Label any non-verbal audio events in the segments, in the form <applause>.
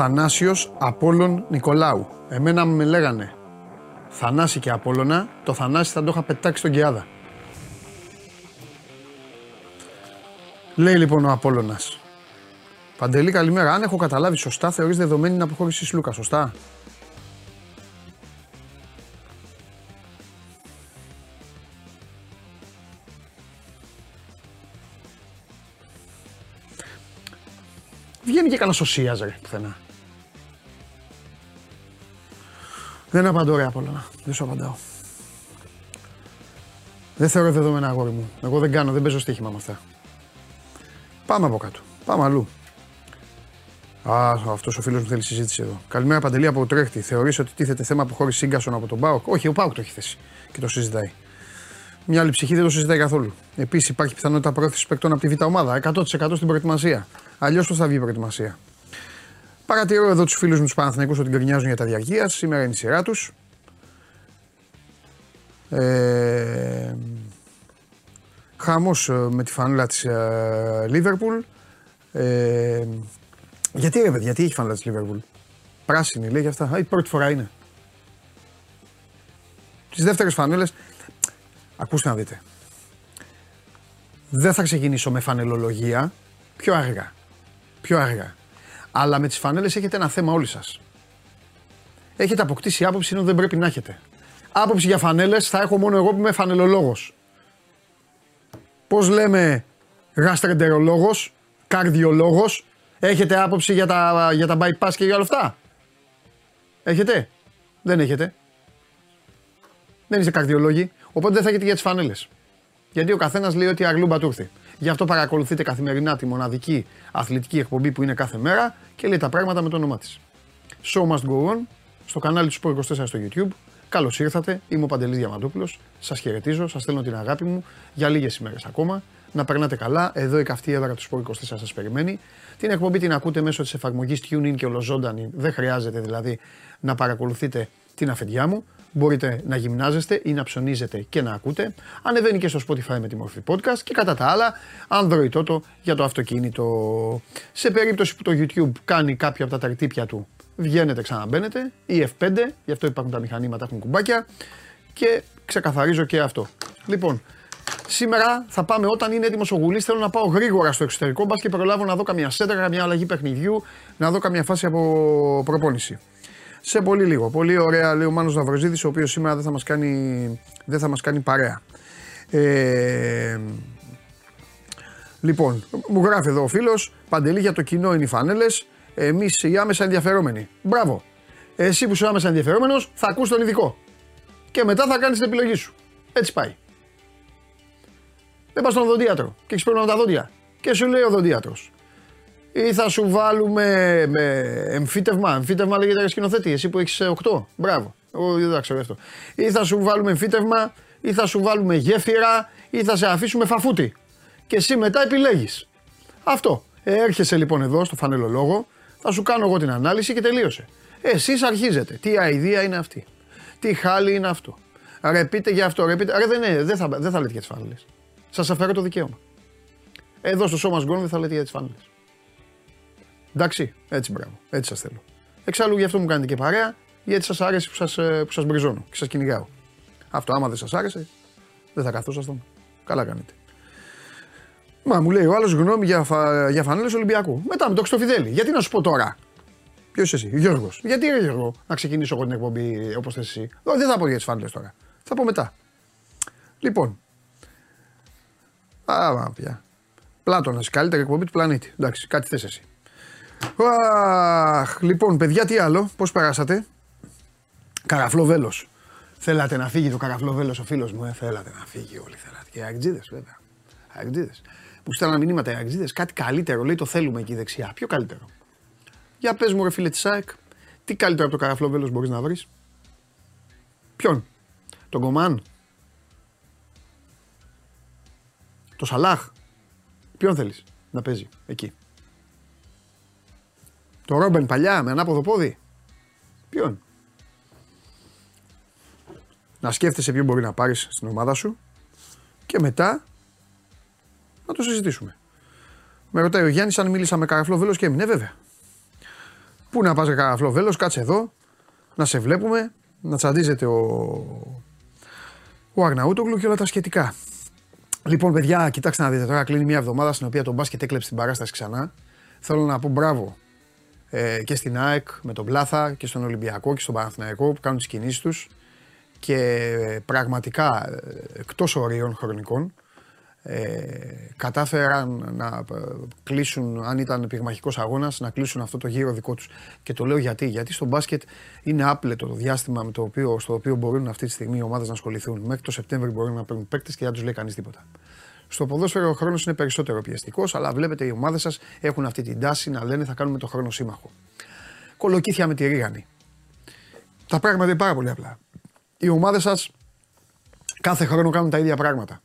Αθανάσιος Απόλλων Νικολάου. Εμένα με λέγανε Θανάση και Απόλλωνα, το Θανάση θα το είχα πετάξει στον Κιάδα. Λέει λοιπόν ο Απόλλωνας. Παντελή καλημέρα. Αν έχω καταλάβει σωστά, θεωρείς δεδομένη την αποχώρηση της Λούκας, σωστά; Βγαίνει και κανένα σωσίας ρε πουθενά. Δεν απαντώ ρε Απόλλωνα. Δεν σου απαντάω. Δεν θεωρώ δεδομένα αγόρι μου. Εγώ δεν κάνω, δεν παίζω στοίχημα με αυτά. Πάμε από κάτω. Πάμε αλλού. Α, αυτός ο φίλος μου θέλει συζήτηση εδώ. Καλημέρα Παντελή από τρέχτη. Θεωρείς ότι τίθεται θέμα αποχώρηση σύγκασον από τον Πάοκ. Όχι, ο Πάοκ το έχει θέσει και το συζητάει. Μια άλλη ψυχή δεν το συζητάει καθόλου. Επίσης υπάρχει πιθανότητα πρόθεσης παικτών από τη Β' ομάδα. 100% στην προετοιμασία. Αλλιώς πώς θα βγει η προετοιμασία; Παρατηρώ εδώ τους φίλους μου τους Παναθηνικού ότι γκρινιάζουν για τα διαρκεία. Σήμερα είναι η σειρά τους. Ε, χαμός ε, με τη φανούλα της Λίβερπουλ. Ε, γιατί ρε παιδιά, γιατί έχει φανούλα της Λίβερπουλ; Πράσινη λέει για αυτά. Α, η πρώτη φορά είναι. Τις δεύτερες φανέλες, ακούστε να δείτε. Δεν θα ξεκινήσω με φανελολογία, πιο αργά. Πιο αργά. Αλλά με τις φανέλες έχετε ένα θέμα όλοι σας. Έχετε αποκτήσει άποψη ενώ δεν πρέπει να έχετε. Άποψη για φανέλες θα έχω μόνο εγώ που είμαι φανελολόγος πώς λέμε γαστρεντερολόγος, καρδιολόγος, έχετε άποψη για τα, για τα bypass και για όλα αυτά; Έχετε; Δεν έχετε. Δεν είστε καρδιολόγοι, οπότε δεν θα έχετε για τις φανέλες. Γιατί ο καθένας λέει ότι αγλούμπα του ήρθε. Γι' αυτό παρακολουθείτε καθημερινά τη μοναδική αθλητική εκπομπή που είναι κάθε μέρα και λέει τα πράγματα με το όνομά της. Show must go on στο κανάλι του Sport 24 στο YouTube Καλώς ήρθατε. Είμαι ο Παντελής Διαμαντούπουλο. Σας χαιρετίζω, σας στέλνω την αγάπη μου για λίγες ημέρες ακόμα. Να περνάτε καλά. Εδώ η καυτή έδρα του Σπορ 24 σας περιμένει. Την εκπομπή την ακούτε μέσω της εφαρμογής TuneIn και ολοζώντανη. Δεν χρειάζεται δηλαδή να παρακολουθείτε την αφεντιά μου. Μπορείτε να γυμνάζεστε ή να ψωνίζετε και να ακούτε. Ανεβαίνει και στο Spotify με τη μορφή podcast και κατά τα άλλα Android Auto για το αυτοκίνητο. Σε περίπτωση που το YouTube κάνει κάποια από τα τερτύπια του βγαίνετε, ξαναμπαίνετε, ή F5, γι' αυτό υπάρχουν τα μηχανήματα, έχουν κουμπάκια και ξεκαθαρίζω και αυτό. Λοιπόν, σήμερα θα πάμε όταν είναι έτοιμος ο Γουλής. Θέλω να πάω γρήγορα στο εξωτερικό, μπα και προλάβω να δω καμιά σέντρα, καμιά αλλαγή παιχνιδιού, να δω καμιά φάση από προπόνηση. Σε πολύ λίγο. Πολύ ωραία, λέει ο Μάνος Ναυροζίδης, ο οποίος σήμερα δεν θα μας κάνει, δεν θα μας κάνει παρέα. Ε, λοιπόν, μου γράφει εδώ ο φίλος, Παντελή για το κοινό είναι οι φανέλες, Εμείς οι άμεσα ενδιαφερόμενοι. Μπράβο. Εσύ που είσαι άμεσα ενδιαφερόμενος, θα ακούς τον ειδικό. Και μετά θα κάνεις την επιλογή σου. Έτσι πάει. Δεν πας στον οδοντίατρο και έχεις πρόβλημα με τα δόντια. Και σου λέει ο οδοντίατρο. Ή θα σου βάλουμε με εμφύτευμα; Εμφύτευμα λέγεται για σκηνοθέτη. Εσύ που έχεις 8. Μπράβο. Εγώ δεν τα ξέρω αυτό. Ή θα σου βάλουμε εμφύτευμα, ή θα σου βάλουμε γέφυρα, ή θα σε αφήσουμε φαφούτη. Και εσύ μετά επιλέγεις. Αυτό. Έρχεσαι λοιπόν εδώ στο φανελολόγο, θα σου κάνω εγώ την ανάλυση και τελείωσε. Εσείς αρχίζετε. Τι αηδία είναι αυτή; Τι χάλι είναι αυτό; Ρε πείτε για αυτό, ρε πείτε. Ρε δεν, δεν, θα, δεν θα λέτε για τις φάνελε. Σας αφαιρώ το δικαίωμα. Εδώ στο σώμα γκόν δεν θα λέτε για τις φάνελε. Εντάξει, έτσι μπράβο. Έτσι σας θέλω. Εξάλλου γι' αυτό μου κάνετε και παρέα, γιατί σας άρεσε που σας που σας μπριζώνω και σας κυνηγάω. Αυτό άμα δεν σας άρεσε, δεν θα καθόσασταν. Καλά κάνετε. Μα μου λέει ο άλλος γνώμη για, φα... για φανέλες Ολυμπιακού. Μετά με το Χρυστοφιδέλη. Γιατί να σου πω τώρα; Ποιος είσαι εσύ, Γιώργος. Γιατί ρε Γιώργο, να ξεκινήσω εγώ την εκπομπή όπως θες εσύ; δεν θα πω για τις φανέλες τώρα. Θα πω μετά. Λοιπόν. Α, πια. Πλάτονα, καλύτερη εκπομπή του πλανήτη. Εντάξει, κάτι θες εσύ. Αχ, λοιπόν, παιδιά, τι άλλο, πώς περάσατε; Καραφλό Θέλατε να φύγει το καραφλό ο φίλος μου, ε, θέλατε να φύγει όλοι. Θέλατε. Και αγτζίδε, βέβαια. Αγτζίδε που στέλναν μηνύματα οι Αγγλίδες, κάτι καλύτερο λέει το θέλουμε εκεί δεξιά. Ποιο καλύτερο; Για πες μου, ρε φίλε της ΣΑΕΚ, τι καλύτερο από το καραφλό βέλος μπορείς να βρεις; Ποιον, τον Κομάν, το Σαλάχ, ποιον θέλεις να παίζει εκεί; Το Ρόμπεν παλιά με ανάποδο πόδι. Ποιον; Να σκέφτεσαι ποιον μπορεί να πάρεις στην ομάδα σου και μετά να το συζητήσουμε. Με ρωτάει ο Γιάννης αν μίλησα με καραφλό βέλο και έμεινε, βέβαια. Πού να πας καραφλό βέλος, κάτσε εδώ, να σε βλέπουμε, να τσαντίζεται ο, ο Αγναούτογλου και όλα τα σχετικά. Λοιπόν, παιδιά, κοιτάξτε να δείτε τώρα. Κλείνει μια εβδομάδα στην οποία το μπάσκετ έκλεψε την παράσταση ξανά. Θέλω να πω μπράβο ε, και στην ΑΕΚ με τον Πλάθα και στον Ολυμπιακό και στον Παναθηναϊκό που κάνουν τις κινήσεις τους και ε, πραγματικά ε, εκτός ορίων χρονικών ε, κατάφεραν να ε, κλείσουν, αν ήταν πυγμαχικός αγώνας, να κλείσουν αυτό το γύρο δικό τους. Και το λέω γιατί, γιατί στο μπάσκετ είναι άπλετο το διάστημα με το οποίο, στο οποίο μπορούν αυτή τη στιγμή οι ομάδες να ασχοληθούν. Μέχρι το Σεπτέμβριο μπορούν να παίρνουν παίκτες και δεν τους λέει κανείς τίποτα. Στο ποδόσφαιρο ο χρόνος είναι περισσότερο πιεστικός, αλλά βλέπετε οι ομάδες σας έχουν αυτή την τάση να λένε θα κάνουμε το χρόνο σύμμαχο. Κολοκύθια με τη ρίγανη. Τα πράγματα είναι πάρα πολύ απλά. Οι ομάδες σας κάθε χρόνο κάνουν τα ίδια πράγματα.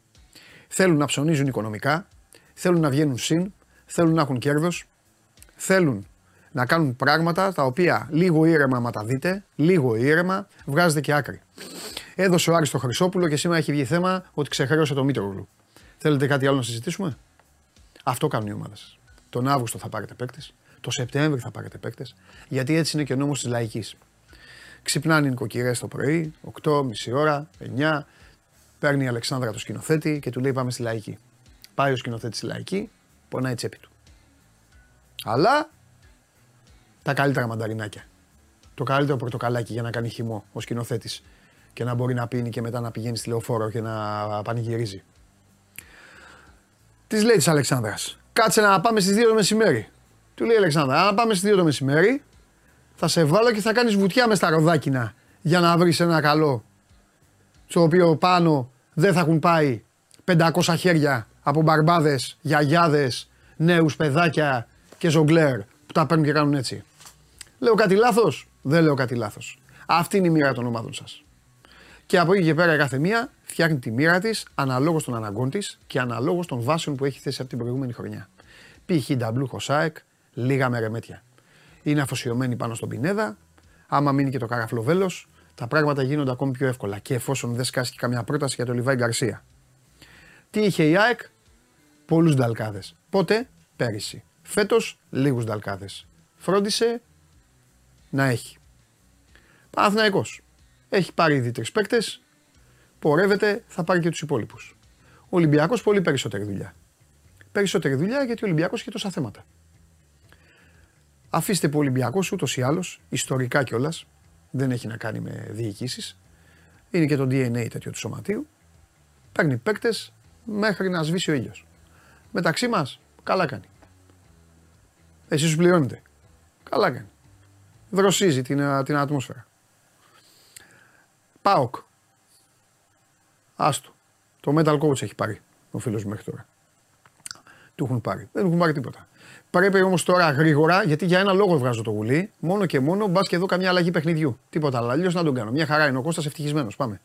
Θέλουν να ψωνίζουν οικονομικά, θέλουν να βγαίνουν συν, θέλουν να έχουν κέρδος, θέλουν να κάνουν πράγματα τα οποία λίγο ήρεμα, μα τα δείτε, λίγο ήρεμα, βγάζετε και άκρη. Έδωσε ο Άριστο Χρυσόπουλο και σήμερα έχει βγει θέμα ότι ξεχρέωσε το Μήτρογλου. Θέλετε κάτι άλλο να συζητήσουμε; Αυτό κάνουν οι ομάδες σας. Τον Αύγουστο θα πάρετε παίκτες, το Σεπτέμβριο θα πάρετε παίκτες, γιατί έτσι είναι και ο νόμος της λαϊκής. Ξυπνάνε οι νοικοκυρές το πρωί, 8, μισή ώρα, 9, Παίρνει η Αλεξάνδρα το σκηνοθέτη και του λέει πάμε στη λαϊκή. Πάει ο σκηνοθέτης στη λαϊκή, πονάει η τσέπη του. Αλλά τα καλύτερα μανταρινάκια. Το καλύτερο πορτοκαλάκι για να κάνει χυμό ο σκηνοθέτης και να μπορεί να πίνει και μετά να πηγαίνει στη λεωφόρο και να πανηγυρίζει. Της λέει της Αλεξάνδρα, κάτσε να πάμε στις 2 το μεσημέρι. Του λέει η Αλεξάνδρα, αν πάμε στις 2 το μεσημέρι, θα σε βάλω και θα κάνεις βουτιά μες στα ροδάκινα για να βρεις ένα καλό. Στο οποίο πάνω δεν θα έχουν πάει 500 χέρια από μπαρμπάδες, γιαγιάδες, νέους παιδάκια και ζογκλέρ που τα παίρνουν και κάνουν έτσι. Λέω κάτι λάθος; Δεν λέω κάτι λάθος. Αυτή είναι η μοίρα των ομάδων σας. Και από εκεί και πέρα κάθε μία φτιάχνει τη μοίρα της αναλόγως των αναγκών της και αναλόγως των βάσεων που έχει θέσει από την προηγούμενη χρονιά. Π.χ. Νταμπλού Χωσάεκ, λίγα μερεμέτια. Είναι αφοσιωμένη πάνω στον Πινέδα. Άμα μείνει και το καραφλοβέλο, τα πράγματα γίνονται ακόμη πιο εύκολα και εφόσον δεν σκάσει και καμιά πρόταση για τον Λιβάη Γκαρσία. Τι είχε η ΑΕΚ, πολλούς νταλκάδες. Πότε, πέρυσι. Φέτος, λίγους νταλκάδες. Φρόντισε να έχει. Παναθηναϊκός. Έχει πάρει ήδη τρεις παίκτες. Πορεύεται, θα πάρει και τους υπόλοιπους. Ο Ολυμπιακός πολύ περισσότερη δουλειά. Περισσότερη δουλειά γιατί ο Ολυμπιακός έχει τόσα θέματα. Αφήστε που ο Ολυμπιακός ούτως ή άλλως, ιστορικά κιόλας, δεν έχει να κάνει με διοικήσεις. Είναι και το DNA τέτοιο του σωματείου. Παίρνει παίκτες μέχρι να σβήσει ο ήλιος. Μεταξύ μας, καλά κάνει. Εσείς σου πληρώνετε. Καλά κάνει. Δροσίζει την, την ατμόσφαιρα. Πάοκ. Άστο. Το Metal Coach έχει πάρει ο φίλος μου μέχρι τώρα. Του έχουν πάρει. Δεν έχουν πάρει τίποτα. Πρέπει όμως τώρα γρήγορα, γιατί για ένα λόγο βγάζω το γουλί, μόνο και μόνο μπας και εδώ καμιά αλλαγή παιχνιδιού. Τίποτα άλλο. Αλλιώς να τον κάνω. Μια χαρά είναι ο Κώστας ευτυχισμένος. Πάμε.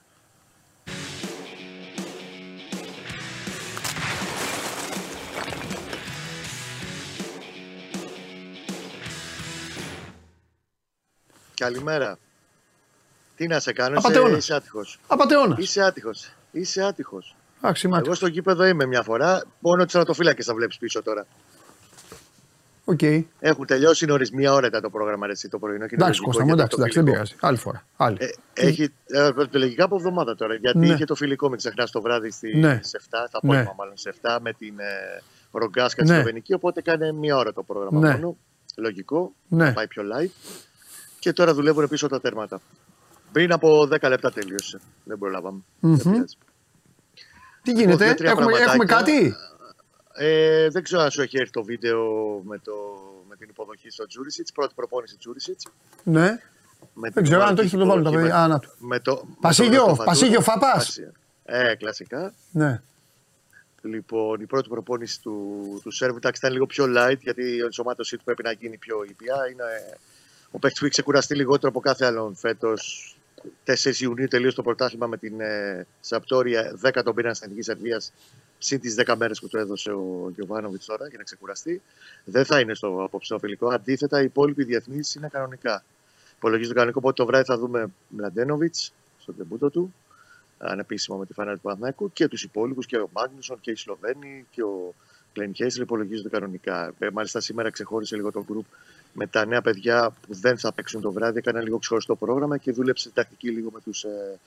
Καλημέρα. Τι να σε κάνω, Απατεώνας. είσαι άτυχος. Απατεώνας. Είσαι άτυχος. Είσαι άτυχος. Άξιμα. Εγώ στο γήπεδο είμαι μια φορά. Μόνο του τερματοφύλακε θα βλέπεις πίσω τώρα. Οκ. Έχουν τελειώσει νωρί. Μία ώρα ήταν το πρόγραμμα έτσι, το πρωινό. και είναι Εντάξει, λογικό Κώστα μου, γιατί εντάξει, το εντάξει, δεν φιλικό. πειράζει. Άλλη φορά. Άλλη. Ε, έχει ε, λογικά από εβδομάδα τώρα. Γιατί Ναι. είχε το φιλικό, μην ξεχνάς το βράδυ στη, Ναι. σε 7, τα απόγευμα Ναι. μάλλον σε 7 με την ε, Ρογκάσκα τη Ναι. Σλοβενική. Οπότε κάνει μία ώρα το πρόγραμμα Ναι. μόνο. Λογικό. Ναι. Πάει πιο live. Και τώρα δουλεύουν πίσω τα τέρματα. Πριν από 10 λεπτά τελείωσε. Δεν προλάβαμε. Μμμ. Δεν πειράζει. Τι γίνεται, δύο-τρία έχουμε, έχουμε πραγματάκια. κάτι; Ε, δεν ξέρω αν σου έχει έρθει το βίντεο με, το, με την υποδοχή στο Τζούρισιτς. Πρώτη προπόνηση Τζούρισιτς. Ναι. Δεν ξέρω αν το έχεις το βάλουν τα παιδιά. Α, να του. Με το, με Πασίγιο, τον Ρωτοβατούρα. Πασίγιο Φάπας. Πασί- Ε, κλασικά. Ναι. Λοιπόν, η πρώτη προπόνηση του, του Σέρβου εντάξει, ήταν λίγο πιο light γιατί η ενσωμάτωσή του πρέπει να γίνει πιο ήπια. Είναι ε, ο παίκτης που έχει ξεκουραστεί λιγότερο από κάθε άλλον φέτος. 4 Ιουνίου τελείωσε το πρωτάθλημα με την ε, Σαπτόρια. 10 τον πήραν στην Εθνική Σερβίας. Συν τις 10 μέρες που του έδωσε ο Γιωβάνοβιτς τώρα για να ξεκουραστεί. Δεν θα είναι στο απόψινο φιλικό. Αντίθετα, οι υπόλοιποι διεθνείς είναι κανονικά. Υπολογίζει το κανονικό, οπότε το βράδυ θα δούμε Μλαντένοβιτς στο τεμπούτο του ανεπίσημο με τη φανέλα του Παναθηναϊκού και τους υπόλοιπους και ο Μάγνουσον και οι Σλοβαίνοι και ο Κλέν Χέσλ υπολογίζονται κανονικά. Ε, μάλιστα σήμερα ξεχώρισε λίγο το γκρουπ με τα νέα παιδιά που δεν θα παίξουν το βράδυ. Έκανε λίγο ξεχωριστό πρόγραμμα και δούλεψε τακτική λίγο με τους ε,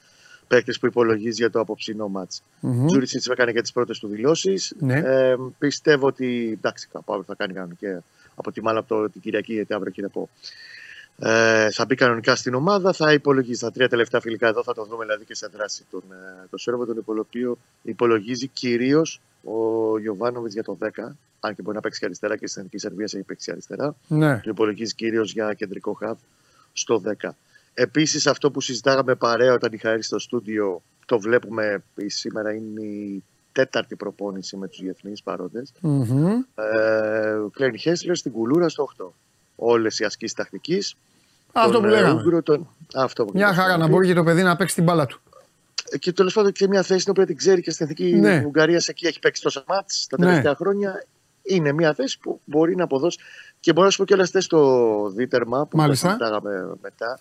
παίκτες που υπολογίζει για το απόψινό μάτς. Mm-hmm. Τζούρισιτ έκανε και τις πρώτες του δηλώσεις. Ναι. Ε, πιστεύω ότι. Εντάξει, κάπου αύριο θα κάνει κανονικά. Από τη μάλλον από το, την Κυριακή, γιατί αύριο κύριε πω. Ε, θα μπει κανονικά στην ομάδα, θα υπολογίζει τα τρία τελευταία φιλικά εδώ, θα το δούμε δηλαδή και σε δράση τον, ε, το Σέρβο, τον οποίο υπολογίζει κυρίως ο Γιωβάνοβιτς για το 10, αν και μπορεί να παίξει και αριστερά και στην Εθνική Σερβία έχει παίξει αριστερά. Ναι. Το υπολογίζει κυρίω για κεντρικό χαβ στο 10. Επίσης, αυτό που συζητάγαμε παρέα όταν είχα έρθει στο στούντιο, το βλέπουμε σήμερα είναι η τέταρτη προπόνηση με τους διεθνείς παρόντες. Mm-hmm. Ε, Κλέιν Χέσλερ στην κουλούρα στο 8. Όλες οι ασκήσεις τακτικής. Αυτό που ε, λέγαμε. Ούγκρο, τον... Αυτό που Μια λέγαμε. χαρά να μπορεί και το παιδί να παίξει την μπάλα του. Και τέλος πάντων και μια θέση την οποία την ξέρει και στην εθνική Ναι. Ουγγαρίας. Εκεί έχει παίξει τόσα μάτς τα Ναι. τελευταία χρόνια. Είναι μια θέση που μπορεί να αποδώσει. Και μπορώ να σου πω κιόλας στο δίτερμα που Μάλιστα. το συζητάγαμε μετά.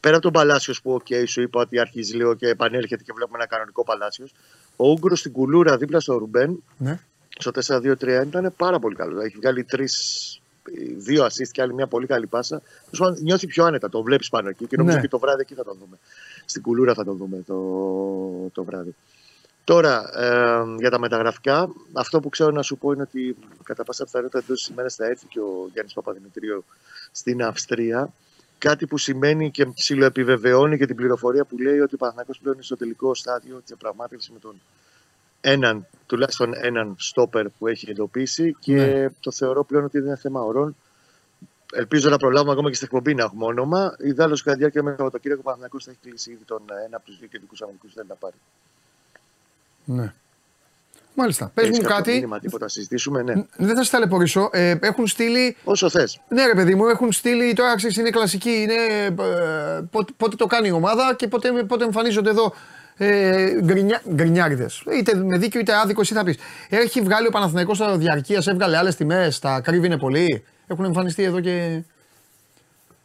Πέρα από τον Παλάσιος που, OK, σου είπα ότι αρχίζει λίγο και επανέρχεται και βλέπουμε ένα κανονικό Παλάσιος. Ο Ούγκρο στην κουλούρα δίπλα στο Ρουμπέν Ναι. στο 4-2-3 ήταν πάρα πολύ καλός. Έχει βγάλει τρεις, δύο assist και άλλη μια πολύ καλή πάσα. Τέλος πάντων, Νιώθει πιο άνετα. Το βλέπεις πάνω εκεί και νομίζω Ναι. και το βράδυ εκεί θα το δούμε. Στην κουλούρα θα το δούμε το, το βράδυ. Τώρα, ε, για τα μεταγραφικά, αυτό που ξέρω να σου πω είναι ότι κατά πάσα πιθανότητα εντός της ημέρας θα έρθει και ο Γιάννης Παπαδημητρίου στην Αυστρία. Κάτι που σημαίνει και ψηλοεπιβεβαιώνει και την πληροφορία που λέει ότι ο Παναθηναϊκός πλέον είναι στο τελικό στάδιο τη διαπραγμάτευση με τον έναν, τουλάχιστον έναν στόπερ που έχει εντοπίσει και Ναι. το θεωρώ πλέον ότι δεν είναι θέμα ορών. Ελπίζω να προλάβουμε ακόμα και στην εκπομπή να έχουμε όνομα. Ιδάλω κατά τη διάρκεια μέχρι το Σαββατοκύριακο ο Παναθηναϊκός θα έχει κλείσει ήδη τον ε, ένα από τους δύο κεντρικούς αμυντικού που θέλει να πάρει. ναι. Μάλιστα. Πες μου Έχεις κάποιο κάτι. Μήνυμα, τίποτα, συζητήσουμε, ναι. Δεν θα σε ταλαιπωρήσω. Ε, έχουν στείλει. Όσο θες. Ναι, ρε παιδί μου, έχουν στείλει. Τώρα ξέρεις, είναι κλασική. Είναι, ε, πότε, πότε το κάνει η ομάδα και πότε, πότε εμφανίζονται εδώ ε, γκρινιά, γκρινιάριδες. Είτε με δίκιο είτε άδικο, εσύ θα πεις. Έχει βγάλει ο Παναθηναϊκός στα διαρκείας, έβγαλε άλλες τιμές. Τα κρύβει πολύ. Έχουν εμφανιστεί εδώ και.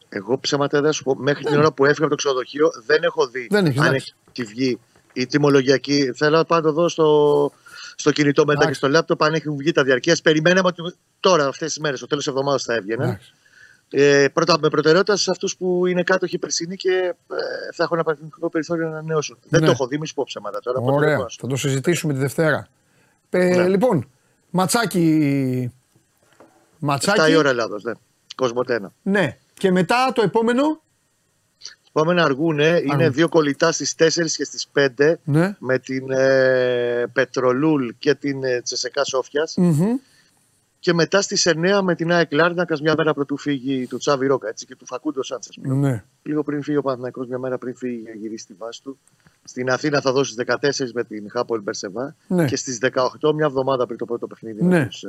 Εγώ ψέματα δεν σου πω. Μέχρι την ώρα που έφυγα από το ξενοδοχείο δεν έχω δει Δεν έχεις, αν εντάξει. έχει βγει η τιμολογιακή. Θέλω πάντα το δω στο, στο κινητό μετά και Εντάξει. στο λάπτοπ αν έχουν βγει τα διαρκείας. Περιμέναμε ότι τώρα αυτές τις μέρες, στο τέλος της εβδομάδας θα έβγαινε. Εντάξει. Ε, πρώτα με προτεραιότητα σε αυτούς που είναι κάτοχοι περσινοί και ε, θα έχουν απαραίτητο περιθώριο να ανανεώσουν. Δεν Ναι. το έχω δει, μη σου πω ψέματα τώρα. οπότε δεν Ωραία. μπορώ να σου Θα το συζητήσουμε τη Δευτέρα. Ε, Ναι. Λοιπόν, ματσάκι. 7 Ματσάκι. η ώρα Ελλάδος, ναι. Κοσμοτένα. Ναι. Και μετά το επόμενο; Πάμε να αργούν. Είναι Αργούν. δύο κολλητά στις 4 και στις 5 Ναι. με την ε, Πετρολούλ και την ε, Τσεσεκά Σόφιας Μμμ. Και μετά στις 9 με την ΑΕΚ Λάρνακας μια μέρα πρωτού φύγει του Τσάβι Ρόκα έτσι, και του Φακούντο Σάντσες. Ναι. Λίγο πριν φύγει ο Παναθηναϊκός μια μέρα πριν φύγει για να γυρίσει στη βάση του. Στην Αθήνα θα δώσει στις 14 με την Χάπολ Μπερσεβά Ναι. και στις 18 μια εβδομάδα πριν το πρώτο παιχνίδι Ναι. με τους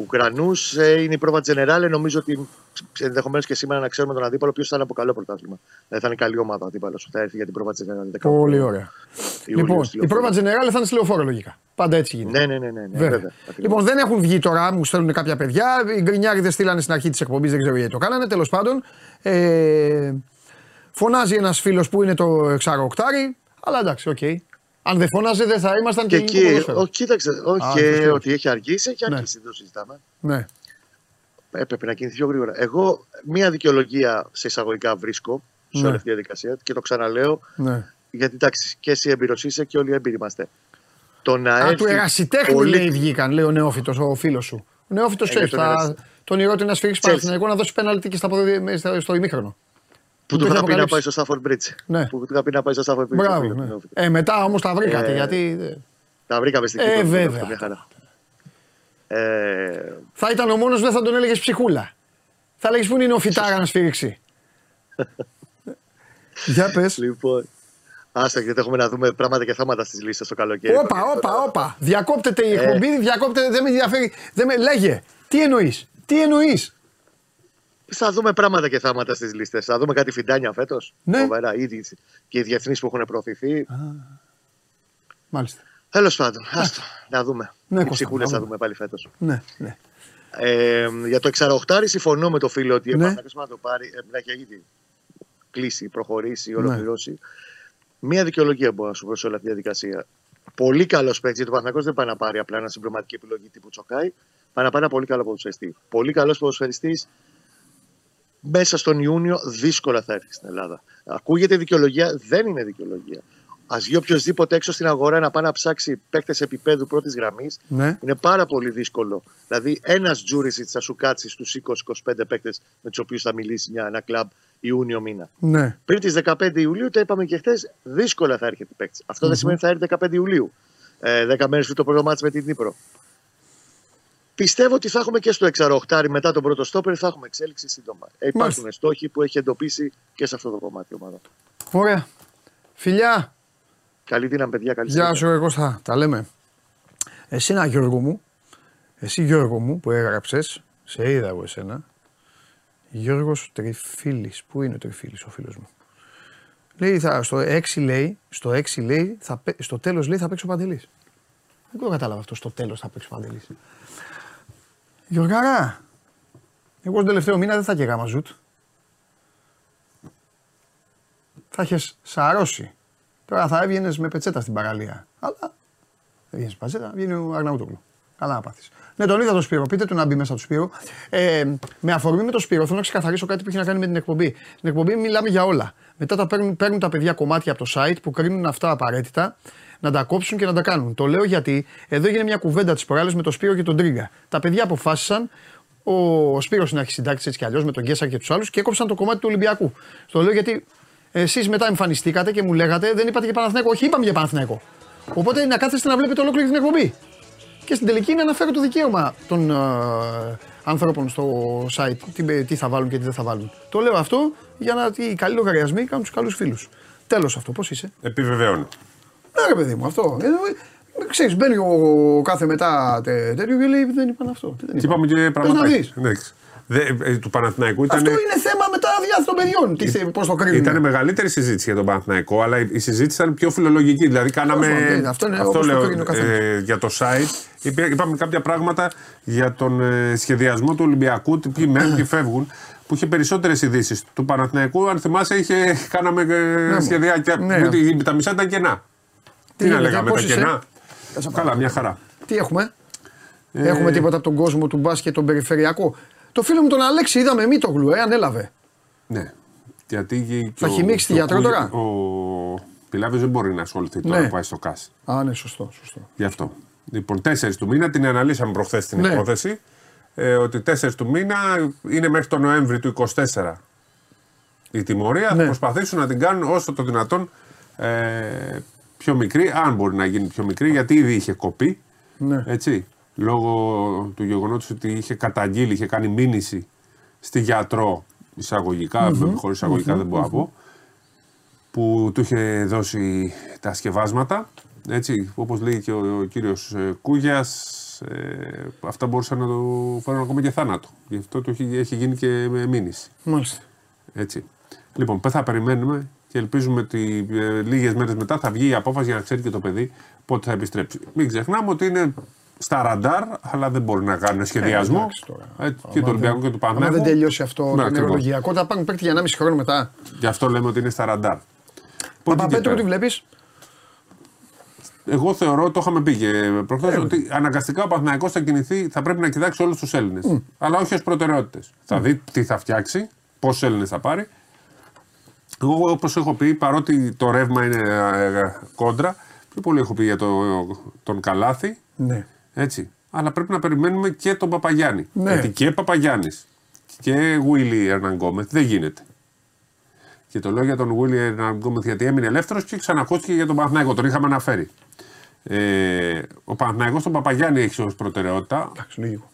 ε, Ουκρανούς. Ε, είναι η πρόβα Τζενεράλε. Νομίζω ότι ενδεχομένως και σήμερα να ξέρουμε τον αντίπαλο ποιος θα είναι από καλό πρωτάθλημα. Δηλαδή θα είναι καλή ομάδα ο αντίπαλος που θα έρθει για την πρόβα Τζενεράλε. Πολύ ωραία. Ιούλιος, λοιπόν, στη η Λεωφόρο. πρόβα Τζενεράλε θα είναι στη λεωφόρο λογικά. Πάντα έτσι γίνεται. Ναι, ναι, ναι, ναι, ναι Βέβαια. βέβαια. ακριβώς. λοιπόν, δεν έχουν βγει τώρα, μου στέλνουν κάποια παιδιά. Οι γκρινιάριδες στείλανε στην αρχή της εκπομπής, δεν ξέρω γιατί το κάνανε. Τέλος πάντων, ε, φωνάζει ένας φίλος που είναι το εξάρι οκτάρι. Αλλά εντάξει, οκ. Αν δεν φώναζε, δεν θα ήμασταν και, Και ελληνικό εκεί, ποδόσφαιρο. ο, κοίταξε, όχι Α, και σωστό. ότι έχει αργήσει, έχει Ναι. αργήσει, δεν το συζητάμε. Ναι. Έπρεπε να κινηθεί πιο γρήγορα. Εγώ μία δικαιολογία σε εισαγωγικά βρίσκω σε Ναι. όλη αυτή τη διαδικασία και το ξαναλέω, ναι. γιατί εντάξει, και εσύ έμπειρο είσαι και όλοι έμπειροι είμαστε. Το να Α, έρθει του ερασιτέχνη πολύ- λέει βγήκαν, λέει ο νεόφυτος, ο φίλος σου. Ο νεόφυτος Ε, ξέρεις, για τον θα ερασι- τον ηρώτησε να σφίξει Chelsea. Παναθηναϊκό να δώσει πέναλτι και στα ποδε- με- στο, στο ημίχρονο. Που του το είχα είχε πει να αποκαλύψεις. πάει στο Stafford Bridge. Ναι. Που του είχα πει να πάει στο Stafford Bridge. Μπράβο. το φίλο Ναι. του Νεόφυτου. Ε, μετά όμως τα βρήκατε Ε, γιατί. Τα βρήκαμε στην Ε, Κύπρο. βέβαια. Μια χαρά. Ε, Θα ήταν ο μόνος, δεν θα τον έλεγες ψυχούλα. Θα έλεγες πού είναι ο Φιτάρα να σφίριξει. <laughs> Για πες. λοιπόν, άστα γιατί έχουμε να δούμε πράγματα και θάματα στις λίστες το καλοκαίρι. Όπα, όπα, όπα. Διακόπτεται Ε. η εκπομπή, διακόπτεται, δεν με ενδιαφέρει. Δεν με... Λέγε, τι εννοείς, τι εννοείς; Θα δούμε πράγματα και θάματα στις λίστες. Θα δούμε κάτι φιντάνια φέτος. Ναι. Φοβερά, ήδη και οι διεθνείς που έχουν προωθηθεί. Μάλιστα. Τέλος πάντων, άστο, να δούμε. Ναι, οι Κώστα, ψυχούλες να θα δούμε. δούμε πάλι φέτος. Ναι, ναι. Ε, για το εξαροχτάρι συμφωνώ με το φίλο ότι Ναι. ναι. να το πάρει, ε, να έχει ήδη κλείσει, προχωρήσει, ολοκληρώσει. Μία δικαιολογία μπορώ να σου πω σε όλη αυτή τη διαδικασία. Πολύ καλός παίκτης, γιατί ο Παναγιώτο δεν πάει να πάρει απλά ένα συμπληρωματική επιλογή τύπου Τσοκάη. Πάει να πάρει ένα πολύ καλό ποδοσφαιριστή. Πολύ καλός ποδοσφαιριστής μέσα στον Ιούνιο δύσκολα θα έρθει στην Ελλάδα. Ακούγεται δικαιολογία, δεν είναι δικαιολογία. Α βγει οποιοδήποτε έξω στην αγορά να πάει να ψάξει παίκτες επίπεδου πρώτης γραμμής. Ναι. Είναι πάρα πολύ δύσκολο. Δηλαδή, ένας Τζούρισιτς θα σου κάτσει στους 20-25 παίκτες με τους οποίους θα μιλήσει μια, ένα κλαμπ Ιούνιο μήνα. Ναι. Πριν τις 15 Ιουλίου, τα είπαμε και χθες, δύσκολα θα έρχεται παίκτης. Αυτό δεν σημαίνει ότι θα έρθει 15 Ιουλίου. Ε, 10 μέρες πριν το προγραμμάτι με την Νύπρο. Πιστεύω ότι θα έχουμε και στο 6-8 μετά τον πρώτο στόπερ θα έχουμε εξέλιξη σύντομα. Ε, υπάρχουν Μάλιστα. στόχοι που έχει εντοπίσει και σε αυτό το κομμάτι η ομάδα. Ωραία. Φιλιά. Καλή δύναμη, παιδιά. Καλή Γεια συνέχεια. σου, εγώ θα τα λέμε. Εσύ ένα Γιώργο μου, εσύ Γιώργο μου που έγραψες, σε είδα εγώ εσένα, Γιώργος Τριφίλης. Πού είναι ο Τριφίλης ο φίλος μου; Λέει, θα, στο 6 λέει, στο 6 λέει, θα, πέ- στο τέλος λέει θα παίξει ο Παντελής. Δεν το κατάλαβα αυτό, στο τέλος θα παίξει ο Παντελής. Γιωργάρα, εγώ τον τελευταίο μήνα δεν θα έκαιγα μαζούτ. Θα είχες σαρώσει. Τώρα θα έβγαινες με πετσέτα στην παραλία. Αλλά δεν βγαίνεις πετσέτα, βγαίνει ο Αρναούτογλου. Καλά να πάθεις. Ναι, τον είδα τον Σπύρο. Πείτε του να μπει μέσα του Σπύρο. Ε, με αφορμή με τον Σπύρο, θέλω να ξεκαθαρίσω κάτι που έχει να κάνει με την εκπομπή. Στην εκπομπή μιλάμε για όλα. Μετά τα παίρνουν, παίρνουν τα παιδιά κομμάτια από το site που κρίνουν αυτά απαραίτητα να τα κόψουν και να τα κάνουν. Το λέω γιατί εδώ έγινε μια κουβέντα της προάλλη με τον Σπύρο και τον Τρίγκα. Τα παιδιά αποφάσισαν ο Σπύρος να έχει συντάξει έτσι κι αλλιώς με τον Γκέσα και τους άλλους και έκοψαν το κομμάτι του Ολυμπιακού. Στο λέω γιατί εσείς μετά εμφανιστήκατε και μου λέγατε δεν είπατε για Παναθηναϊκό. Όχι, είπαμε για Παναθηναϊκό. Οπότε να κάθεστε να βλέπετε ολόκληρη την εκπομπή. Και στην τελική να αναφέρω το δικαίωμα των ε, ανθρώπων στο site τι, τι θα βάλουν και τι δεν θα βάλουν. Το λέω αυτό για να οι καλοί λογαριασμοί κάνουν τους καλούς φίλους. Τέλος αυτό, πώς είσαι; Επιβεβαιώνω. Ναι, ρε παιδί μου, αυτό. Ε, ε, ξέρεις, μπαίνει ο κάθε μετά τε- τέτοιο και λέει δεν είπαν αυτό. Τι δεν Και είπαν. είπαμε και Πες να πράγματα. δεις. Εντάξει. Δε, ε, του Παναθηναϊκού ήταν. Αυτό είναι θέμα μετά διάθεση των παιδιών. Τι, θε- πώς το κρίνουν. Ήταν μεγαλύτερη συζήτηση για τον Παναθηναϊκό, αλλά η συζήτηση ήταν πιο φιλολογική. Δηλαδή, κάναμε. Τέλος πάντων, αυτό είναι όπως το λέω κρίνει ο καθένας. ε, για το site. Είπε- Είπαμε κάποια πράγματα για τον ε, σχεδιασμό του Ολυμπιακού, τι ποιοι μένουν, ποιοι φεύγουν. Που είχε περισσότερες ειδήσεις. Του Παναθηναϊκού, αν θυμάσαι, είχε, κάναμε ε, μου. σχεδιάκια. Ναι. Ναι. Τα μισά ήταν κενά. Τι, να γίνεται, λέγαμε, τα πώς είσαι; κενά. Κάτσε να Καλά, πάρω. μια χαρά. Τι έχουμε; Ε, Έχουμε τίποτα από τον κόσμο του μπάσκετ, τον περιφερειακό; Το φίλο μου τον Αλέξη είδαμε μη το γλου, ε, ανέλαβε. Ναι. Γιατί και Θα ο- χυμίξει τη το γιατρό Κούγια- τώρα; Ο Πιλάβη δεν μπορεί να ασχοληθεί τώρα Ναι. που πάει στο ΚΑΣ. Α, ναι, σωστό, σωστό. Γι' αυτό. Λοιπόν, 4 του μήνα την αναλύσαμε προχθές την Ναι. υπόθεση. Ε, ότι 4 του μήνα είναι μέχρι τον Νοέμβρη του 24 η τιμωρία. Ναι. Θα προσπαθήσουν να την κάνουν όσο το δυνατόν ε, πιο μικρή, αν μπορεί να γίνει πιο μικρή, γιατί ήδη είχε κοπεί. Ναι. Έτσι, λόγω του γεγονότος ότι είχε καταγγείλει, είχε κάνει μήνυση στη γιατρό εισαγωγικά, χωρίς εισαγωγικά δεν μπορώ να πω, που του είχε δώσει τα σκευάσματα. Έτσι, όπως λέει και ο, ο κύριος ε, Κούγιας, ε, αυτά μπορούσαν να το φέρουν ακόμα και θάνατο. Γι' αυτό του έχει, έχει γίνει και με μήνυση. Μάλιστα. Έτσι. Λοιπόν, πέ θα περιμένουμε και ελπίζουμε ότι ε, λίγες μέρες μετά θα βγει η απόφαση για να ξέρει και το παιδί πότε θα επιστρέψει. Μην ξεχνάμε ότι είναι στα ραντάρ, αλλά δεν μπορεί να κάνουν σχεδιασμό. Ε, εντάξει τώρα. Ε, και του Ολυμπιακού και του Αν Παναγιώτου. δεν τελειώσει αυτό Ναι, το ακριβώς. νευρολογιακό, θα πάρουν παίκτη για 1,5 χρόνο μετά. Γι' αυτό λέμε ότι είναι στα ραντάρ. Από εκεί και Παπαπέτρο, πέρα. τι βλέπεις; Εγώ θεωρώ, το είχαμε πει και προχθές, Ε, ότι αναγκαστικά ο Παναθηναϊκός θα κινηθεί, θα πρέπει να κοιτάξει όλους τους Έλληνες. Αλλά όχι ως προτεραιότητες. Θα δει τι θα φτιάξει, πόσους Έλληνες θα πάρει. Εγώ, όπως έχω πει, παρότι το ρεύμα είναι ε, κόντρα, πιο πολύ έχω πει για το, τον Καλάθι. Ναι. Έτσι. Αλλά πρέπει να περιμένουμε και τον Παπαγιάννη. Ναι. Γιατί και Παπαγιάννης και Βίλι Ερναγκόμεθ δεν γίνεται. Και το λέω για τον Βίλι Ερναγκόμεθ γιατί έμεινε ελεύθερος και ξανακούστηκε για τον Παναθναϊκό. Τον είχαμε αναφέρει. Ε, ο Παναθναϊκός τον Παπαγιάννη έχει ως προτεραιότητα. Εντάξει, λίγο.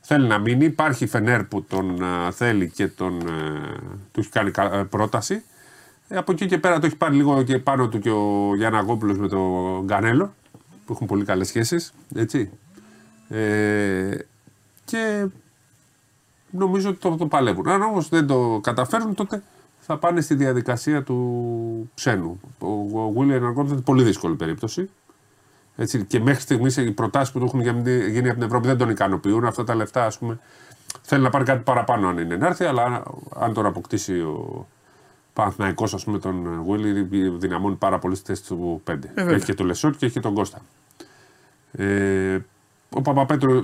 Θέλει να μείνει. Υπάρχει η Φενέρ που τον α, θέλει και τον, ε, του έχει κάνει κα- ε, πρόταση. Ε, από εκεί και πέρα το έχει πάρει λίγο και πάνω του και ο Γιάννα Γόπουλος με τον Γκανέλο που έχουν πολύ καλές σχέσεις. Έτσι. Ε, και νομίζω ότι το, το παλεύουν. Αν όμως δεν το καταφέρουν τότε θα πάνε στη διαδικασία του ξένου. Ο, ο William Αργκόντ είναι πολύ δύσκολη περίπτωση. Έτσι, και μέχρι στιγμής οι προτάσεις που του έχουν γίνει γίνει από την Ευρώπη δεν τον ικανοποιούν. Αυτά τα λεφτά, ας πούμε, θέλει να πάρει κάτι παραπάνω αν είναι να έρθει, αλλά αν, αν τον αποκτήσει ο Παναθηναϊκός, ας πούμε, τον Βίλι, δυναμώνει πάρα πολύ στη θέση του 5. βέβαια. έχει και τον Λεσόρ και έχει και τον Κώστα. Ε, ο Παπαπέτρου,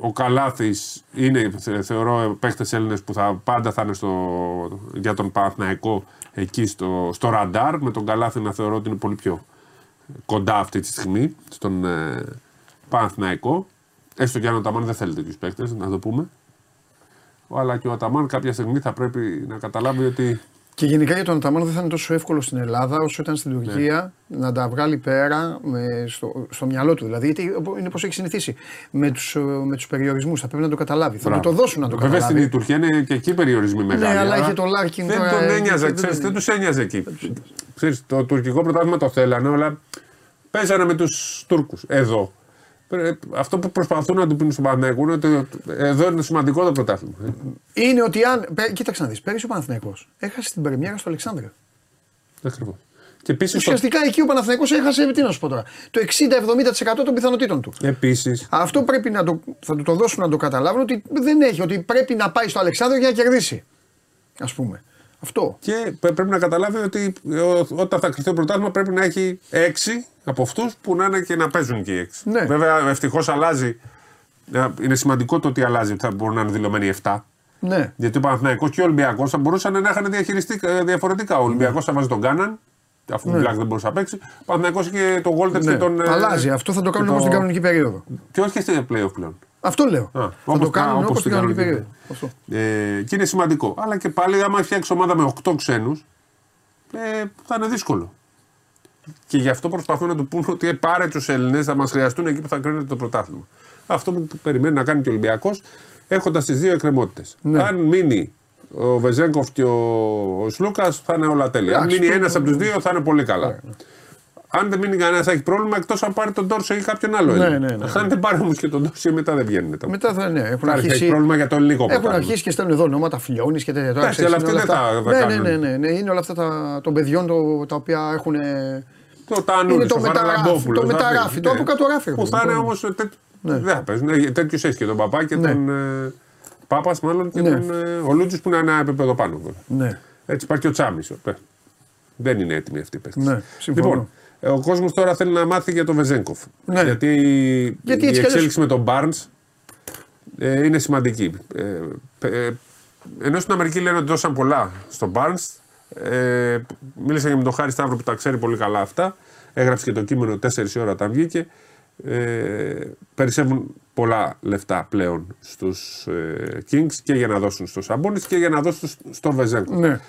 ο Καλάθης είναι, θε- θεωρώ, παίχτες Έλληνες που θα, πάντα θα είναι στο, για τον Παναθηναϊκό εκεί στο, στο ραντάρ. Με τον Καλάθη να θεωρώ ότι είναι πολύ πιο κοντά αυτή τη στιγμή στον ε, Παναθηναϊκό. Έστω και αν ο Αταμάν δεν θέλει τέτοιους παίχτες, να το πούμε. Αλλά και ο Αταμάν κάποια στιγμή θα πρέπει να καταλάβει ότι Και γενικά για τον Αταμάν δεν θα είναι τόσο εύκολο στην Ελλάδα όσο ήταν στην Τουρκία να τα βγάλει πέρα με, στο, στο μυαλό του. Δηλαδή, γιατί είναι πώ έχει συνηθίσει. Με τους με τους περιορισμούς θα πρέπει να το καταλάβει. Θα του το δώσουν να το Βέβαια καταλάβει. στην Τουρκία είναι και εκεί περιορισμοί μεγάλοι. αλλά άρα είχε το Λάρκιν Δεν τώρα, τον ε, ένοιαζε, δεν- ξέρεις, δεν- δεν τους ένοιαζε εκεί. Ξέρεις, το τουρκικό πρωτάθλημα το θέλανε, αλλά παίζανε με τους Τούρκους. Εδώ. Πρέ- Αυτό που προσπαθούν να του πούν στον Παναγιακό είναι ότι εδώ είναι σημαντικό το πρωτάθλημα. Είναι ότι αν. πέ- Κοίταξε να δεις. Πέρυσι ο Παναθηναϊκός έχασε την Πρεμιέρα στο Αλεξάνδρεια. Ακριβώς. Και επίσης. Ουσιαστικά εκεί ο Παναθηναϊκός έχασε. Τι να σου πω τώρα. Το 60-70% των πιθανότητων του. Επίσης, Αυτό πρέπει να το, θα του το δώσουν να το καταλάβουν ότι δεν έχει, ότι πρέπει να πάει στο Αλεξάνδριο για να κερδίσει. Α πούμε. Αυτό. Και πρέ- πρέπει να καταλάβει ότι ε, ο- όταν θα κρυφτεί το πρωτάθλημα πρέπει να έχει έξι από αυτούς που να είναι και να παίζουν και οι έξι. Ναι. Βέβαια, ευτυχώς αλλάζει. Ε, Είναι σημαντικό το ότι αλλάζει, ότι θα μπορούν να είναι δηλωμένοι 7. Ναι. Γιατί ο Παναθηναϊκός και ο Ολυμπιακός θα μπορούσαν να είχαν διαχειριστεί ε, διαφορετικά. Ο Ολυμπιακός θα βάζει τον Κάναν, αφού ο Μπλακ δεν μπορούσε να παίξει. Ο Παναθηναϊκός και τον Γόλτερ ναι. και τον. ε, Αλλάζει. Αυτό θα το κάνουν και όμως στην κανονική περίοδο. Και όχι και στην playoff πλέον. Αυτό λέω. Α, θα όπως το τα- κάνουν όπως όπως στην την κανονική κανονική. περίοδο. Αυτό. Ε, και είναι σημαντικό. Αλλά και πάλι, άμα φτιάξει ομάδα με 8 ξένους, ε, θα είναι δύσκολο. Και γι' αυτό προσπαθούν να του πούνε ότι ε, πάρε τους Έλληνες, θα μας χρειαστούν εκεί που θα κρίνεται το πρωτάθλημα. Αυτό που περιμένει να κάνει και ο Ολυμπιακός, έχοντας τις δύο εκκρεμότητες. Ναι. Αν μείνει ο Βεζέγκοφ και ο, ο Σλούκας, θα είναι όλα τέλεια. Αν Εντάξει, μείνει το- ένας από τους δύο, θα είναι πολύ καλά. Αν δεν μείνει κανένας, θα έχει πρόβλημα εκτός αν πάρει τον Τόρσο ή κάποιον άλλο. Ναι, Έλληνα. ναι, ναι. Αν δεν πάρει όμως και τον Τόρσο, μετά δεν βγαίνουν. τα Μετά θα ναι, έχουν θα έχει αρχίσει. πρόβλημα για το ελληνικό Έχουν πρωτάθλημα. αρχίσει και στέλνουν εδώ ονόματα φιλιώνης και τέτοια. Τώρα, Εντάξει, ξέρεις, αλλά είναι αυτοί όλα δεν αυτά- θα- θα ναι, ναι, κάνουν. ναι, ναι, ναι, είναι όλα αυτά τα, των παιδιών το, τα οποία έχουν. Το Τανούρη, Είναι το το μεταγράφι, Φαραλαμπόπουλο. το θα μεταγράφι, παίζει, το ναι. από κάτω ράφι, Που ρε θα παιδί είναι μου. όμως. Δεν θα παίζουν. Ε, Τέτοιους έχεις και τον παπά και Ναι. τον. Ε, Πάπας μάλλον και Ναι. τον. Ε, ο Λούτζης που είναι ένα επίπεδο πάνω. βέβαια. Ναι. Έτσι υπάρχει και ο Τσάμι. Δεν είναι έτοιμοι αυτοί οι παίκτες. Ναι, συμφωνώ. Λοιπόν, ε, ο κόσμος τώρα θέλει να μάθει για τον Βεζέγκοφ. Ναι. Γιατί, Γιατί η έτσι κι εξέλιξη με τον Barnes ε, είναι σημαντική. Ε, ε, ενώ στην Αμερική λένε ότι δώσαν πολλά στον Barnes, ε, μίλησα και με τον Χάρη Σταύρο που τα ξέρει πολύ καλά αυτά. Έγραψε και το κείμενο 4 ώρα όταν βγήκε. Ε, περισσεύουν πολλά λεφτά πλέον στους ε, Kings και για να δώσουν στο Σαμπόνις και για να δώσουν στο- στο Βεζέγκοφ. Ναι.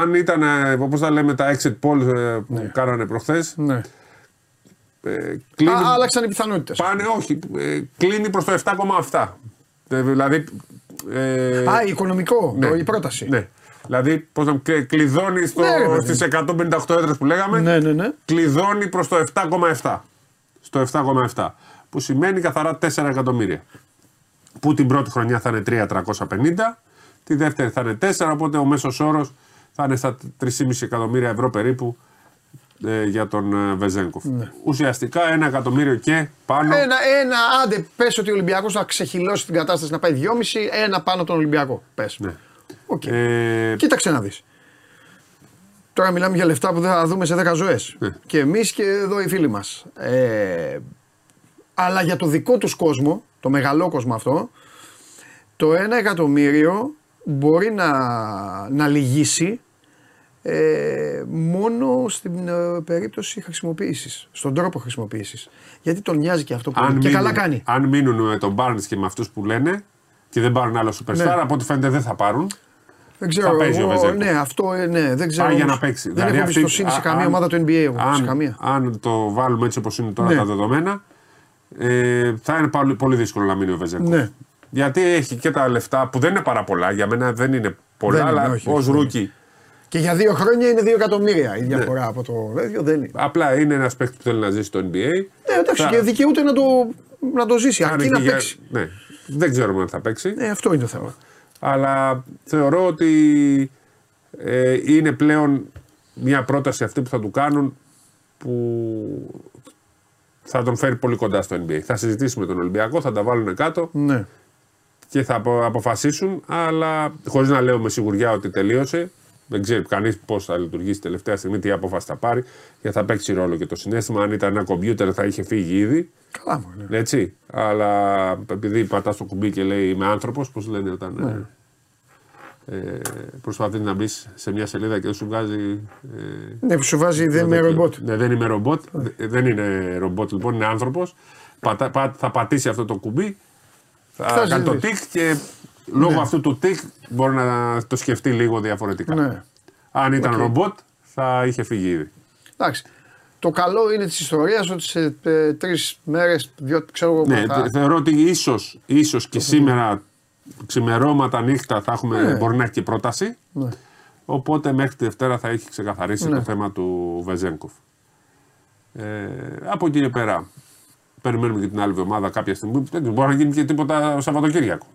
Αν ήταν, ε, όπως τα λέμε, τα exit polls ε, που κάνανε προχθές, ναι. ε, κλείνει, Α, άλλαξαν οι πιθανότητες. πάνε, όχι, ε, κλείνει προς το 7,7. Ε, δηλαδή, ε, Α, οικονομικό, το, η πρόταση. ναι. Δηλαδή, πώς να κλε- κλειδώνει στο, Ναι, ρε παιδί. στις 158 έδρες που λέγαμε, ναι, ναι. ναι. κλειδώνει προς το 7,7. Στο 7,7. Που σημαίνει καθαρά 4 εκατομμύρια. Που την πρώτη χρονιά θα είναι 3,350, τη δεύτερη θα είναι 4, οπότε ο μέσος όρος θα είναι στα 3,5 εκατομμύρια ευρώ περίπου ε, για τον ε, Βεζέγκοφ. Ουσιαστικά ένα εκατομμύριο και πάνω. Ένα, ένα, άντε, πες ότι ο Ολυμπιακός θα ξεχειλώσει την κατάσταση να πάει 2,5, ένα πάνω από τον Ολυμπιακό. Πες. Ναι. Οκ. Ε, Κοίταξε να δεις. Τώρα μιλάμε για λεφτά που δεν θα δούμε σε 10 ζωές. Ναι. Και εμείς και εδώ οι φίλοι μας. Ε, αλλά για το δικό τους κόσμο, το μεγαλό κόσμο αυτό, το 1 εκατομμύριο μπορεί να, να λυγίσει ε, μόνο στην ε, περίπτωση χρησιμοποίησης, στον τρόπο χρησιμοποίησης. Γιατί τον νοιάζει και αυτό που αν, Και μείνουν, καλά κάνει. αν μείνουν με τον Barnes και με αυτούς που λένε και δεν πάρουν άλλο superstar, Ναι. από ό,τι φαίνεται δεν θα πάρουν. Δεν ξέρω. παίζει ο εγώ, Βεζέγκοφ. ναι, αυτό ε, ναι, δεν ξέρω. Πάει για όμως. να παίξει. Δεν Δηλαδή έχω αυτή- εμπιστοσύνη σε α- καμία αν- ομάδα του NBA. Εγώ, σε Αν, καμία. αν το βάλουμε έτσι όπως είναι τώρα Ναι. τα δεδομένα, ε, θα είναι πολύ, πολύ δύσκολο να μείνει ο Βεζέγκοφ. Ναι. Γιατί έχει και τα λεφτά που δεν είναι πάρα πολλά. Για μένα δεν είναι πολλά, Δεν είναι, αλλά όχι, ως όχι, rookie. Και για δύο χρόνια είναι δύο εκατομμύρια η Ναι. διαφορά από το τέτοιο. Δεν είναι. Απλά είναι ένας παίκτης που θέλει να ζήσει στο NBA. Ναι, εντάξει, Θα- και δικαιούται να το, να το ζήσει. κάνει Αρκεί και να για- παίξει. Ναι. Δεν ξέρουμε αν θα παίξει. Ναι, αυτό είναι το θέμα. Αλλά θεωρώ ότι ε, είναι πλέον μια πρόταση αυτή που θα του κάνουν που θα τον φέρει πολύ κοντά στο NBA. Θα συζητήσει με τον Ολυμπιακό, θα τα βάλουν κάτω Ναι. και θα απο- αποφασίσουν, αλλά χωρίς να λέω με σιγουριά ότι τελείωσε, Δεν ξέρει κανείς πώς θα λειτουργήσει τελευταία στιγμή, τι απόφαση θα πάρει και θα παίξει ρόλο και το συνέστημα. Αν ήταν ένα κομπιούτερ θα είχε φύγει ήδη. Καλά μου. Ναι. Έτσι. Αλλά επειδή πατάς το κουμπί και λέει Είμαι άνθρωπος, πώς λένε όταν. Ναι. Ε, προσπαθείς να μπεις σε μια σελίδα και δεν σου βγάζει. Ε, Ναι, που σου βάζει δεν είμαι ρομπότ. ναι, δεν είμαι ρομπότ. Δε- Δεν είναι ρομπότ λοιπόν, είναι άνθρωπος. θα πατήσει αυτό το κουμπί, θα, Θα κάνει το ζητήσει. τικ και λόγω αυτού του τικ μπορεί να το σκεφτεί λίγο διαφορετικά. Ναι. Αν ήταν ρομπότ, θα είχε φύγει ήδη. Εντάξει. Το καλό είναι της ιστορίας ότι σε ε, τρεις μέρες, δύο, ξέρω εγώ. Ναι, θα- θε- θεωρώ ότι ίσως, ίσως και σήμερα ξημερώματα νύχτα θα έχουμε, Ναι. μπορεί να έχει και πρόταση. Ναι. Οπότε μέχρι τη Δευτέρα θα έχει ξεκαθαρίσει Ναι. το θέμα του Βεζέγκοφ. Ε, από εκεί και πέρα περιμένουμε και την άλλη εβδομάδα κάποια στιγμή. Δεν μπορεί να γίνει και τίποτα Σαββατοκύριακο.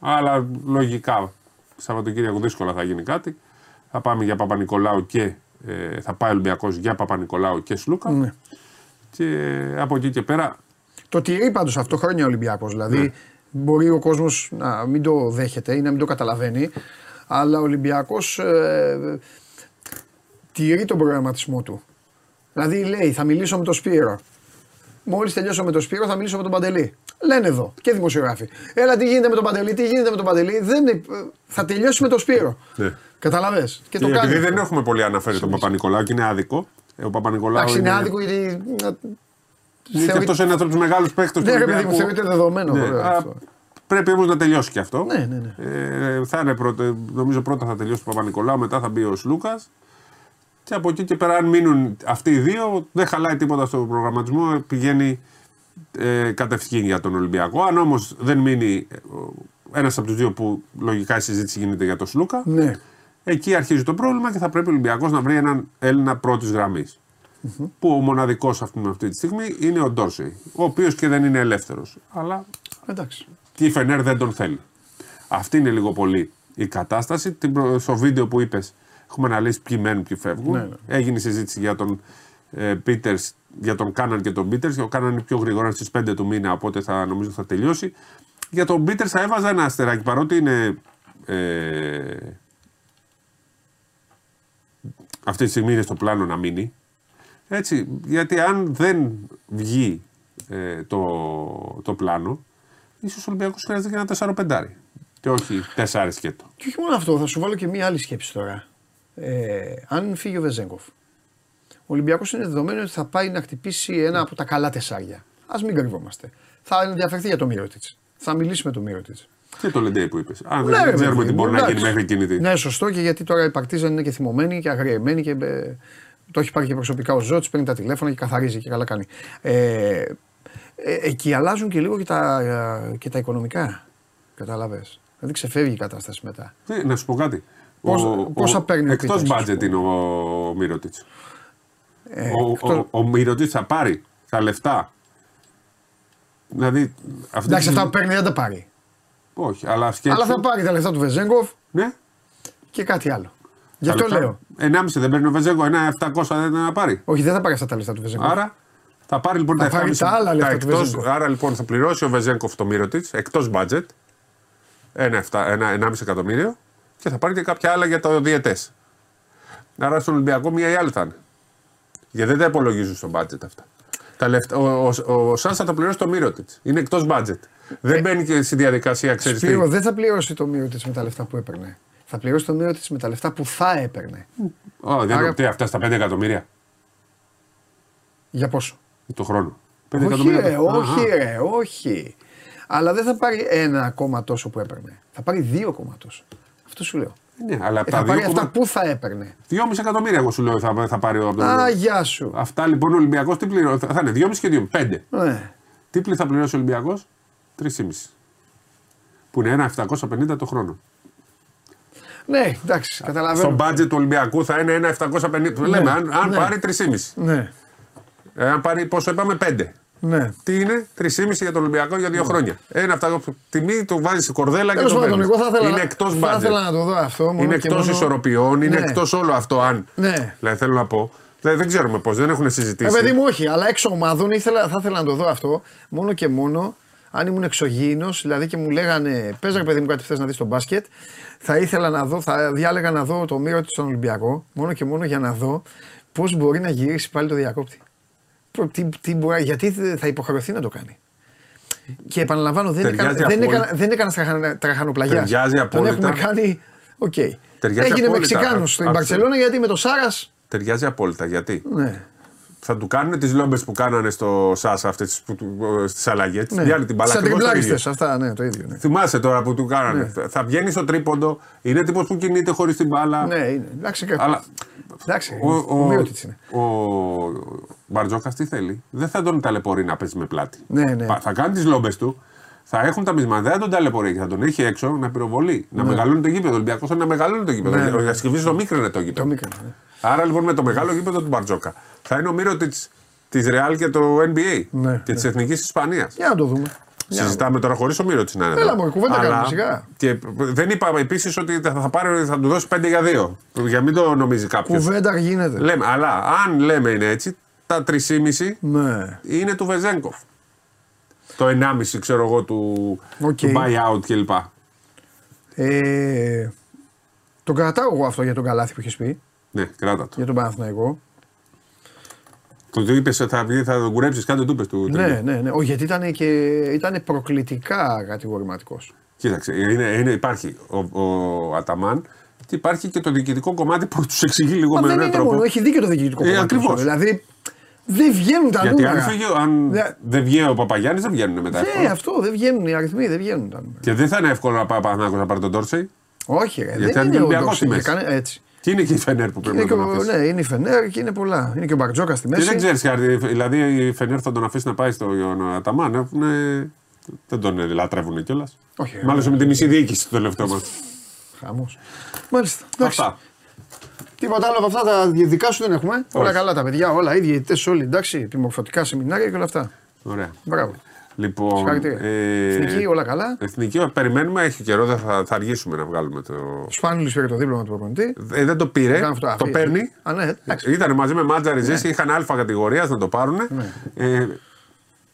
Αλλά λογικά Σαββατοκύριακο δύσκολα θα γίνει κάτι. Θα πάμε για Παπα-Νικολάου και ε, θα πάει ο Ολυμπιακός για Παπα-Νικολάου και Σλούκα. Ναι. Και από εκεί και πέρα Το τηρεί πάντως αυτό χρόνια ο Ολυμπιακός. Δηλαδή Ναι. μπορεί ο κόσμος να μην το δέχεται ή να μην το καταλαβαίνει, αλλά ο Ολυμπιακός ε, τηρεί τον προγραμματισμό του. Δηλαδή λέει, θα μιλήσω με τον Σπύρο. Μόλις τελειώσω με τον Σπύρο, θα μιλήσω με τον Παντελή. Λένε εδώ και δημοσιογράφοι. Έλα, τι γίνεται με τον Παντελή, τι γίνεται με τον Παντελή. Δεν, είναι- θα τελειώσει με τον Σπύρο. Ναι. Καταλαβέ. Και, Και το επειδή κάνει. δεν αυτό. έχουμε πολύ αναφέρει τον Παπα-Νικολάου και είναι άδικο. Ε, Ο Παπα-Νικολάου Εντάξει, είναι άδικο γιατί. ε, είναι και θεωρεί- αυτός ένας από τους μεγάλους παίχτε του Ναι, ρε παιδί μου, Ολυμπιακού. θεωρείται δεδομένο. Ναι, βέβαια, α, αυτό. Πρέπει όμως να τελειώσει και αυτό. Ναι, ναι, ναι. Ε, θα είναι πρώτα, νομίζω πρώτα θα τελειώσει ο Παπα-Νικολάου, μετά θα μπει ο Σλούκας. Και από εκεί και πέρα, αν μείνουν αυτοί οι δύο, δεν χαλάει τίποτα στο προγραμματισμό, πηγαίνει ε, κατευθείαν για τον Ολυμπιακό. Αν όμως δεν μείνει ένας από τους δύο που λογικά η συζήτηση γίνεται για τον Σλούκα, Ναι. Εκεί αρχίζει το πρόβλημα και θα πρέπει ο Ολυμπιακός να βρει έναν Έλληνα πρώτης γραμμής. Που ο μοναδικός αυτή, αυτή τη στιγμή είναι ο Ντόρσεϊ, ο οποίος και δεν είναι ελεύθερος. Αλλά Εντάξει. και η Φενέρ δεν τον θέλει. Αυτή είναι λίγο πολύ η κατάσταση. Την προ- Στο βίντεο που είπες, έχουμε αναλύσει ποιοι μένουν, ποιοι φεύγουν. Ναι, ναι. Έγινε συζήτηση για τον ε, Peters, για τον Κάναν και τον Πίτερ. Ο Κάναν είναι πιο γρήγορα στις 5 του μήνα, οπότε θα, νομίζω θα τελειώσει. Για τον Πίτερ θα έβαζα ένα αστεράκι παρότι είναι. Ε, αυτή τη στιγμή είναι στο πλάνο να μείνει. Έτσι, γιατί αν δεν βγει ε, το, το πλάνο, ίσως ο Ολυμπιακός χρειάζεται και ένα 4-5. Και όχι 4 σκέτο. Και όχι μόνο αυτό, θα σου βάλω και μία άλλη σκέψη τώρα. Ε, αν φύγει ο Βεζέγκοφ, ο Ολυμπιακός είναι δεδομένο ότι θα πάει να χτυπήσει ένα από τα καλά τεσσάρια. Α μην κρυβόμαστε. Θα ενδιαφερθεί για το Μύρωτιτ. Θα μιλήσει με το Μύρωτιτ. Και το Λεντέι που είπες. Αν Ναι, δεν ρε, ξέρουμε παιδί τι μου, μπορεί να εντάξει. γίνει μέχρι εκείνη τη. Ναι, σωστό και γιατί τώρα η Παρτίζαν είναι και θυμωμένη και αγριεμένη και ε, το έχει πάρει και προσωπικά ο Ζώτης, παίρνει τα τηλέφωνα και καθαρίζει και καλά κάνει. Ε, ε, εκεί αλλάζουν και λίγο και τα, ε, και τα οικονομικά. Καταλαβες. Δηλαδή ξεφεύγει η κατάσταση μετά. Ναι, να σου πω κάτι. Πώς- πόσα παίρνει ο Εκτός Πίτερς, ας budget πούμε. είναι ο, ο Μύρωτιτ. Ε, ο εκτός- ο, ο Μύρωτιτ θα πάρει τα λεφτά. Δηλαδή. Αυτή Εντάξει, τη- αυτά που παίρνει δεν τα πάρει. Όχι, αλλά σκέψου. Αλλά θα πάρει τα λεφτά του Βεζέγκοφ Ναι, και κάτι άλλο. Γι' τα αυτό λεφτά. λέω. 1,5 δεν παίρνει ο Βεζέγκο, ένα 700 δεν θα πάρει. Όχι, δεν θα πάρει αυτά τα λεφτά του Βεζέγκοφ. Άρα θα πάρει λοιπόν Θα τα πάρει 7,5 τα άλλα λεφτά του εκτός- Βεζέγκοφ. Άρα λοιπόν θα πληρώσει ο Βεζέγκοφ το μύρο τη εκτός budget. Ένα, εφτά- ένα 1,5 εκατομμύριο και θα πάρει και κάποια άλλα για το διαιτές. Άρα στον Ολυμπιακό μία ή άλλη θα είναι. Γιατί δεν τα υπολογίζουν στο budget αυτά. Τα λεφτά, ο, ο, ο, Σάνς θα το πληρώσει το μύρο της. Είναι εκτός budget. Δεν μπαίνει και στη διαδικασία, ξέρεις τι. Ε, Σπύρο, δεν θα πληρώσει το μύρο της με τα λεφτά που έπαιρνε. Θα πληρώσει το μύρο της με τα λεφτά που θα έπαιρνε. Ω, δεν Άρα- είναι τι, αυτά στα 5 εκατομμύρια Για πόσο; το χρόνο. 5 Όχι ρε, Αχα. όχι ρε, όχι. Αλλά δεν θα πάρει ένα ακόμα τόσο που έπαιρνε. Θα πάρει δύο ακόμα τόσο. Αυτό σου λέω. Ναι, αλλά Ε, από θα τα πάρει 2,5 αυτά που θα έπαιρνε. εκατομμύρια εγώ σου λέω θα, θα πάρει ο από τον Α, γεια σου. Αυτά λοιπόν ο Ολυμπιακός τι πληρώνει; Θα είναι 2,5 και 2, 5. Ναι. Τι πλη θα πληρώσει ο Ολυμπιακός, 3,5. Που είναι ένα 750 το χρόνο. Ναι, εντάξει, Στο καταλαβαίνω. budget του Ολυμπιακού θα είναι ένα 750. Λέμε, αν, αν ναι. πάρει 3,5. Ναι, Ε, αν πάρει, πόσο είπαμε, 5. Ναι. Τι είναι, 3,5 για τον Ολυμπιακό για δύο χρόνια. Ένα αυτά, τιμή του βάζεις σε κορδέλα και Τέλος το πάντων, παίρνεις. εγώ θα ήθελα, Είναι εκτός θα ήθελα budget. να το δω αυτό. Μόνο Είναι και εκτός μόνο- ισορροπιών, είναι Ναι. εκτός όλο αυτό. Αν. Ναι. Δηλαδή θέλω να πω. Δεν, δεν ξέρουμε πώς, δεν έχουν Ε, συζητήσει. παιδί μου, όχι, αλλά έξω ομάδων ήθελα, θα ήθελα να το δω αυτό μόνο και μόνο αν ήμουν εξωγήινος, δηλαδή και μου λέγανε Πες ρε παιδί μου κάτι θε να δεις στο μπάσκετ, θα ήθελα να δω, θα διάλεγα να δω το μύρο της στον Ολυμπιακό, μόνο και μόνο για να δω πώς μπορεί να γυρίσει πάλι το διακόπτη. Προ- Τι, τι μπορεί, γιατί θε- θα υποχρεωθεί να το κάνει. Και επαναλαμβάνω, δεν Ταιριάζει έκανα, δεν απόλυτα. έκανα, δεν έκανα τραχα- τραχανοπλαγιά. Ταιριάζει Τον απόλυτα. έχουμε κάνει. Οκ. Ταιριάζει Έγινε απόλυτα. Μεξικάνο στην Αυτό. Παρσελόνα γιατί με το Σάρα. Ταιριάζει απόλυτα. Γιατί; Ναι. Θα του κάνουν τις λόμπες που κάνανε στο Σάσα αυτές τις αλλαγές. ναι. Ναι. Διάλει την μπαλά. Σαν ακριβώς το ίδιο. τριπλάριστες αυτά, ναι, το ίδιο. Ναι, Θυμάσαι τώρα που του κάνανε. Θα βγαίνει στο τρίποντο, είναι τύπος που κινείται χωρίς την μπάλα. ναι είναι. Εντάξει, κα- Αλλά εντάξει ο, ο, Μύρωτιτς είναι. ο, ο Μπαρτζόκας τι θέλει; Δεν θα τον ταλαιπωρεί να παίζει με πλάτη. Ναι, ναι. Πα- Θα κάνει τις λόμπες του, θα έχουν τα μισμά. Δεν θα τον ταλαιπωρεί. Θα τον έχει έξω να πυροβολεί. Να μεγαλώνει το γήπεδο. Ο Ολυμπιακός θέλει να μεγαλώνει το γήπεδο. Ναι, Ο ναι. Γιασκεβίτη το μίκρινε το Το γήπεδο. μικρό. Ναι. Άρα λοιπόν με το μεγάλο γήπεδο του Μπαρτζόκα θα είναι ο μύρο της Ρεάλ και το NBA Ναι, και της Εθνικής Ισπανίας. Για να το δούμε. Για να Συζητάμε τώρα χωρίς ο Μύρο της να είναι. Έλα, εδώ. μωρέ, κουβέντα Αλλά- κάνουμε, σιγά. Και δεν είπα επίσης ότι θα, θα, πάρει, θα του δώσει 5 για 2. Για να μην το νομίζει κάποιος. Κουβέντα γίνεται. Λέμε, αλλά αν λέμε είναι έτσι, τα 3,5 Ναι. είναι του Βεζένκοφ. Το 1,5 ξέρω εγώ του, Οκ. του buyout κλπ. Ε, τον κρατάω εγώ αυτό για τον Καλάθι που έχεις πει, Ναι, κράτα το. για τον Παναθηναϊκό. Το του είπες θα, βγει, θα τον κουρέψεις, κάτι του είπες του. Ναι, τελείου. ναι, ναι. Όχι, γιατί ήταν και ήταν προκλητικά κατηγορηματικός. Κοίταξε, είναι, είναι, υπάρχει ο, ο Αταμάν και υπάρχει και το διοικητικό κομμάτι που τους εξηγεί λίγο Μα με δεν έναν είναι τρόπο. μόνο, έχει δίκιο το διοικητικό Ε, κομμάτι. ακριβώς. Δηλαδή δεν βγαίνουν τα Γιατί νούμερα. αν, φύγει, ο- αν Ναι. δεν βγει ο Παπαγιάννης, δεν βγαίνουν μετά. Ναι, εύκολα. αυτό δεν βγαίνουν οι αριθμοί, δεν βγαίνουν τα νούμερα. Και δεν θα είναι εύκολο να πάει ο Παναθηναϊκός να πάρει τον Τόρσεϊ. Όχι, ρε, Γιατί δεν αν είναι είναι ο Ολυμπιακός Ντόρσεϊ, στη μέση. κάνε- Έτσι. Και είναι και η Φενέρ που πρέπει Είναι και να τον ο, αφήσει; ναι, είναι η Φενέρ και είναι πολλά. Είναι και ο Μπαρτζόκα στη Και μέση. δεν ξέρεις, δηλαδή η Φενέρ θα τον αφήσει να πάει στο Αταμάν. Έχουν, δεν τον λατρεύουν κιόλας. Όχι, Μάλλον με τη μισή διοίκηση το τελευταίο μα. Χαμός. Μάλιστα. Εντάξει. Αυτά. Τίποτα άλλο από αυτά τα δικά σου δεν έχουμε. Όλα Όχι. καλά τα παιδιά, όλα οι διαιτητέ όλοι εντάξει. Επιμορφωτικά σεμινάρια και όλα αυτά. Ωραία. Μπράβο. Λοιπόν, Συγχαρητήρια. Εθνική, όλα καλά. Εθνική, περιμένουμε, έχει καιρό, δεν θα, θα αργήσουμε να βγάλουμε το. Σπάνιλ πήρε το δίπλωμα του προπονητή. Ε, δεν το πήρε, Κάνω αυτό, το αυτή- παίρνει. Α, ναι, εντάξει. Ήταν μαζί με Μάτζαρη Ζήση, είχαν αλφα κατηγορίας να το πάρουν. Ε,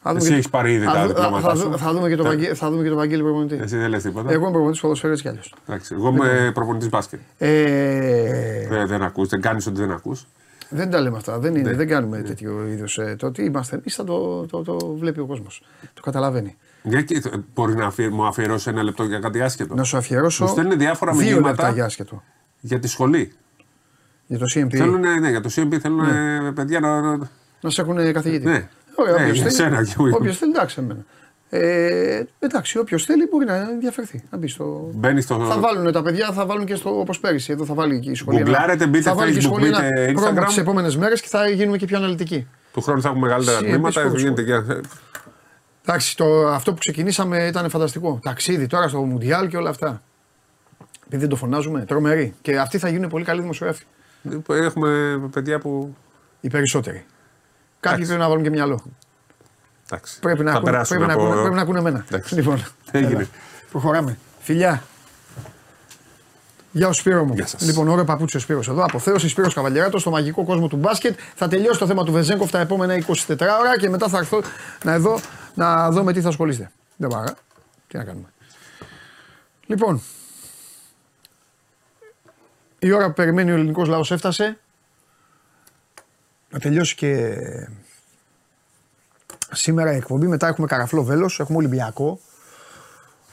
Θα δούμε Εσύ και- έχεις πάρει ήδη θα τα δου- διπλώματά θα σου. δου- Θα δούμε και το Τα- Βαγγέ- θα δούμε και το Βαγγέλη προπονητή. εσύ δεν λες τίποτα. Εγώ είμαι προπονητής ποδοσφαίρου έτσι κι αλλιώ. Εντάξει, εγώ είμαι προπονητής μπάσκετ. Ε, Δεν, δεν ακούς, δεν κάνεις ότι δεν ακούς. Δεν τα λέμε αυτά. Δεν, είναι, Ναι. δεν κάνουμε τέτοιο είδους. Ε, το ότι είμαστε εμείς θα το, το, το βλέπει ο κόσμος. Το καταλαβαίνει. Μια και μπορεί να αφιε- μου αφιερώσει ένα λεπτό για κάτι άσχετο. Να σου αφιερώσω Μου στέλνουν διάφορα δύο μηνύματα. λεπτά για άσχετο. Για τη σχολή. Για το CMP. Θέλουν, ναι, για το CMP θέλουν ε, παιδιά να. να- Να σε έχουν καθηγητή. Ναι. Ωραία, Ναι, όποιος για θέλει, σένα και εγώ. όποιος θέλει, εντάξει, εμένα. Ε, εντάξει, όποιος θέλει μπορεί να ενδιαφερθεί. Να μπει στο... Μπαίνει στο. Θα βάλουν τα παιδιά, θα βάλουν και στο όπως πέρυσι. Εδώ θα βάλει και η σχολή. ένα- Γκουγκλάρετε, μπείτε θα βάλει και η Facebook, σχολή ένα μπείτε πρόγραμμα Instagram. τις επόμενες μέρες και θα γίνουμε και πιο αναλυτικοί. Του χρόνου θα έχουμε μεγαλύτερα CMP τμήματα. Sports γίνεται και- Εντάξει, το, αυτό που ξεκινήσαμε ήταν φανταστικό. Ταξίδι τώρα στο Μουντιάλ και όλα αυτά. Επειδή δεν το φωνάζουμε, τρομερή. Και αυτοί θα γίνουν πολύ καλοί δημοσιογράφοι. Έχουμε παιδιά που. Οι περισσότεροι. Κάποιοι Εντάξει. πρέπει να βάλουν και μυαλό. Εντάξει, Πρέπει να, θα ακούνε, περάσουν πρέπει, να από- ακούνε, πρέπει να ακούνε εμένα. Εντάξει. Λοιπόν, <laughs> Έγινε. έλα. προχωράμε. Φιλιά. Γεια σου Σπύρο μου. Γεια σας. Λοιπόν, ωραίο παπούτσι ο Σπύρος εδώ. Αποθέωση Σπύρος Καβαλιαράτος στο μαγικό κόσμο του μπάσκετ. Θα τελειώσει το θέμα του Βεζέγκοφ τα επόμενα 24 ώρα και μετά θα έρθω να, εδώ, να δω με τι θα ασχολείστε. Δεν παρά. Τι να κάνουμε. Λοιπόν, η ώρα που περιμένει ο ελληνικός λαός έφτασε. Να τελειώσει και σήμερα η εκπομπή. Μετά έχουμε καραφλό βέλος, έχουμε Ολυμπιακό.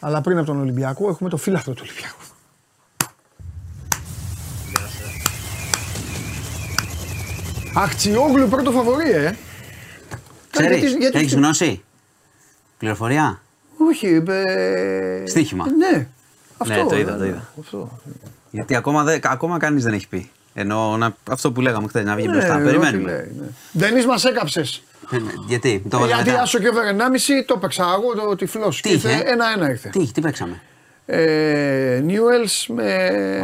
Αλλά πριν από τον Ολυμπιακό έχουμε το φύλαθρο του Ολυμπιακού. Αχτσιόγλου πρώτο φαβορή, ε. Ξέρεις, Γιατί- γιατί- έχεις γνώση. Πληροφορία; Όχι, ε... Στοίχημα. Ναι. Αυτό, Ναι, το είδα, ε, το είδα. Αυτό. Γιατί ακόμα, δε, ακόμα κανείς δεν έχει πει. Ενώ να, αυτό που λέγαμε χθες να βγει μπροστά. Ναι, Περιμένουμε. ό,τι λέει, ναι. Ντενής μας έκαψες. Ε, ναι, Γιατί, το Ε, έβαλα γιατί μετά. άσο και over 1,5 το παίξα εγώ το τυφλός. Τι Και ήρθε είχε; Ένα-ένα ήρθε. Τι, τι παίξαμε; Ε, Newells με,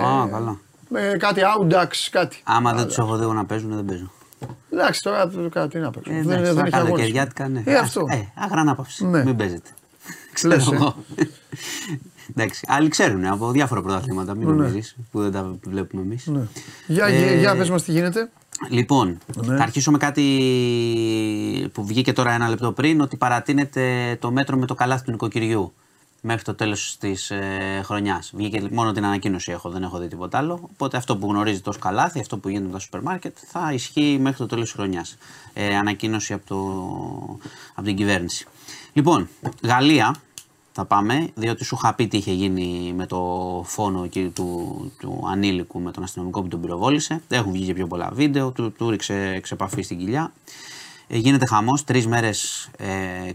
Α, καλά. με κάτι Audax, κάτι. Άμα δεν τους έχω δει εγώ να παίζουν, δεν παίζω. Εντάξει, τώρα κάτι να παίξω. Ε, δεν, εντάξει, δεν τώρα έχει αγώνες. καλοκαιριάτικα, ναι. Ε, αυτό. Ε, αγρανάπαυση. Ναι. Μην παίζετε. <laughs> Ξέρω Λες, ε. εγώ. Εντάξει, άλλοι ξέρουν από διάφορα πρωταθλήματα, μην Ναι. νομίζεις, που δεν τα βλέπουμε εμείς. Ναι. Για, Ε, για πες μας τι γίνεται. Λοιπόν, Ναι. θα αρχίσω με κάτι που βγήκε τώρα ένα λεπτό πριν, ότι παρατείνεται το μέτρο με το καλάθι του νοικοκυριού μέχρι το τέλος της ε, χρονιάς. Βγήκε μόνο την ανακοίνωση έχω, δεν έχω δει τίποτα άλλο. Οπότε αυτό που γνωρίζετε ως καλάθι, αυτό που γίνεται με τα σούπερ μάρκετ, θα ισχύει μέχρι το τέλος της χρονιάς. Ε, ανακοίνωση από, το, από την κυβέρνηση. Λοιπόν, Γαλλία θα πάμε, διότι σου είχα πει τι είχε γίνει με το φόνο εκεί του, του ανήλικου με τον αστυνομικό που τον πυροβόλησε. Έχουν βγει και πιο πολλά βίντεο, του, του ρίξε εξεπαφή στην κοιλιά. Ε, γίνεται χαμός, τρεις μέρες ε,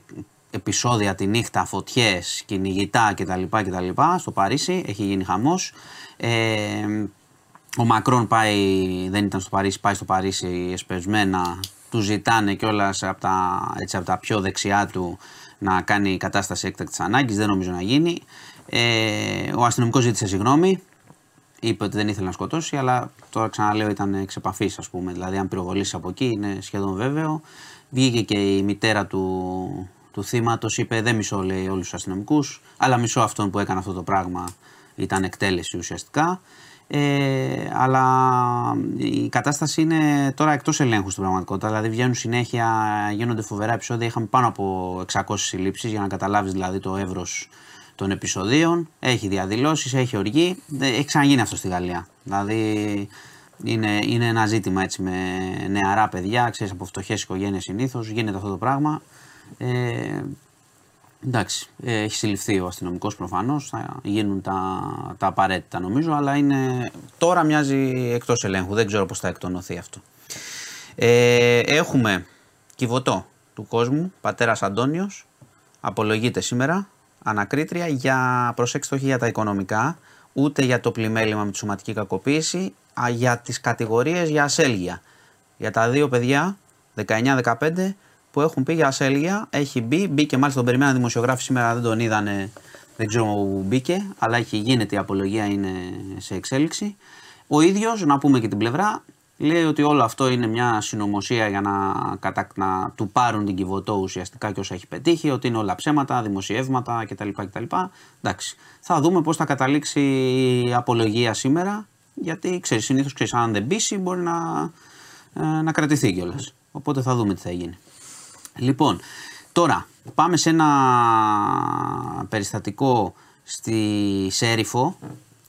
επεισόδια τη νύχτα, φωτιές, κυνηγητά κτλ, κτλ. στο Παρίσι, έχει γίνει χαμός. Ε, ο Μακρόν πάει, δεν ήταν στο Παρίσι, πάει στο Παρίσι εσπευσμένα. Του ζητάνε κιόλας από τα, έτσι, από τα πιο δεξιά του να κάνει κατάσταση έκτακτης ανάγκης. Δεν νομίζω να γίνει. Ε, ο αστυνομικός ζήτησε συγγνώμη. Είπε ότι δεν ήθελε να σκοτώσει, αλλά τώρα ξαναλέω ήταν εξ επαφής, ας πούμε. Δηλαδή, αν πυροβολήσει από εκεί είναι σχεδόν βέβαιο. Βγήκε και η μητέρα του, του θύματος, είπε: Δεν μισώ, λέει, όλους τους αστυνομικούς, αλλά μισώ αυτόν που έκανε αυτό το πράγμα. Ήταν εκτέλεση ουσιαστικά. Ε, αλλά η κατάσταση είναι τώρα εκτός ελέγχου στην πραγματικότητα. Δηλαδή βγαίνουν συνέχεια, γίνονται φοβερά επεισόδια. Είχαμε πάνω από 600 συλλήψεις για να καταλάβεις δηλαδή το εύρος των επεισοδίων. Έχει διαδηλώσεις, έχει οργή. Δεν- Έχει ξαναγίνει αυτό στη Γαλλία. Δηλαδή είναι, είναι ένα ζήτημα έτσι με νεαρά παιδιά, ξέρεις από φτωχές οικογένειες συνήθως. Γίνεται αυτό το πράγμα. Ε, Εντάξει, ε, έχει συλληφθεί ο αστυνομικός προφανώς. Θα γίνουν τα, τα απαραίτητα νομίζω, αλλά είναι, τώρα μοιάζει εκτός ελέγχου. Δεν ξέρω πώς θα εκτονωθεί αυτό. Ε, έχουμε κυβωτό του κόσμου, πατέρας Αντώνιος. Απολογείται σήμερα, ανακρίτρια, για προσέξτε όχι για τα οικονομικά, ούτε για το πλημέλημα με τη σωματική κακοποίηση, α, για τις κατηγορίες για ασέλγεια. Για τα δύο παιδιά, 19-15, που έχουν πει για ασέλγεια, έχει μπει, μπήκε μάλιστα τον περιμέναν δημοσιογράφοι σήμερα, δεν τον είδανε, δεν ξέρω που μπήκε, αλλά έχει γίνεται η απολογία, είναι σε εξέλιξη. Ο ίδιος, να πούμε και την πλευρά, λέει ότι όλο αυτό είναι μια συνωμοσία για να, κατα... να του πάρουν την κυβωτό ουσιαστικά και όσα έχει πετύχει, ότι είναι όλα ψέματα, δημοσιεύματα κτλ. κτλ. Εντάξει. Θα δούμε πώς θα καταλήξει η απολογία σήμερα, γιατί ξέρεις, συνήθως ξέρεις, αν δεν πείσει μπορεί να, ε, να κρατηθεί κιόλας. Οπότε θα δούμε τι θα γίνει. Λοιπόν, τώρα πάμε σε ένα περιστατικό στη Σέριφο.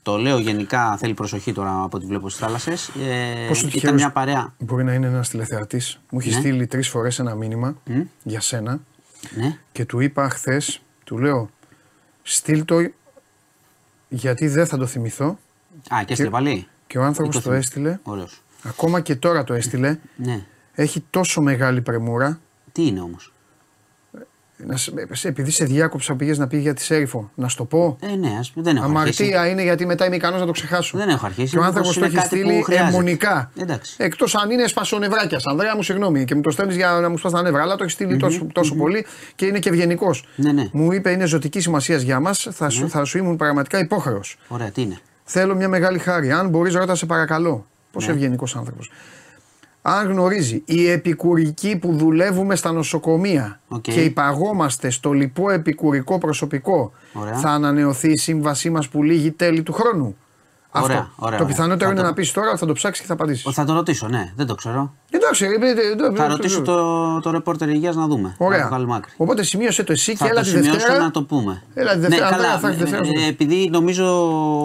Το λέω γενικά, θέλει προσοχή τώρα από ό,τι βλέπω στις θάλασσες. Ε, Πόσο ήταν τυχαίος μια παρέα. Μπορεί να είναι ένας τηλεθεατής. Μου έχει Ναι. στείλει τρεις φορές ένα μήνυμα για σένα Ναι, και του είπα χθες, του λέω, στείλ το γιατί δεν θα το θυμηθώ. Α, και έστειλε πάλι. Και ο άνθρωπος Ή το θυμ- έστειλε. Ωραίος. Ακόμα και τώρα το έστειλε. Ναι. Έχει τόσο μεγάλη πρεμούρα. Τι είναι όμως; Να σε- σε- επειδή σε διάκοψα πήγες να πει για τη Σέριφο. Να σου το πω. Ε, ναι, ας, δεν έχω αρχίσει. Αμαρτία είναι γιατί μετά είμαι ικανός να το ξεχάσω. Δεν έχω αρχίσει. Και ο μήπως άνθρωπος το είναι έχει κάτι που στείλει χρειάζεται. αιμονικά. Εντάξει. Εκτός αν είναι σπασονευράκιας. Ανδρέα μου, συγγνώμη, και μου το στέλνεις για να μου σπάς τα νεύρα. Αλλά το έχεις στείλει τόσο, τόσο πολύ και είναι και ευγενικός. Ναι, ναι. Μου είπε είναι ζωτική σημασία για μας. Θα, σου, θα σου ήμουν πραγματικά υπόχρεος. Ωραία, τι είναι; Θέλω μια μεγάλη χάρη. Αν μπορείς, ρώτα σε παρακαλώ. Πόσο Ναι. ευγενικός άνθρωπος. Αν γνωρίζει οι επικουρικοί που δουλεύουμε στα νοσοκομεία Οκ. και υπαγόμαστε στο λοιπό επικουρικό προσωπικό, Ωραία. θα ανανεωθεί η σύμβασή μας που λήγει τέλη του χρόνου. Ωραία, Αυτό. ωραία, το ωραία. πιθανότερο Θα είναι το- να πεις τώρα, θα το ψάξεις και θα απαντήσεις. Ο, Θα το ρωτήσω, ναι, δεν το ξέρω. Εντάξει, ρε, ε, ε, ε, Θα ε, ρωτήσω ε, το, το ρεπόρτερ υγείας να δούμε. Να το Ωραία. βγάλουμε άκρη. Οπότε σημείωσε το εσύ και Θα έλα το τη σημειώσω Δευτέρα. να το πούμε. Έλα τη Δευτέρα, Ναι, Ανδρέα, καλά, θα έρθει Δευτέρα ε, να το ε, πεις. επειδή νομίζω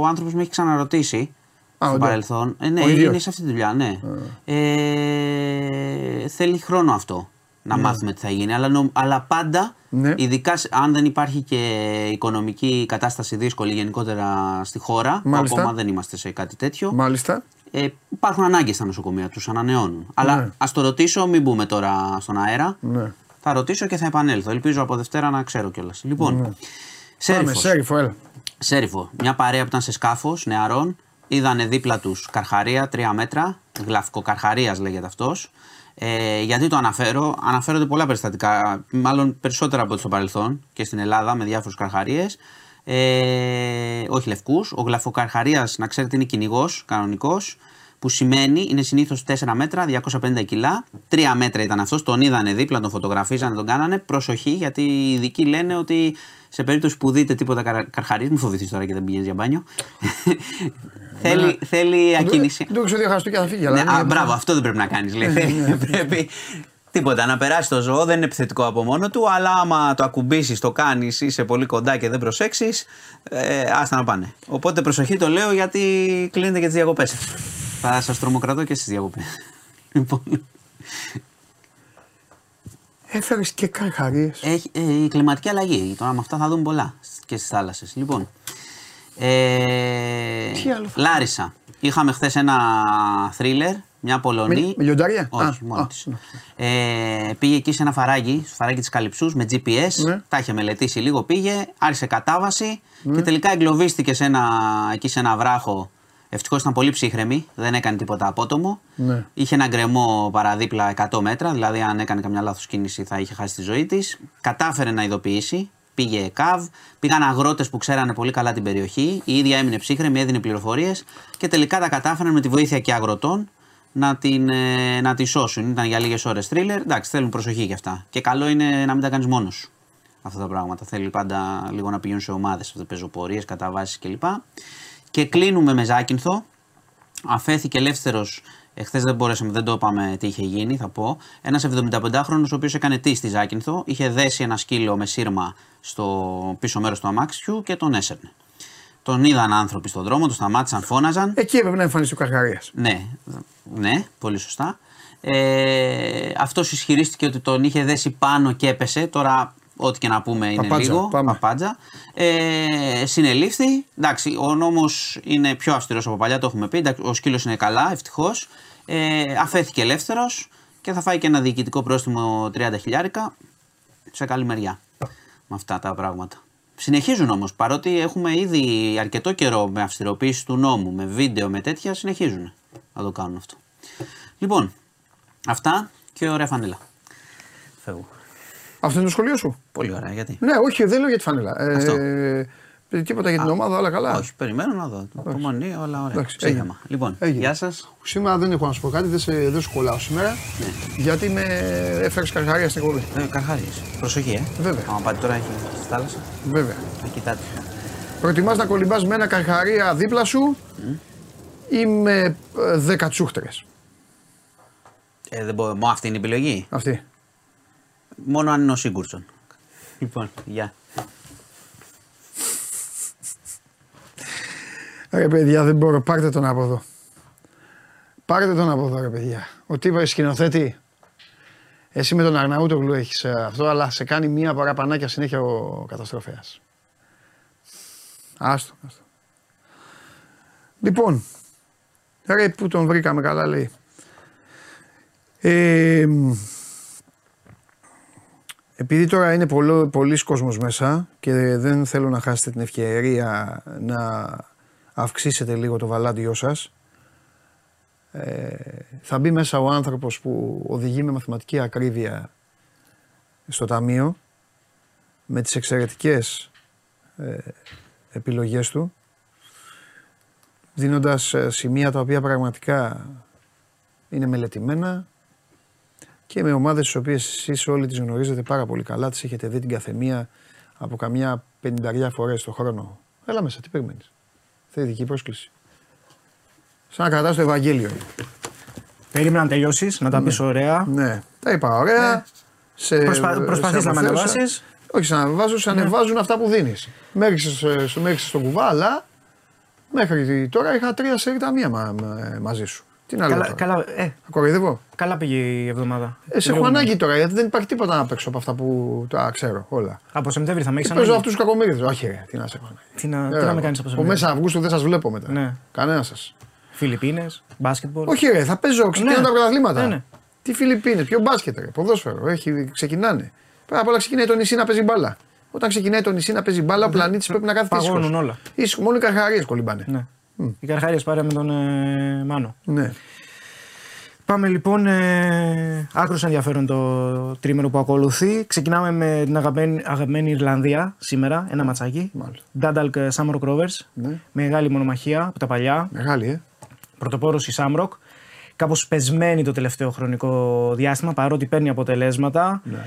ο άνθρωπος με έχει ξαναρωτήσει Α, στο όντως. παρελθόν. Ε, ναι, Ο ίδιος. είναι σε αυτή τη δουλειά, ναι. Ε, θέλει χρόνο αυτό να μάθουμε τι θα γίνει. Αλλά, νο- αλλά πάντα, Ναι. ειδικά σε- αν δεν υπάρχει και οικονομική κατάσταση δύσκολη γενικότερα στη χώρα, που Μάλιστα. ακόμα δεν είμαστε σε κάτι τέτοιο, Μάλιστα. ε, υπάρχουν ανάγκες στα νοσοκομεία, τους ανανεώνουν. Αλλά Ναι. ας το ρωτήσω, μην μπούμε τώρα στον αέρα. Ναι. Θα ρωτήσω και θα επανέλθω. Ελπίζω από Δευτέρα να ξέρω κιόλας. Λοιπόν, Ναι. Πάμε, Σέριφος. Σέριφο, έλα. Σέριφο. Μια παρέα που ήταν σε σκάφος νεαρών. Είδανε δίπλα τους καρχαρία, τρία μέτρα. Γλαυκοκαρχαρία λέγεται αυτός. Ε, γιατί το αναφέρω, αναφέρονται πολλά περιστατικά, μάλλον περισσότερα από ό,τι στο παρελθόν και στην Ελλάδα με διάφορου καρχαρίες. Ε, όχι λευκούς. Ο γλαφοκαρχαρίας, να ξέρετε, είναι κυνηγός κανονικός. Που σημαίνει είναι συνήθως 4 μέτρα, 250 κιλά. 3 μέτρα ήταν αυτός. Τον είδανε δίπλα, τον φωτογραφίζανε, τον κάνανε. Προσοχή, γιατί οι ειδικοί λένε ότι σε περίπτωση που δείτε τίποτα καρ, καρχαρίες, μην φοβηθείς τώρα και δεν πηγαίνεις για μπάνιο. Θέλει, θέλει ακίνηση. Δεν το ξέρω διαχαστού και θα φύγει. αλλά Ναι, είναι- α, μπράβο, αυτό δεν πρέπει να κάνεις. Ναι, Λέει. πρέπει τίποτα να περάσει το ζώο, δεν είναι επιθετικό από μόνο του, αλλά άμα το ακουμπήσεις, το κάνεις, είσαι πολύ κοντά και δεν προσέξεις, ε, άστα να πάνε. Οπότε προσοχή το λέω γιατί κλείνετε και τις διακοπές. Θα σας τρομοκρατώ και στις διακοπές. Λοιπόν, Έφερες και καρχαρίες. έχει, ε, η κλιματική αλλαγή. Τώρα με αυτά θα δούμε πολλά και στις θάλασσες. Λοιπόν. Ε, Τι άλλο θα Λάρισα. Είχαμε χθες ένα θρίλερ, μια Πολωνή. Με- με λιοντάρια; Όχι, Α, μόνο α, της. ναι. Ε, πήγε εκεί σε ένα φαράγγι, στο φαράγγι της Καλυψούς με GPS. Ναι. Τα είχε μελετήσει λίγο, πήγε, άρχισε κατάβαση Ναι. και τελικά εγκλωβίστηκε σε ένα, εκεί σε ένα βράχο. Ευτυχώς ήταν πολύ ψύχρεμη, δεν έκανε τίποτα απότομο. Ναι. Είχε ένα γκρεμό παραδίπλα 100 μέτρα, δηλαδή αν έκανε καμιά λάθος κίνηση θα είχε χάσει τη ζωή της. Κατάφερε να ειδοποιήσει, πήγε ΚΑΒ, πήγαν αγρότες που ξέρανε πολύ καλά την περιοχή. Η ίδια έμεινε ψύχρεμη, έδινε πληροφορίες και τελικά τα κατάφεραν με τη βοήθεια και αγροτών να την, ε, να τη σώσουν. Ήταν για λίγες ώρες θρίλερ. Εντάξει, θέλουν προσοχή και αυτά. Και καλό είναι να μην τα κάνεις μόνος σου αυτά τα πράγματα. Θέλει πάντα λίγο να πηγαίνουν σε ομάδες, πεζοπορίε, καταβάσεις κλπ. Και κλείνουμε με Ζάκυνθο. Αφέθηκε ελεύθερος. Εχθέ δεν μπορέσαμε, δεν το είπαμε τι είχε γίνει, θα πω. Ένας 75χρονο, ο οποίος έκανε τι στη Ζάκυνθο, είχε δέσει ένα σκύλο με σύρμα στο πίσω μέρος του αμάξιου και τον έσαιρνε. Τον είδαν άνθρωποι στον δρόμο, τον σταμάτησαν, φώναζαν. Εκεί έπρεπε να εμφανιστεί ο καρχαρίας. Ναι, ναι, πολύ σωστά. Ε, Αυτός ισχυρίστηκε ότι τον είχε δέσει πάνω και έπεσε. Τώρα, ό,τι και να πούμε είναι Παπάντζα, λίγο. πάμε. Παπάντζα. Ε, συνελήφθη. Εντάξει, ο νόμος είναι πιο αυστηρός από παλιά, το έχουμε πει. Εντάξει, Ο σκύλος είναι καλά, ευτυχώς. Ε, αφέθηκε ελεύθερος και θα φάει και ένα διοικητικό πρόστιμο 30 χιλιάρικα σε καλή μεριά με αυτά τα πράγματα. Συνεχίζουν όμως, παρότι έχουμε ήδη αρκετό καιρό με αυστηροποίηση του νόμου, με βίντεο, με τέτοια, συνεχίζουν να το κάνουν αυτό. Λοιπόν, αυτά και ωραία φανέλα. Φεύγω. Αυτό είναι το σχολείο σου; Πολύ ωραία, γιατί; Ναι, όχι, δεν λέω για τη φανέλα. Ε, Αυτό. ε, τίποτα για την ομάδα, όλα καλά. Όχι, περιμένω να δω. Υπομονή, όλα ωραία. Εντάξει, Ψύχαμα. έγινε. Λοιπόν, Έγινε. γεια σας. Σήμερα δεν έχω να σου πω κάτι, δεν, σε, δεν σου κολλάω σήμερα. Ναι. Γιατί με έφερες καρχαρία στην εκπομπή. Ε, καρχάριες. Προσοχή, ε. Βέβαια. Άμα πάτε τώρα εκεί στη θάλασσα, Βέβαια. να κοιτάτε. Προτιμάς να κολυμπάς με ένα καρχαρία δίπλα σου ή με ε, δέκα τσούχτερες. Ε, δεν μπορώ, μόνο αυτή είναι η επιλογή. Αυτή. Μόνο αν είναι ο Σίγκουρτσον. Λοιπόν, γεια. Ρε παιδιά, δεν μπορώ. Πάρτε τον από εδώ. Πάρτε τον από εδώ, ρε παιδιά. Ο τύπος σκηνοθέτη. Εσύ με τον Αρναούτογλου έχεις ε, αυτό, αλλά σε κάνει μία παραπανάκια συνέχεια ο καταστροφέας. Άστο, άστο. Λοιπόν, ρε που τον βρήκαμε καλά λέει. Ε, μ, επειδή τώρα είναι πολλο, πολλοί κόσμος μέσα και δεν θέλω να χάσετε την ευκαιρία να αυξήσετε λίγο το βαλάντιό σας, ε, θα μπει μέσα ο άνθρωπος που οδηγεί με μαθηματική ακρίβεια στο ταμείο με τις εξαιρετικές ε, επιλογές του δίνοντας ε, σημεία τα οποία πραγματικά είναι μελετημένα και με ομάδες τις οποίες εσείς όλοι τις γνωρίζετε πάρα πολύ καλά, τις έχετε δει την καθεμία από καμιά πενηνταριά φορές το χρόνο. Έλα μέσα, τι περιμένεις. Θέλει δική πρόσκληση. Σαν να κρατάς το Ευαγγέλιο. Περίμενα να τελειώσεις, να τα πεις ωραία. Ναι, τα είπα ωραία. Σε, Προσπα- σε προσπαθείς να με αποθέωσα. ανεβάσεις; Όχι, σε ανεβάζω, σε ανεβάζουν αυτά που δίνεις. Μέχρι στο, στο, μέχρι στον κουβά, αλλά μέχρι τώρα είχα τρία σερί ταμεία μα, μα- μαζί σου. Τι να λέω Καλά, τώρα; καλά, ε, Θα κοροϊδεύω. καλά πήγε η εβδομάδα. Ε, σε έχω Τελειώνουμε. ανάγκη τώρα γιατί δεν υπάρχει τίποτα να παίξω από αυτά που τα ξέρω όλα. Από Σεπτέμβρη θα με έχεις Παίζω ανάγκη. αυτούς τους κακομίριδε. Όχι, ρε, τι να σε έχω ανάγκη. Τι να, Ε, τι να με κάνεις από Από Σεπτέμβρη. μέσα Αυγούστου δεν σας βλέπω μετά. Ναι. Κανένας σας. Φιλιππίνες, μπάσκετμπολ. Όχι, ρε, θα παίζω, ξεκινάνε Ναι. τα πρωταθλήματα. Ναι, ναι. Τι Φιλιππίνες, πιο μπάσκετ, ρε, ποδόσφαιρο. Έχει, ξεκινάνε. Πρώτα απ' όλα ξεκινάει το νησί να παίζει μπάλα. Όταν ξεκινάει το νησί να παίζει μπάλα, ο πλανήτης πρέπει να κάθεται Παγώνουν ήσυχος. όλα. Ήσυχο, μόνο οι καρχαρίες κολυμπάνε. Ναι. Η Καρχάρια πάρε με τον ε, Μάνο. Ναι. Πάμε λοιπόν. Ε, Άκρο ενδιαφέρον το τρίμερο που ακολουθεί. Ξεκινάμε με την αγαπημένη, αγαπημένη Ιρλανδία σήμερα, ένα ματσάκι. Μάλιστα. Ντάνταλκ Σάμροκ Rovers. Ναι. Μεγάλη μονομαχία από τα παλιά. Μεγάλη, ε. Πρωτοπόρος η Σάμροκ. Κάπως πεσμένη το τελευταίο χρονικό διάστημα παρότι παίρνει αποτελέσματα. Ναι.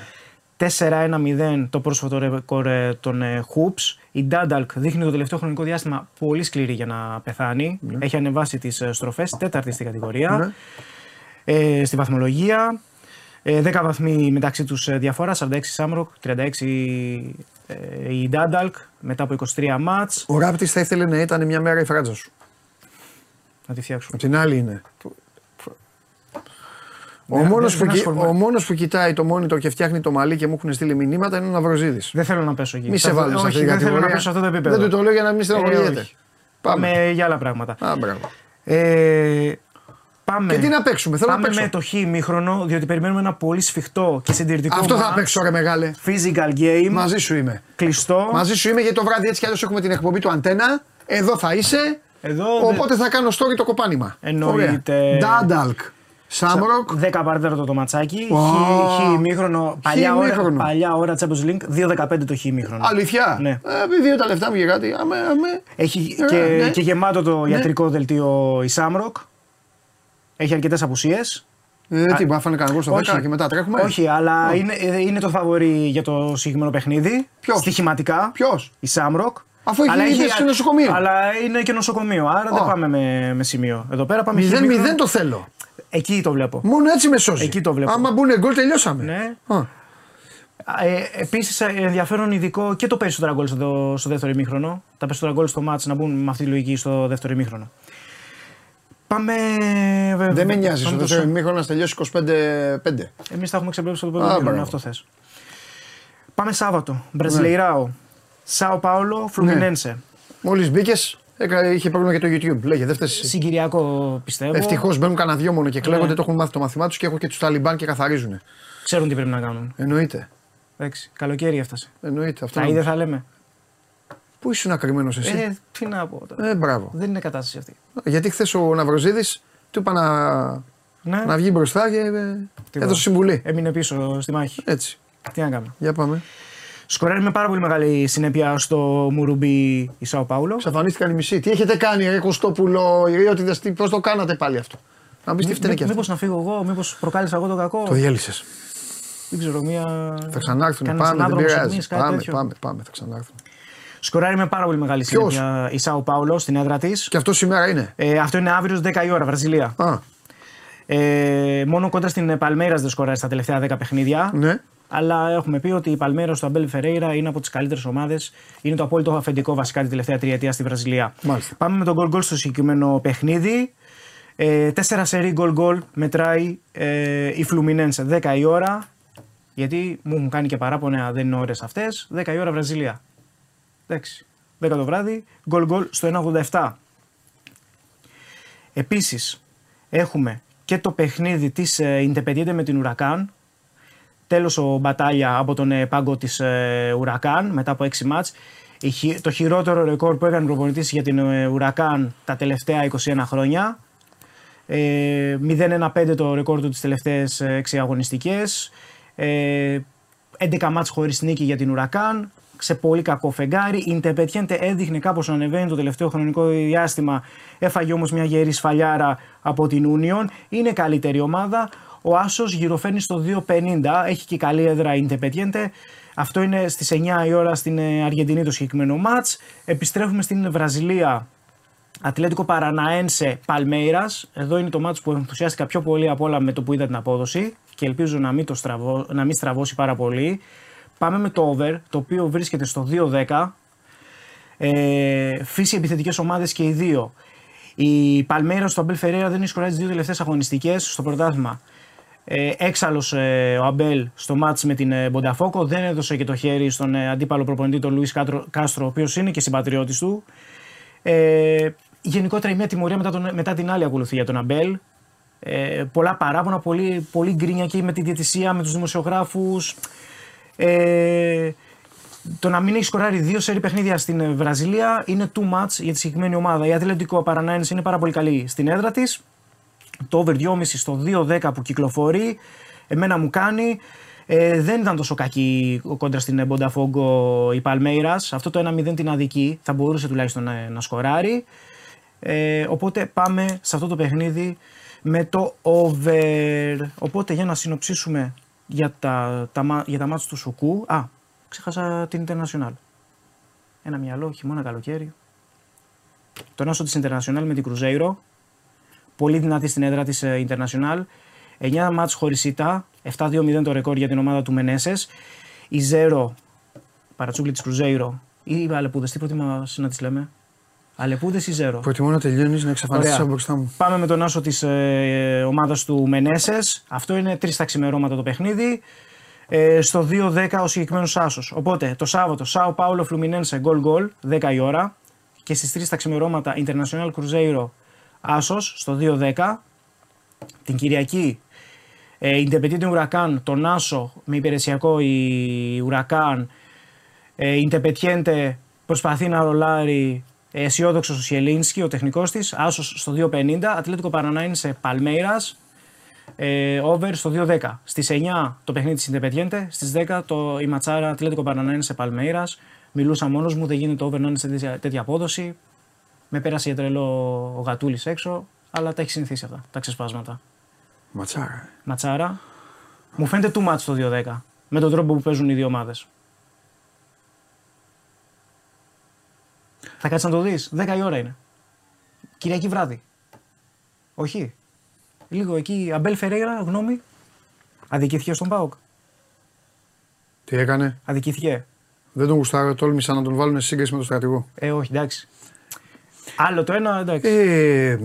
4-1-0 το πρόσφατο ρεκόρ ε, των ε, Hoops. Η Ντάνταλκ δείχνει το τελευταίο χρονικό διάστημα πολύ σκληρή για να πεθάνει. Έχει ανεβάσει τις στροφές, τέταρτη στην κατηγορία. Ναι. Ε, στη βαθμολογία. Ε, 10 βαθμοί μεταξύ τους διαφορά, 46 Σάμροκ, 36 ε, η Ντάνταλκ μετά από 23 μάτς. Ο Ράπτης θα ήθελε να ήταν μια μέρα η φράτζα σου. Να τη φτιάξουμε. Απ' την άλλη είναι. Ο Δεν- μόνος, δεν- που, δεν κοι- ασχολούμαι. ο μόνος που κοιτάει το monitor και φτιάχνει το μαλλί και μου έχουν στείλει μηνύματα είναι ο Ναυροζίδης. Δεν θέλω να πέσω εκεί. Μη σε Θα- βάλεις σε όχι, αυτή την δεν θέλω να κατηγορία. πέσω σε αυτό το επίπεδο. Δεν του το λέω για να μην στενοχωριέται. Ε, όχι. Πάμε. Πάμε για άλλα πράγματα. Α, μπράβο. Ε, πάμε. Και τι να παίξουμε, θέλω να πάμε παίξω. με το χ ημίχρονο, διότι περιμένουμε ένα πολύ σφιχτό και συντηρητικό Αυτό θα match. παίξω ρε μεγάλε. Physical game, Μαζί σου είμαι. κλειστό. Μαζί σου είμαι γιατί το βράδυ έτσι κι αλλιώς έχουμε την εκπομπή του Αντένα. Εδώ θα είσαι. Εδώ Οπότε θα κάνω story το κοπάνημα. Εννοείται. Ντάνταλκ. Σάμροκ. 10 παρατέταρτο το ματσάκι. Ω. Χ, χ ημίχρονο. Παλιά ώρα, ημίχρονο. παλιά ώρα Champions League. 2-15 το χ ημίχρονο. Αλήθεια; Ναι. Ε, δύο τα λεφτά μου και κάτι. Αμέ, αμέ. Έχει Ε, και, ναι. και γεμάτο το ιατρικό δελτίο η Σάμροκ. Έχει αρκετές απουσίες. Ε, τι, μπάφανε κανένα γκολ στο 10 και μετά τρέχουμε; Όχι, αλλά είναι, ε, είναι το φαβορή για το συγκεκριμένο παιχνίδι. Ποιος; Στοιχηματικά. Ποιος; Η Σάμροκ. Αφού έχει Αλλά ήδη στο νοσοκομείο. Αλλά είναι και νοσοκομείο. Άρα δεν Ω. πάμε με, με σημείο. Εδώ πέρα πάμε χ 0-0 ημίχρονο. το θέλω. Εκεί το βλέπω. Μόνο έτσι με σώζει. Εκεί το βλέπω. Άμα μπουν γκολ τελειώσαμε. Ναι. Α, Ε, Επίσης ενδιαφέρον ειδικό και το περισσότερα γκολ στο, στο δεύτερο ημίχρονο. Τα περισσότερα γκολ στο μάτς να μπουν με αυτή τη λογική στο δεύτερο ημίχρονο. Πάμε. Δεν με νοιάζει. Στο πάμε δεύτερο το- ημίχρονο να τελειώσει 25-5. Εμείς τα έχουμε ξεπλέψει στο Α, πρώτο ημίχρονο, μπράβο. αυτό θες. Πάμε Σάββατο. Μπραζιλεϊράο. Σάο Πάολο, Φλουμινένσε. Μόλις μπήκες, είχε πρόβλημα και το YouTube. Λέγε, δεν φταίει. Συγκυριακό πιστεύω. Ευτυχώς μπαίνουν κανένα δυο μόνο και κλαίγονται, Ναι. το έχουν μάθει το μαθημά τους και έχω και τους Ταλιμπάν και καθαρίζουν. Ξέρουν τι πρέπει να κάνουν. Εννοείται. Εντάξει, καλοκαίρι έφτασε. Εννοείται. Αυτό Τα να- είδε θα λέμε. Πού ήσουν ακριμένο εσύ; Ε, τι να πω τώρα. Ε, μπράβο. Δεν είναι κατάσταση αυτή. Γιατί χθες ο Ναυροζίδης του είπα να, Ναι, να βγει μπροστά και ε, Τι έδωσε πω. συμβουλή. έμεινε πίσω στη μάχη. Έτσι. Τι να κάνουμε. Για πάμε. Σκοράρει με πάρα πολύ μεγάλη συνέπεια στο Μουρουμπί η Σάο Πάουλο. Ξαφανίστηκαν οι μισοί. Τι έχετε κάνει, Ρε Κωστόπουλο, οι Ριώτιδε, πώς το κάνατε πάλι αυτό; Να μπεις τι φταίνε και αυτό. Μήπως να φύγω εγώ, μήπως προκάλεσα εγώ το κακό. Το διέλυσες. Δεν ξέρω, μία. Θα ξανάρθουν. Κανένας Πάμε, δεν ανάδρομος πειράζει. αιχμής, κάτι Πάμε, τέτοιο. πάμε, πάμε, θα ξανάρθουν. Σκοράρει με πάρα πολύ μεγάλη Ποιος; συνέπεια η Σάο Πάουλο στην έδρα της. Και αυτό σήμερα είναι; Ε, αυτό είναι αύριο στις 10 η ώρα, Βραζιλία. Α, Ε, μόνο κοντά στην Παλμέρα δεν σκοράρει στα τελευταία 10 παιχνίδια. ναι. Αλλά έχουμε πει ότι η Παλμέρα του Αμπέλ Φερέιρα είναι από τις καλύτερες ομάδες. Είναι το απόλυτο αφεντικό βασικά την τελευταία τριετία στη Βραζιλία. Μάλιστα. Πάμε με τον γκολ γκολ στο συγκεκριμένο παιχνίδι. Ε, τέσσερα σερή γκολ γκολ μετράει ε, η Φλουμινένσε. 10 η ώρα. Γιατί μου έχουν κάνει και παράπονα, δεν είναι ώρες αυτές. 10 η ώρα Βραζιλία. Εντάξει. 10 το βράδυ, γκολ γκολ στο 1,87. Επίσης, έχουμε και το παιχνίδι της ε, Independiente με την Ουρακάν. Τέλος ο Μπατάλια από τον ε, πάγκο της ε, Ουρακάν μετά από 6 μάτς. Η χει- το χειρότερο ρεκόρ που έκανε προπονητής για την ε, Ουρακάν τα τελευταία 21 χρόνια. Ε, 0-1-5 το ρεκόρ του τις τελευταίες 6 αγωνιστικές. Ε, 11 μάτς χωρίς νίκη για την Ουρακάν. Σε πολύ κακό φεγγάρι. Η Independiente έδειχνε κάπως να ανεβαίνει το τελευταίο χρονικό διάστημα. Έφαγε όμως μια γερή σφαλιάρα από την Union. Είναι καλύτερη ομάδα. Ο Άσος γυροφέρνει στο 2.50. Έχει και καλή έδρα η Independiente. Αυτό είναι στις 9 η ώρα στην ε, Αργεντινή το συγκεκριμένο μάτς. Επιστρέφουμε στην Βραζιλία Ατλέτικο Παραναένσε Παλμέιρας. Εδώ είναι το μάτι που ενθουσιάστηκα πιο πολύ από όλα με το που είδα την απόδοση και ελπίζω να μην, το στραβώ, να μην στραβώσει πάρα πολύ. Πάμε με το over, το οποίο βρίσκεται στο 2-10. Ε, φύση επιθετικές ομάδες και οι δύο. Η Παλμέιρας του Αμπέλ Φερέιρα δεν έχει σκοράρει τις δύο τελευταίες αγωνιστικές στο πρωτάθλημα. Ε, Έξαλλος ο Αμπέλ στο ματς με την ε, Μποταφόγκο. Δεν έδωσε και το χέρι στον ε, αντίπαλο προπονητή, τον Λουίς Κάστρο, ο οποίος είναι και συμπατριώτης του. Ε, γενικότερα η μία τιμωρία μετά, τον, μετά την άλλη ακολουθεί για τον Αμπέλ. Ε, πολλά παράπονα, πολύ, πολύ γκρίνια και με τη διαιτησία, με τους δημοσιογράφους. Ε, το να μην έχει σκοράρει δύο σερή παιχνίδια στην ε, Βραζιλία είναι too much για τη συγκεκριμένη ομάδα. Η Ατλαντικό Παρανάινς είναι πάρα πολύ καλή στην έδρα της. Το over 2,5 στο 2,10 που κυκλοφορεί. Εμένα μου κάνει. Ε, δεν ήταν τόσο κακή ο κόντρα στην Μπονταφόγκο η Παλμέιρα. Αυτό το 1-0 την αδική. Θα μπορούσε τουλάχιστον να, να σκοράρει. Ε, οπότε πάμε σε αυτό το παιχνίδι με το over. Οπότε για να συνοψίσουμε για τα, τα, μα- για τα μάτια του Σουκού. Α, ξέχασα την International. Ένα μυαλό, χειμώνα, καλοκαίρι. Τον άσο της International με την Κρουζέιρο. Πολύ δυνατή στην έδρα της ε, International. 9 μάτς χωρίς ήττα. 7-2-0 το ρεκόρ για την ομάδα του Μενέσες. Η Ζέρο, παρατσούκλη της Κρουζέιρο. Ή οι Αλεπούδες, τι προτιμάς να τις λέμε; Αλεπούδες ή Ζέρο; Προτιμώ να τελειώνεις να εξαφανιστεί Ωραία. από μπροστά μου. Πάμε με τον άσο της ε, ομάδας του Μενέσες. Αυτό είναι τρεις τα ξημερώματα το παιχνίδι. Ε, στο 2-10 ο συγκεκριμένος άσος. Οπότε το Σάββατο, Σάο Πάολο Φλουμινένσε γκολ γκολ, 10 η ώρα. Και στις 3 τα ξημερώματα International Cruzeiro άσος στο 2-10. Την Κυριακή ε, Independiente Huracán, τον Άσο με υπηρεσιακό η Huracán. Ε, Independiente προσπαθεί να ρολάρει ε, αισιόδοξος ο Σιελίνσκι, ο τεχνικός της. Άσος στο 2.50. Ατλέτικο Παρανάιν σε Παλμέιρας. Ε, over στο 2.10. Στις 9 το παιχνίδι της Independiente. Στις 10 το, η Ματσάρα Ατλέτικο Παρανάιν σε Παλμέιρας. Μιλούσα μόνος μου, δεν γίνεται over να είναι σε τέτοια, τέτοια απόδοση. Με πέρασε για τρελό ο Γατούλης έξω, αλλά τα έχει συνηθίσει αυτά τα ξεσπάσματα. Ματσάρα. Ματσάρα. Μου φαίνεται too much το 2-10 με τον τρόπο που παίζουν οι δύο ομάδες. Θα κάτσεις να το δεις. 10 η ώρα είναι. Κυριακή βράδυ. Όχι. Λίγο εκεί. Αμπέλ Φερέιρα, γνώμη. Αδικήθηκε στον Πάοκ. Τι έκανε; Αδικήθηκε. Δεν τον γουστάρω, τόλμησα να τον βάλουν σε σύγκριση με τον στρατηγό. Ε, όχι, εντάξει. Άλλο το ένα, εντάξει. Ε,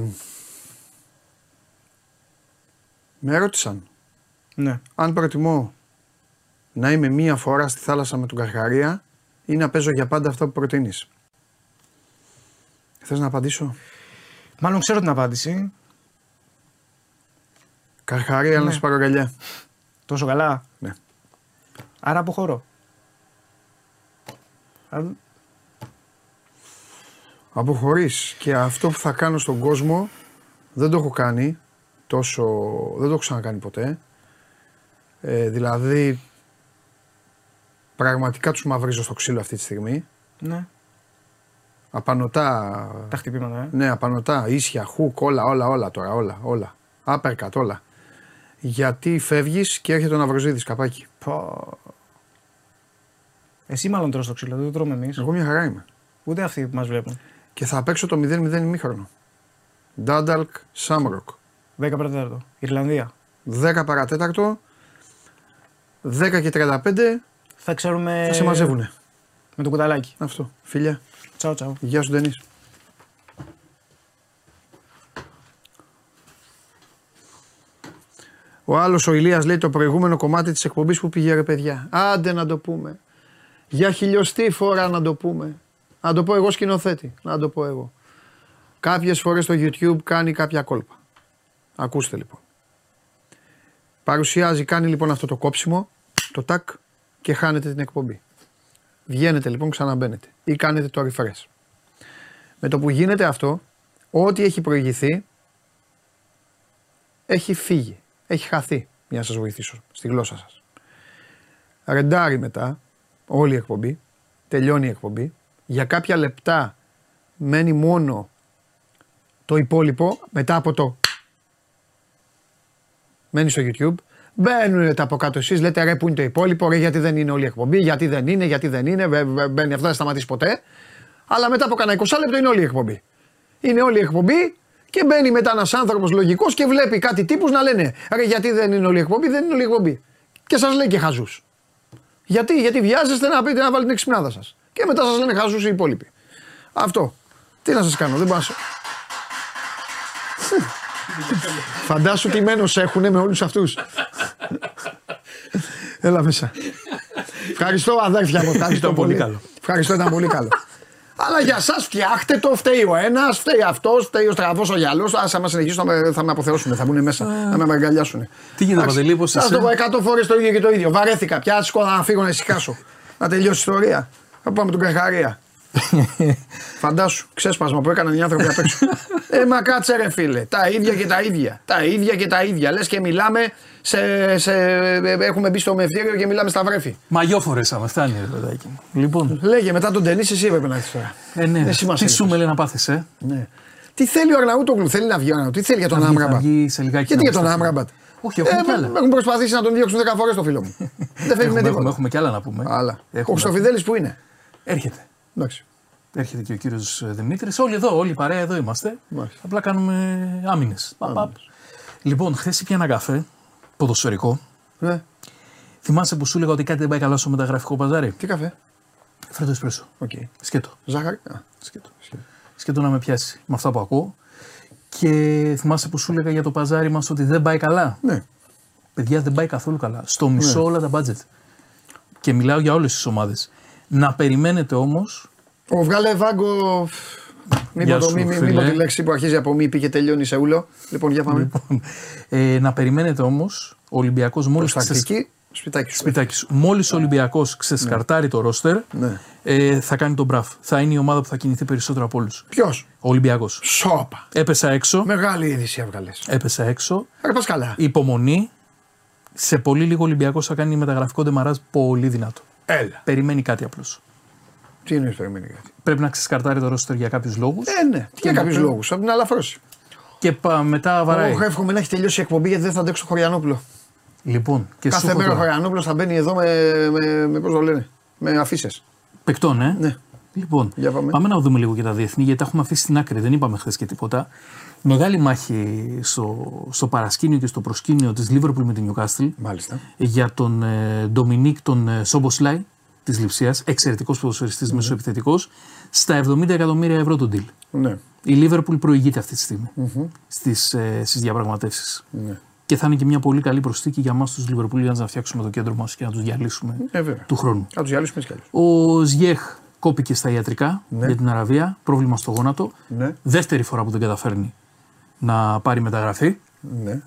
με ρώτησαν ναι. αν προτιμώ να είμαι μία φορά στη θάλασσα με τον Καρχαρία ή να παίζω για πάντα αυτό που προτείνεις. Θες να απαντήσω; Μάλλον ξέρω την απάντηση. Καρχαρία, να Ναι. σε πάρω αγκαλιά. Τόσο καλά; Ναι. Άρα αποχωρώ. Α, Αποχωρείς και αυτό που θα κάνω στον κόσμο δεν το έχω κάνει τόσο, δεν το έχω ξανακάνει ποτέ. Ε, δηλαδή πραγματικά τους μαυρίζω στο ξύλο αυτή τη στιγμή. Ναι. Απανοτά, Τα χτυπήματα, ε. ναι απανοτά, ίσια, χουκ, όλα, όλα, όλα τώρα, όλα, όλα. Άπερκατ, όλα. Γιατί φεύγεις και έρχεται ο Ναυροζίδης καπάκι. Πω. Εσύ μάλλον τρως το ξύλο, δεν το τρώμε εμείς. Εγώ μια χαρά είμαι. Ούτε αυτοί που μας βλέπουν. Και θα παίξω το 0-0 ημίχρονο. Ντάνταλκ, Σάμροκ. 10 παρατέταρτο. Ιρλανδία. 10 παρατέταρτο, 10 και 35 Θα ξέρουμε. θα σε μαζεύουνε. Με το κουταλάκι. Αυτό. Φίλια. Τσαου, τσαου. Γεια σου Ντενής. Ο άλλος ο Ηλίας λέει το προηγούμενο κομμάτι της εκπομπής που πήγε ρε παιδιά. Άντε να το πούμε. Για χιλιοστή φορά να το πούμε. Να το πω εγώ σκηνοθέτη. Να το πω εγώ. Κάποιες φορές το YouTube κάνει κάποια κόλπα. Ακούστε λοιπόν. Παρουσιάζει, κάνει λοιπόν αυτό το κόψιμο, το τάκ και χάνετε την εκπομπή. Βγαίνετε λοιπόν, ξαναμπαίνετε ή κάνετε το refresh. Με το που γίνεται αυτό, ό,τι έχει προηγηθεί έχει φύγει, έχει χαθεί για να σας βοηθήσω στη γλώσσα σας. Ρεντάρει μετά όλη η εκπομπή, τελειώνει η εκπομπή, για κάποια λεπτά μένει μόνο το υπόλοιπο μετά από το μένει στο YouTube. Μπαίνουν τα από κάτω εσείς, λέτε ρε που είναι το υπόλοιπο, ρε γιατί δεν είναι όλη η εκπομπή, γιατί δεν είναι, γιατί δεν είναι, βε- βε- μπαίνει αυτό δεν σταματήσει ποτέ. Αλλά μετά από κανένα 20 λεπτό είναι όλη η εκπομπή. Είναι όλη η εκπομπή και μπαίνει μετά ένας άνθρωπος λογικός και βλέπει κάτι τύπους να λένε Ρε γιατί δεν είναι όλη η εκπομπή, δεν είναι όλη η εκπομπή. Και σας λέει και χαζούς. Γιατί, γιατί βιάζεστε να πείτε να βάλετε την εξυπνάδα σας. Και μετά σας λένε χαζού οι υπόλοιποι. Αυτό. Τι να σας κάνω, δεν πάω. Φαντάσου τι μένος έχουνε με όλους αυτούς. Έλα μέσα. Ευχαριστώ αδέρφια μου. Ευχαριστώ Ήταν πολύ καλό. Ευχαριστώ, ήταν πολύ καλό. Αλλά για εσά φτιάχτε το, φταίει ο ένας, φταίει αυτός, φταίει ο στραβός ο γυαλός. Α, άμα συνεχίσουν θα με, θα με αποθεώσουν, θα μπουν μέσα, θα με αγκαλιάσουν. Τι γίνεται, Παντελή, πώς Θα είσαι; το πω 100 φορές το ίδιο και το ίδιο. Βαρέθηκα πια, σηκώ να φύγω να ησυχάσω. να τελειώσει η ιστορία. Θα πάμε τον Καρχαρία. <laughs> Φαντάσου, ξέσπασμα που έκαναν οι άνθρωποι απ' έξω. ε, μα κάτσε ρε φίλε. Τα ίδια και τα ίδια. Τα ίδια και τα ίδια. Λες και μιλάμε σε, σε, Έχουμε μπει στο μευτήριο και μιλάμε στα βρέφη. Μαγιό φορέσαμε, φτάνει ρε παιδάκι μου. Λοιπόν, Λέγε μετά τον ταινί, εσύ έπρεπε να έρθεις τώρα. ε, ναι. Εσύ μας τι έλειπες. σου με λέει να πάθεις, ε; Ναι. Τι θέλει ο Αρναούτογλου, θέλει να βγει ο Αρναούτογλου, τι θέλει για τον Θα βγει- θα Άμραμπατ. βγει σε λιγάκι Γιατί να για τον μας τα πει. Άμραμπατ; Όχι, έχουμε Ε, κι άλλα. έχουν προσπαθήσει να τον διώξουν 10 φορές το φίλο μου. <laughs> Δεν φεύγει με Έχουμε, έχουμε, τίποτα. έχουμε κι άλλα να πούμε. Αλλά. Ο Έχουμε. Χρυστοφιδέλη που είναι; Έρχεται. Εντάξει. Έρχεται και ο κύριος Δημήτρης. Όλοι εδώ, όλοι η παρέα εδώ είμαστε. Μάλιστα. Απλά κάνουμε άμυνες. Λοιπόν, χθες ήπια ένα καφέ ποδοσφαιρικό. Ναι. Θυμάσαι που σου έλεγα ότι κάτι δεν πάει καλά στο μεταγραφικό παζάρι; Τι καφέ; Φρέντο εσπρέσο. Οκ. Σκέτο. Ζάχαρη. Α, Σκέτο. Σκέτο να με πιάσει με αυτά που ακούω. Και θυμάσαι που σου έλεγα για το παζάρι μας ότι δεν πάει καλά; Ναι. Παιδιά δεν πάει καθόλου καλά. Στο μισό όλα τα budget. Και μιλάω για όλες τις ομάδες. Να περιμένετε όμως. Ο βγάλε βάγκο. Μην Γεια πω, το, σου, μη, μη, φίλε. μη πω τη λέξη που αρχίζει από μη πει και τελειώνει σε ούλο. Λοιπόν, για πάμε. Ε, να περιμένετε όμως ο Ολυμπιακός μόλις Προστακτική, σπιτάκι σου. Σπιτάκι σου. Μόλις ο Ολυμπιακός ξεσκαρτάρει το ρόστερ, Ναι. ε, θα κάνει τον μπραφ. Θα είναι η ομάδα που θα κινηθεί περισσότερο από όλους. Ποιος; Ο Ολυμπιακός. Σόπα. Έπεσα έξω. Μεγάλη είδηση έβγαλες. Έπεσα έξω. Άρα πας καλά. Υπομονή. Σε πολύ λίγο ο Ολυμπιακός θα κάνει μεταγραφικό ντεμαράζ πολύ δυνατό. Έλα. Περιμένει κάτι απλώς. Τι είναι περιμένει κάτι; Πρέπει να ξεσκαρτάρει το ρόστερ για κάποιους λόγους. Ε, ναι. Για κάποιους λόγους. Από την αλαφρώση. Και πα- μετά βαράει. Εγώ εύχομαι να έχει τελειώσει η εκπομπή γιατί δεν θα αντέξω το Χωριανόπουλο. Λοιπόν, και σου Κάθε έχω μέρα ο τώρα. Χωριανόπουλος θα μπαίνει εδώ με, με, με, πώς το λένε, με αφήσει. Παικτών, ε; Ναι. Λοιπόν, Για πάμε. να δούμε λίγο και τα διεθνή, γιατί τα έχουμε αφήσει στην άκρη. Δεν είπαμε χθες και τίποτα. Μεγάλη μάχη στο, στο παρασκήνιο και στο προσκήνιο της Λίβερπουλ με την Newcastle Μάλιστα. για τον ε, Ντομινίκ τον ε, Σόμποσλάι της Λιψίας, εξαιρετικός ποδοσφαιριστής Ναι. μεσοεπιθετικός, στα 70 εκατομμύρια ευρώ τον deal. Ναι. Η Λίβερπουλ προηγείται αυτή τη στιγμή στις, ε, στις διαπραγματεύσεις. ναι. Και θα είναι και μια πολύ καλή προσθήκη για εμάς τους Λιβερπουλιans να φτιάξουμε το κέντρο μας και να τους διαλύσουμε Ε, βέβαια. του χρόνου. Θα τους διαλύσουμε έτσι κι αλλιώς. Ο Ζιέχ κόπηκε στα ιατρικά Ναι. για την Αραβία, πρόβλημα στο γόνατο. Ναι. Δεύτερη φορά που δεν καταφέρνει να πάρει μεταγραφή. Ναι.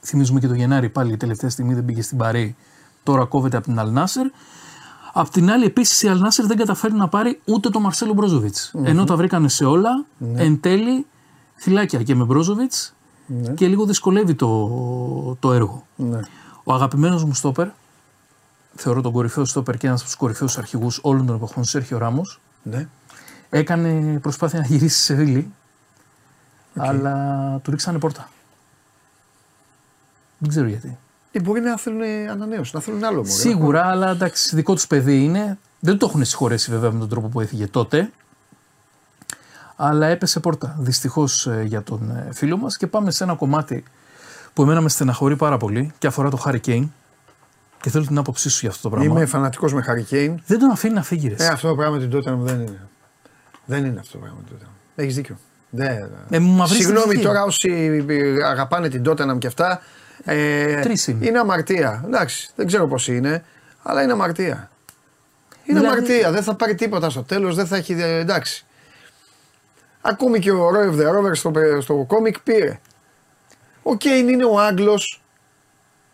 Θυμίζουμε και το Γενάρη πάλι η τελευταία στιγμή δεν πήγε στην Παρή. Τώρα κόβεται από την Αλνάσερ. Απ' την άλλη, επίσης η Αλνάσερ δεν καταφέρει να πάρει ούτε τον Μαρσέλο Μπρόζοβιτς. Ενώ τα βρήκανε σε όλα, Ναι. εν τέλει θυλάκια και με Μπρόζοβιτς και λίγο δυσκολεύει το, το έργο. Ναι. Ο αγαπημένος μου στόπερ, θεωρώ τον κορυφαίο στόπερ και ένας από τους κορυφαίους αρχηγούς όλων των εποχών, Σέρχιο Ράμος, ναι. έκανε προσπάθεια να γυρίσει σε Σεβίλη, αλλά του ρίξανε πόρτα. Δεν ξέρω γιατί. Ε, μπορεί να θέλουν ανανέωση, να θέλουν άλλο μωρέ. Σίγουρα, αλλά εντάξει, δικό τους παιδί είναι. Δεν το έχουν συγχωρέσει βέβαια με τον τρόπο που έφυγε τότε. Αλλά έπεσε πόρτα. Δυστυχώς για τον ε, φίλο μας. Και πάμε σε ένα κομμάτι που εμένα με στεναχωρεί πάρα πολύ και αφορά το Harry Kane. Και θέλω την άποψή σου για αυτό το πράγμα. Είμαι φανατικός με Χαρικέιν. Δεν τον αφήνει να φύγει. ρε. Ε, αυτό το πράγμα με την Tottenham δεν είναι. Δεν είναι αυτό το πράγμα με την Tottenham. Έχεις δίκιο. Δεν... Ε, μου μαυρίζει την Συγγνώμη ψυχή. τώρα όσοι ε, αγαπάνε την Tottenham και αυτά. Ε, Τρεις είναι. είναι αμαρτία. Εντάξει, δεν ξέρω πώς είναι, αλλά είναι αμαρτία. Είναι Δηλαδή- αμαρτία. Δεν θα πάρει τίποτα στο τέλος, δεν θα έχει. ε, Εντάξει. Ακόμη και ο Roy of the Rover στο, στο κόμικ πήρε. Ο Κέιν είναι ο Άγγλος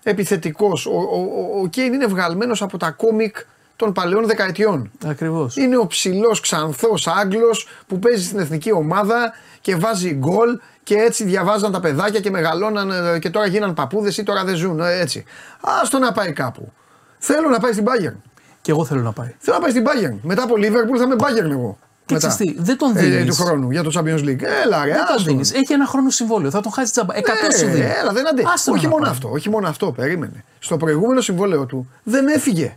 επιθετικός. Ο, ο, ο, ο Κέιν είναι βγαλμένος από τα κόμικ των παλαιών δεκαετιών. Ακριβώς. Είναι ο ψηλός ξανθός Άγγλος που παίζει στην εθνική ομάδα και βάζει γκολ και έτσι διαβάζαν τα παιδάκια και μεγαλώναν ε, και τώρα γίναν παππούδες ή τώρα δεν ζουν. ε, Έτσι. Άστο να πάει κάπου. Θέλω να πάει στην Bayern. Και εγώ θέλω να πάει. Θέλω να πάει στην Bayern. Μετά από Liverpool θα είμαι Bayern εγώ. Και Μετά. ξέρεις τι, δεν τον Ε, δίνεις. του χρόνου για το Champions League. Έλα, ρε, Δεν τον άστο. δίνεις. Έχει ένα χρόνο συμβόλαιο. Θα τον χάσεις τζαμπά. 100 σου Ε, δίνει. Έλα, δεν αντε... Άστο όχι να μόνο πάει. αυτό, όχι μόνο αυτό, περίμενε. Στο προηγούμενο συμβόλαιο του δεν έφυγε.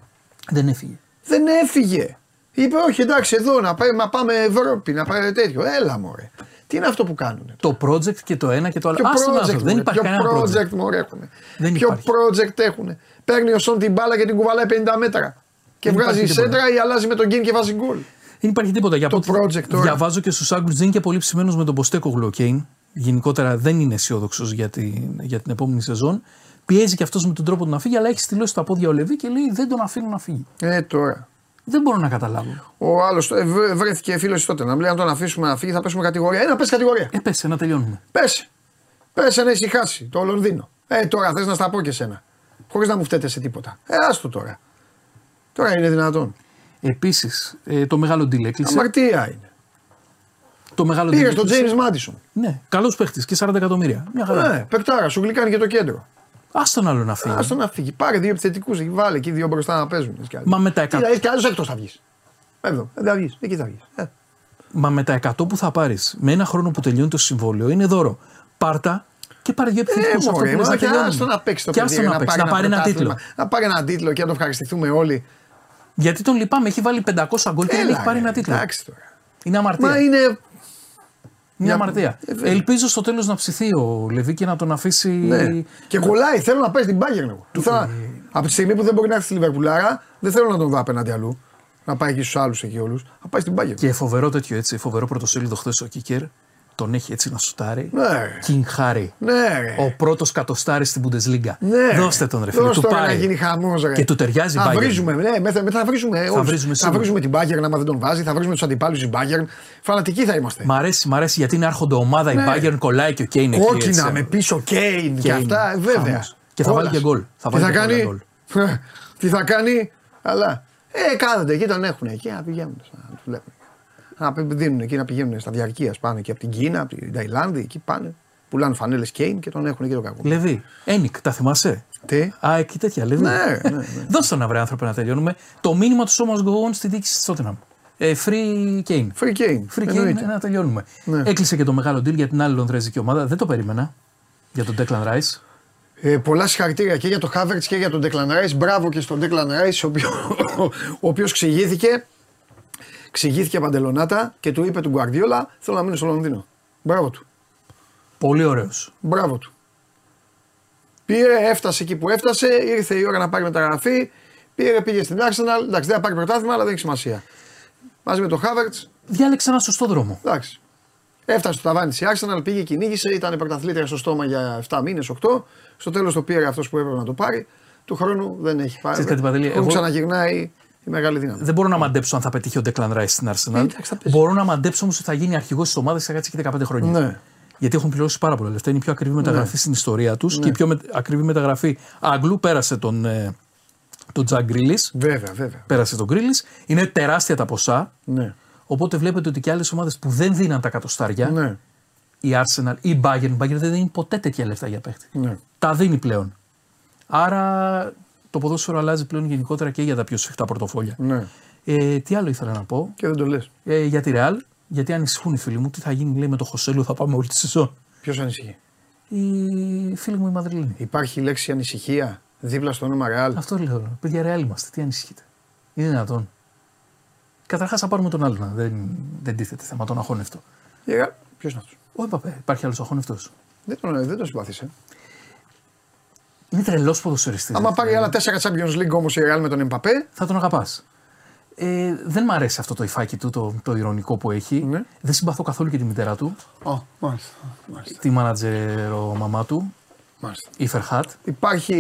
Δεν έφυγε. Δεν έφυγε. Είπε, όχι, εντάξει, εδώ να πάμε, να πάμε Ευρώπη, να πάμε τέτοιο. Έλα, μωρέ. Τι είναι αυτό που κάνουν. Το project και το ένα και το άλλο. Ποιο Άστο να project, αυτό. Δεν μωρέ, υπάρχει ποιο κανένα project. project, μωρέ, έχουν. Δεν Ποιο υπάρχει. project έχουν. Παίρνει ο Σον την μπάλα και την κουβαλάει 50 μέτρα. Και Δεν βγάζει υπάρχει τίποτα. σέντρα ή αλλάζει με τον γκιν και βάζει γκολ. Δεν υπάρχει τίποτα. Για Το ό,τι project τώρα. Διαβάζω και στους Άγγλους δεν είναι και πολύ ψημένος με τον Ποστέκο Γλοκέιν. Γενικότερα δεν είναι αισιόδοξος για την, για την επόμενη σεζόν. Πιέζει και αυτός με τον τρόπο του να φύγει, αλλά έχει στυλώσει τα πόδια ο Λεβί και λέει δεν τον αφήνω να φύγει. Ε, τώρα. Δεν μπορώ να καταλάβω. Ο άλλος βρέθηκε φίλος τότε να μου λέει: Αν τον αφήσουμε να φύγει, θα πέσουμε κατηγορία. Ένα πες κατηγορία. Ε, πες, να τελειώνουμε. Πέσε. Πέσε να ησυχάσει το Λονδίνο. Ε, τώρα θες να στα πω και σένα. Χωρίς να μου φταίτε σε τίποτα. Ε, άστο τώρα. Τώρα είναι δυνατόν. Επίσης, ε, το μεγάλο deal έκλεισε. Αμαρτία είναι. Το μεγάλο Πήγες deal στον έκλεισε. Τζέιμ Μάντισον. Ναι, καλός παίχτης και 40 εκατομμύρια. Μια χαρά. Ναι, παικτάρα, σου γλυκάνει και το κέντρο. Α τον άλλο να φύγει. Α τον να φύγει. Πάρε δύο επιθετικούς, βάλε εκεί δύο μπροστά να παίζουν. Κι άλλοι. Μα με τα Τι, 100, δηλαδή, κι άλλος εκτός θα βγεις. Εδώ, δεν θα βγεις. Εκεί θα βγεις. Ε. μα με τα 100 που θα πάρεις με ένα χρόνο που τελειώνει το συμβόλαιο είναι δώρο. Πάρτα και Και πάρε δύο Ε, επιθετικούς αυτό μωρέ, που λες μα να και τελειώνουν. άστο να παίξει το Και παιδί, άστο να παίξει, να πάρει ένα πρωτάθλημα, τίτλο. Να πάρει ένα τίτλο και να το ευχαριστηθούμε όλοι. Γιατί τον λυπάμαι, έχει βάλει 500 γκολ και δεν Έλα, έχει πάρει ρε, ένα τίτλο. Εντάξει τώρα. Είναι αμαρτία. Μα είναι. Είναι Για- αμαρτία. Ε, βέβαια. Ελπίζω στο τέλος να ψηθεί ο Λεβί και να τον αφήσει. Ναι. Και κολλάει, θέλω να πάει στην Bayern εγώ. Του θέλω να- Από τη στιγμή που δεν μπορεί να έρθει στη Λιβερπουλάρα, δεν θέλω να τον δω απέναντι αλλού. Να πάει εκεί στους άλλους εκεί όλους. Να πάει στην Bayern. Και φοβερό τέτοιο έτσι, φοβερό πρωτοσέλιδο χθες ο Κίκερ. Τον έχει έτσι να σουτάρει. Ναι, ρε. King Harry. Ναι, ρε. Ο πρώτος κατοστάρι στην Bundesliga. Ναι, Δώστε τον ρε φίλε. Δώστε Του τον, πάρει. να γίνει χαμός, ρε. Και του ταιριάζει η Θα Bayern. βρίζουμε, ναι, μετά, μετά θα βρίζουμε. όλους. βρίζουμε θα σίγουρα. βρίζουμε την Bayern άμα δεν τον βάζει, θα βρίζουμε τους αντιπάλους της Bayern. Φανατικοί θα είμαστε. Μ' αρέσει, μ' αρέσει γιατί είναι άρχοντα ομάδα. Ναι. Η Bayern κολλάει και ο Κέιν εκεί. Κόκκινα έτσι. με πίσω Κέιν και Κέιν. αυτά, ε, βέβαια. Χαμός. Και θα βάλει Κόλας. και γκολ. Θα Τι βάλει θα και πολλά κάνει; γκολ. <laughs> Τι θα κάνει; Αλλά. Ε, κάθονται εκεί, τον έχουν εκεί να πηγαίνουν. Να τους βλέπουν. Να πη- δίνουν εκεί να πηγαίνουν στα διαρκεία. Πάνε και από την Κίνα, από την Ταϊλάνδη, εκεί πάνε. Πουλάνε φανέλες Κέιν και τον έχουν εκεί το κακό. Λεβί, Ένικ, τα θυμάσαι; Τι; Α, εκεί τέτοια, Λεβί. Ναι, ναι, <laughs> ναι. Δώστε τον αύριο άνθρωπο να τελειώνουμε. Το μήνυμα του Σώμα Go On στη δίκηση της Tottenham. Ε, free Kane. Free Kane. Free Kane, εννοείται. να τελειώνουμε. Ναι. Έκλεισε και το μεγάλο deal για την άλλη Λονδρέζικη ομάδα. Δεν το περίμενα. Για τον Declan Rice. Ε, πολλά συγχαρητήρια και για τον Havertz και για τον Declan Rice. Μπράβο και στον Declan Rice, ο, οποίο, ο οποίος ξηγήθηκε, ξηγήθηκε παντελονάτα και του είπε του Guardiola θέλω να μείνω στο Λονδίνο. Μπράβο του. Πολύ ωραίος. Μπράβο του. Πήρε, έφτασε εκεί που έφτασε, ήρθε η ώρα να πάρει μεταγραφή. Πήρε, πήγε στην Arsenal. Εντάξει, δεν θα πάρει πρωτάθλημα, αλλά δεν έχει σημασία. Μαζί με τον Havertz, Διάλεξε ένα σωστό δρόμο. εντάξει. Έφτασε στο ταβάνι της Arsenal, πήγε, κυνήγησε, ήταν πρωταθλήτρια στο στόμα για 7 μήνες, 8. Στο τέλος το πήρε αυτός που έπρεπε να το πάρει. Του χρόνου δεν έχει πάρει. Ξέρεις κάτι, Παντελή, Του χρόνου εγώ- ξαναγυρνάει η μεγάλη δύναμη. Δεν μπορώ να μαντέψω αν θα πετύχει ο Declan Rice στην Arsenal. Ε, εντάξει, θα παίζει. μπορώ να μαντέψω όμως ότι θα γίνει αρχηγός της ομάδας και θα κάτσει και 15 χρόνια. Ναι. Γιατί έχουν πληρώσει πάρα πολλά λεφτά. Είναι η πιο ακριβή μεταγραφή στην ιστορία τους και η πιο με- ακριβή μεταγραφή Αγγλού πέρασε τον, ε, τον Τζακ Γκρίλη. Βέβαια, βέβαια. Πέρασε τον Γκρίλη. Είναι τεράστια τα ποσά. Ναι. Οπότε βλέπετε ότι και άλλες ομάδες που δεν δίναν τα κατοστάρια, Ναι. η Arsenal ή η Bayern, η Bayern δεν δίνει ποτέ τέτοια λεφτά για παίχτη. ναι. Τα δίνει πλέον. Άρα το ποδόσφαιρο αλλάζει πλέον γενικότερα και για τα πιο σφιχτά πορτοφόλια. ναι. Ε, τι άλλο ήθελα να πω; Και δεν το λες. Ε, για τη Real, γιατί ανησυχούν οι φίλοι μου, τι θα γίνει λέει, με το Χωσέλου, θα πάμε όλη τη σεζόν. Ποιος ανησυχεί; Οι φίλοι μου οι Μαδριλίνοι. Υπάρχει η λέξη ανησυχία δίπλα στο όνομα Real. Αυτό λέω. Παιδιά, Real είμαστε. Τι ανησυχείτε. Είναι δυνατόν. Καταρχάς θα πάρουμε τον άλλον. Δεν, δεν τίθεται θέμα τον αχώνευτο. Ποιος είναι αυτός; Ο Εμπαπέ, υπάρχει άλλος αχώνευτο. Δεν τον, δεν τον συμπάθησε. Είναι τρελός ποδοσφαιριστής. Άμα πάρει άλλα 4 Champions League όμως η Real με τον Εμπαπέ, Θα τον αγαπάς. Ε, δεν μ' αρέσει αυτό το υφάκι του, το, το ηρωνικό που έχει. Ναι. Δεν συμπαθώ καθόλου και τη μητέρα του, Ω, μάλιστα. μάλιστα. τη μάνατζερο μαμά του, μάλιστα. η Φερχάτ. Υπάρχει,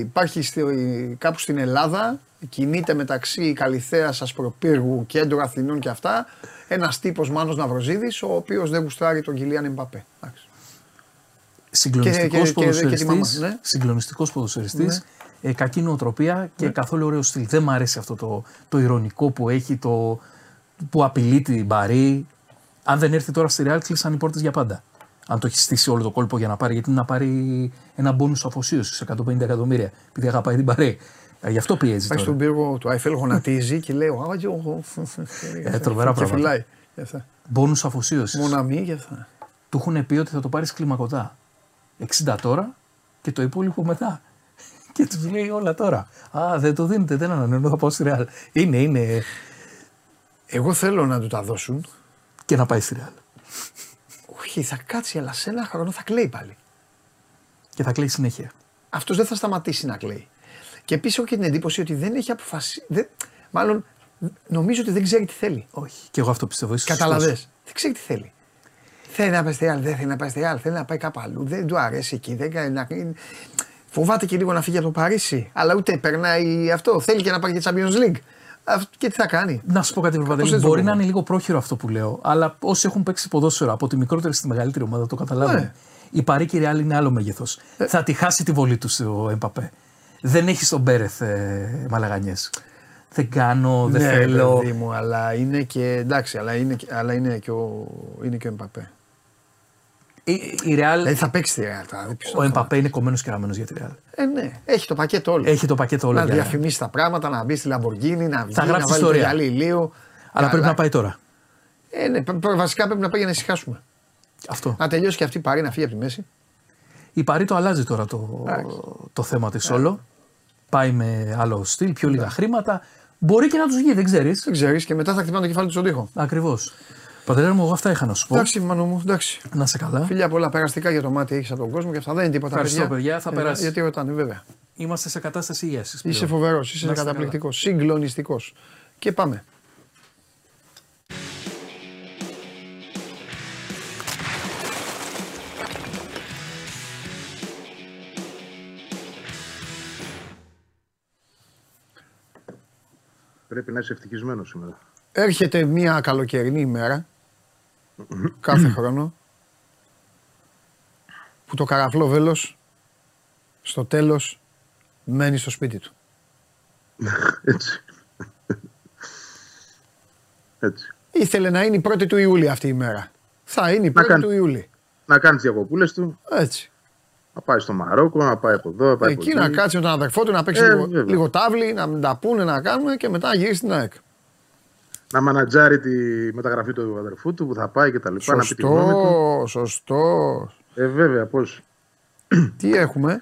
υπάρχει στη- κάπου στην Ελλάδα, κινείται μεταξύ Καλιθέας, Ασπροπύργου, Κέντρο Αθηνών και αυτά, ένας τύπος Μάνος Ναυροζίδης, ο οποίος δεν γουστάρει τον Κιλιάν Εμπαπέ. Εντάξει. Συγκλονιστικό Και- και- και- και τη ποδοσφαιριστή. μάμα, ναι. Συγκλονιστικός ποδοσφαιριστής, Ναι. ε, κακή νοοτροπία και καθόλου ωραίο στυλ. Δεν μ' αρέσει αυτό το, το ηρωνικό που έχει, το, που απειλεί την Παρή. Αν δεν έρθει τώρα στη Real, κλείσαν οι πόρτε για πάντα. Αν το έχει στήσει όλο το κόλπο για να πάρει, γιατί είναι να πάρει ένα μπόνου αφοσίωση 150 εκατομμύρια, επειδή αγαπάει την Παρή. Ε, Γι' αυτό πιέζει Πάει τώρα. στον πύργο του Άιφελ, γονατίζει και λέει: «Α, και εγώ». Ε, τρομερά Και πράγματα. φυλάει. Και αυτά. Μπόνου αφοσίωση. Μοναμή και αυτά. Του έχουν πει ότι θα το πάρει κλιμακωτά. 60 τώρα και το υπόλοιπο μετά. Και τους λέει όλα τώρα. Α, δεν το δίνετε, δεν ανανεώνω, θα πάω στη Real. Είναι, είναι. Εγώ θέλω να του τα δώσουν. Και να πάει στη Real. Όχι, θα κάτσει, αλλά σε ένα χρόνο θα κλαίει πάλι. Και θα κλαίει συνέχεια. Αυτός δεν θα σταματήσει να κλαίει. Και επίσης έχω και την εντύπωση ότι δεν έχει αποφασίσει. Δεν, μάλλον νομίζω ότι δεν ξέρει τι θέλει. Όχι. Και εγώ αυτό πιστεύω. Ίσως Καταλαβέ. σωστός. Δεν ξέρει τι θέλει. Θέλει να πάει στη Real, δεν θέλει να πάει στη Real, θέλει να πάει κάπου αλλού. Δεν του αρέσει εκεί. Δεν, κάνει να, φοβάται και λίγο να φύγει από το Παρίσι. Αλλά ούτε περνάει αυτό. Θέλει και να πάει και Champions League. Αυτό, και τι θα κάνει; Να σου πω κάτι, Πώς Παπαδέλη. δεν το Μπορεί πω. να είναι λίγο πρόχειρο αυτό που λέω, αλλά όσοι έχουν παίξει ποδόσφαιρο από τη μικρότερη στη μεγαλύτερη ομάδα το καταλάβουν. Ναι. Η Παρή και η Real είναι άλλο μέγεθος. Θα τη χάσει τη βολή του ο Εμπαπέ. Δεν έχει τον Μπέρεθ ε, μαλαγανιές. Δεν κάνω, δεν ναι, θέλω. παιδί μου, αλλά είναι και. Εντάξει, αλλά είναι, και- αλλά είναι και ο, είναι και ο Εμπαπέ. Η, η Real, Δηλαδή θα παίξει τη Real. Θα δει ποιος θα ο το Εμπαπέ είναι κομμένος και ραμμένος για τη Real. Ε, ναι, έχει το πακέτο όλο. Έχει το πακέτο όλο. να για- διαφημίσει τα πράγματα, να μπει στη Λαμπορκίνη, να βγει, Θα να γράψει βάλει το ιστορία. γυαλί ηλίου. Αλλά πρέπει Καλά. να πάει τώρα. Ε, ναι, π- π- βασικά πρέπει να πάει για να ησυχάσουμε. Αυτό. Να τελειώσει και αυτή η παρή να φύγει από τη μέση. Η Παρή το αλλάζει τώρα το, το θέμα της όλο. Πάει με άλλο στυλ, πιο λίγα χρήματα. Μπορεί και να τους βγει, δεν ξέρεις. Δεν ξέρεις και μετά θα χτυπάνε το κεφάλι τους στον τοίχο. Ακριβώς. Πατέρα μου, εγώ αυτά είχα να σου πω. Εντάξει, μάνο μου, εντάξει. Να είσαι καλά. Φιλιά πολλά περαστικά για το μάτι έχεις από τον κόσμο και αυτά δεν είναι τίποτα. Ευχαριστώ, παιδιά, θα Ε, περάσει. Γιατί ρωτάνε, βέβαια. Είμαστε σε κατάσταση ίαση. Είσαι φοβερός, είσαι Να είστε καταπληκτικός, συγκλονιστικός. Και πάμε. Πρέπει να είσαι ευτυχισμένος σήμερα. Έρχεται μια καλοκαιρινή ημέρα, κάθε χρόνο, που το καραφλό βέλος στο τέλος μένει στο σπίτι του. <laughs> Έτσι. Έτσι. Ήθελε να είναι η 1η του Ιούλη αυτή η μέρα. Θα είναι η 1η κάνει- του Ιούλη. Να κάνει τις διακοπούλες του, Έτσι. να πάει στο Μαρόκο, να πάει από εδώ, να πάει από Εκεί να εκεί. κάτσει με τον αδερφό του, να παίξει Ε, λίγο, βέβαια. λίγο τάβλη, να μην τα πούνε, να κάνουμε και μετά να γυρίσει στην ΑΕΚ. Να μανατζάρει τη μεταγραφή του αδερφού του που θα πάει και τα λοιπά. Να πει τη γνώμη του. Σωστό, σωστό. Ε, βέβαια, πώς. <clears throat> Τι έχουμε,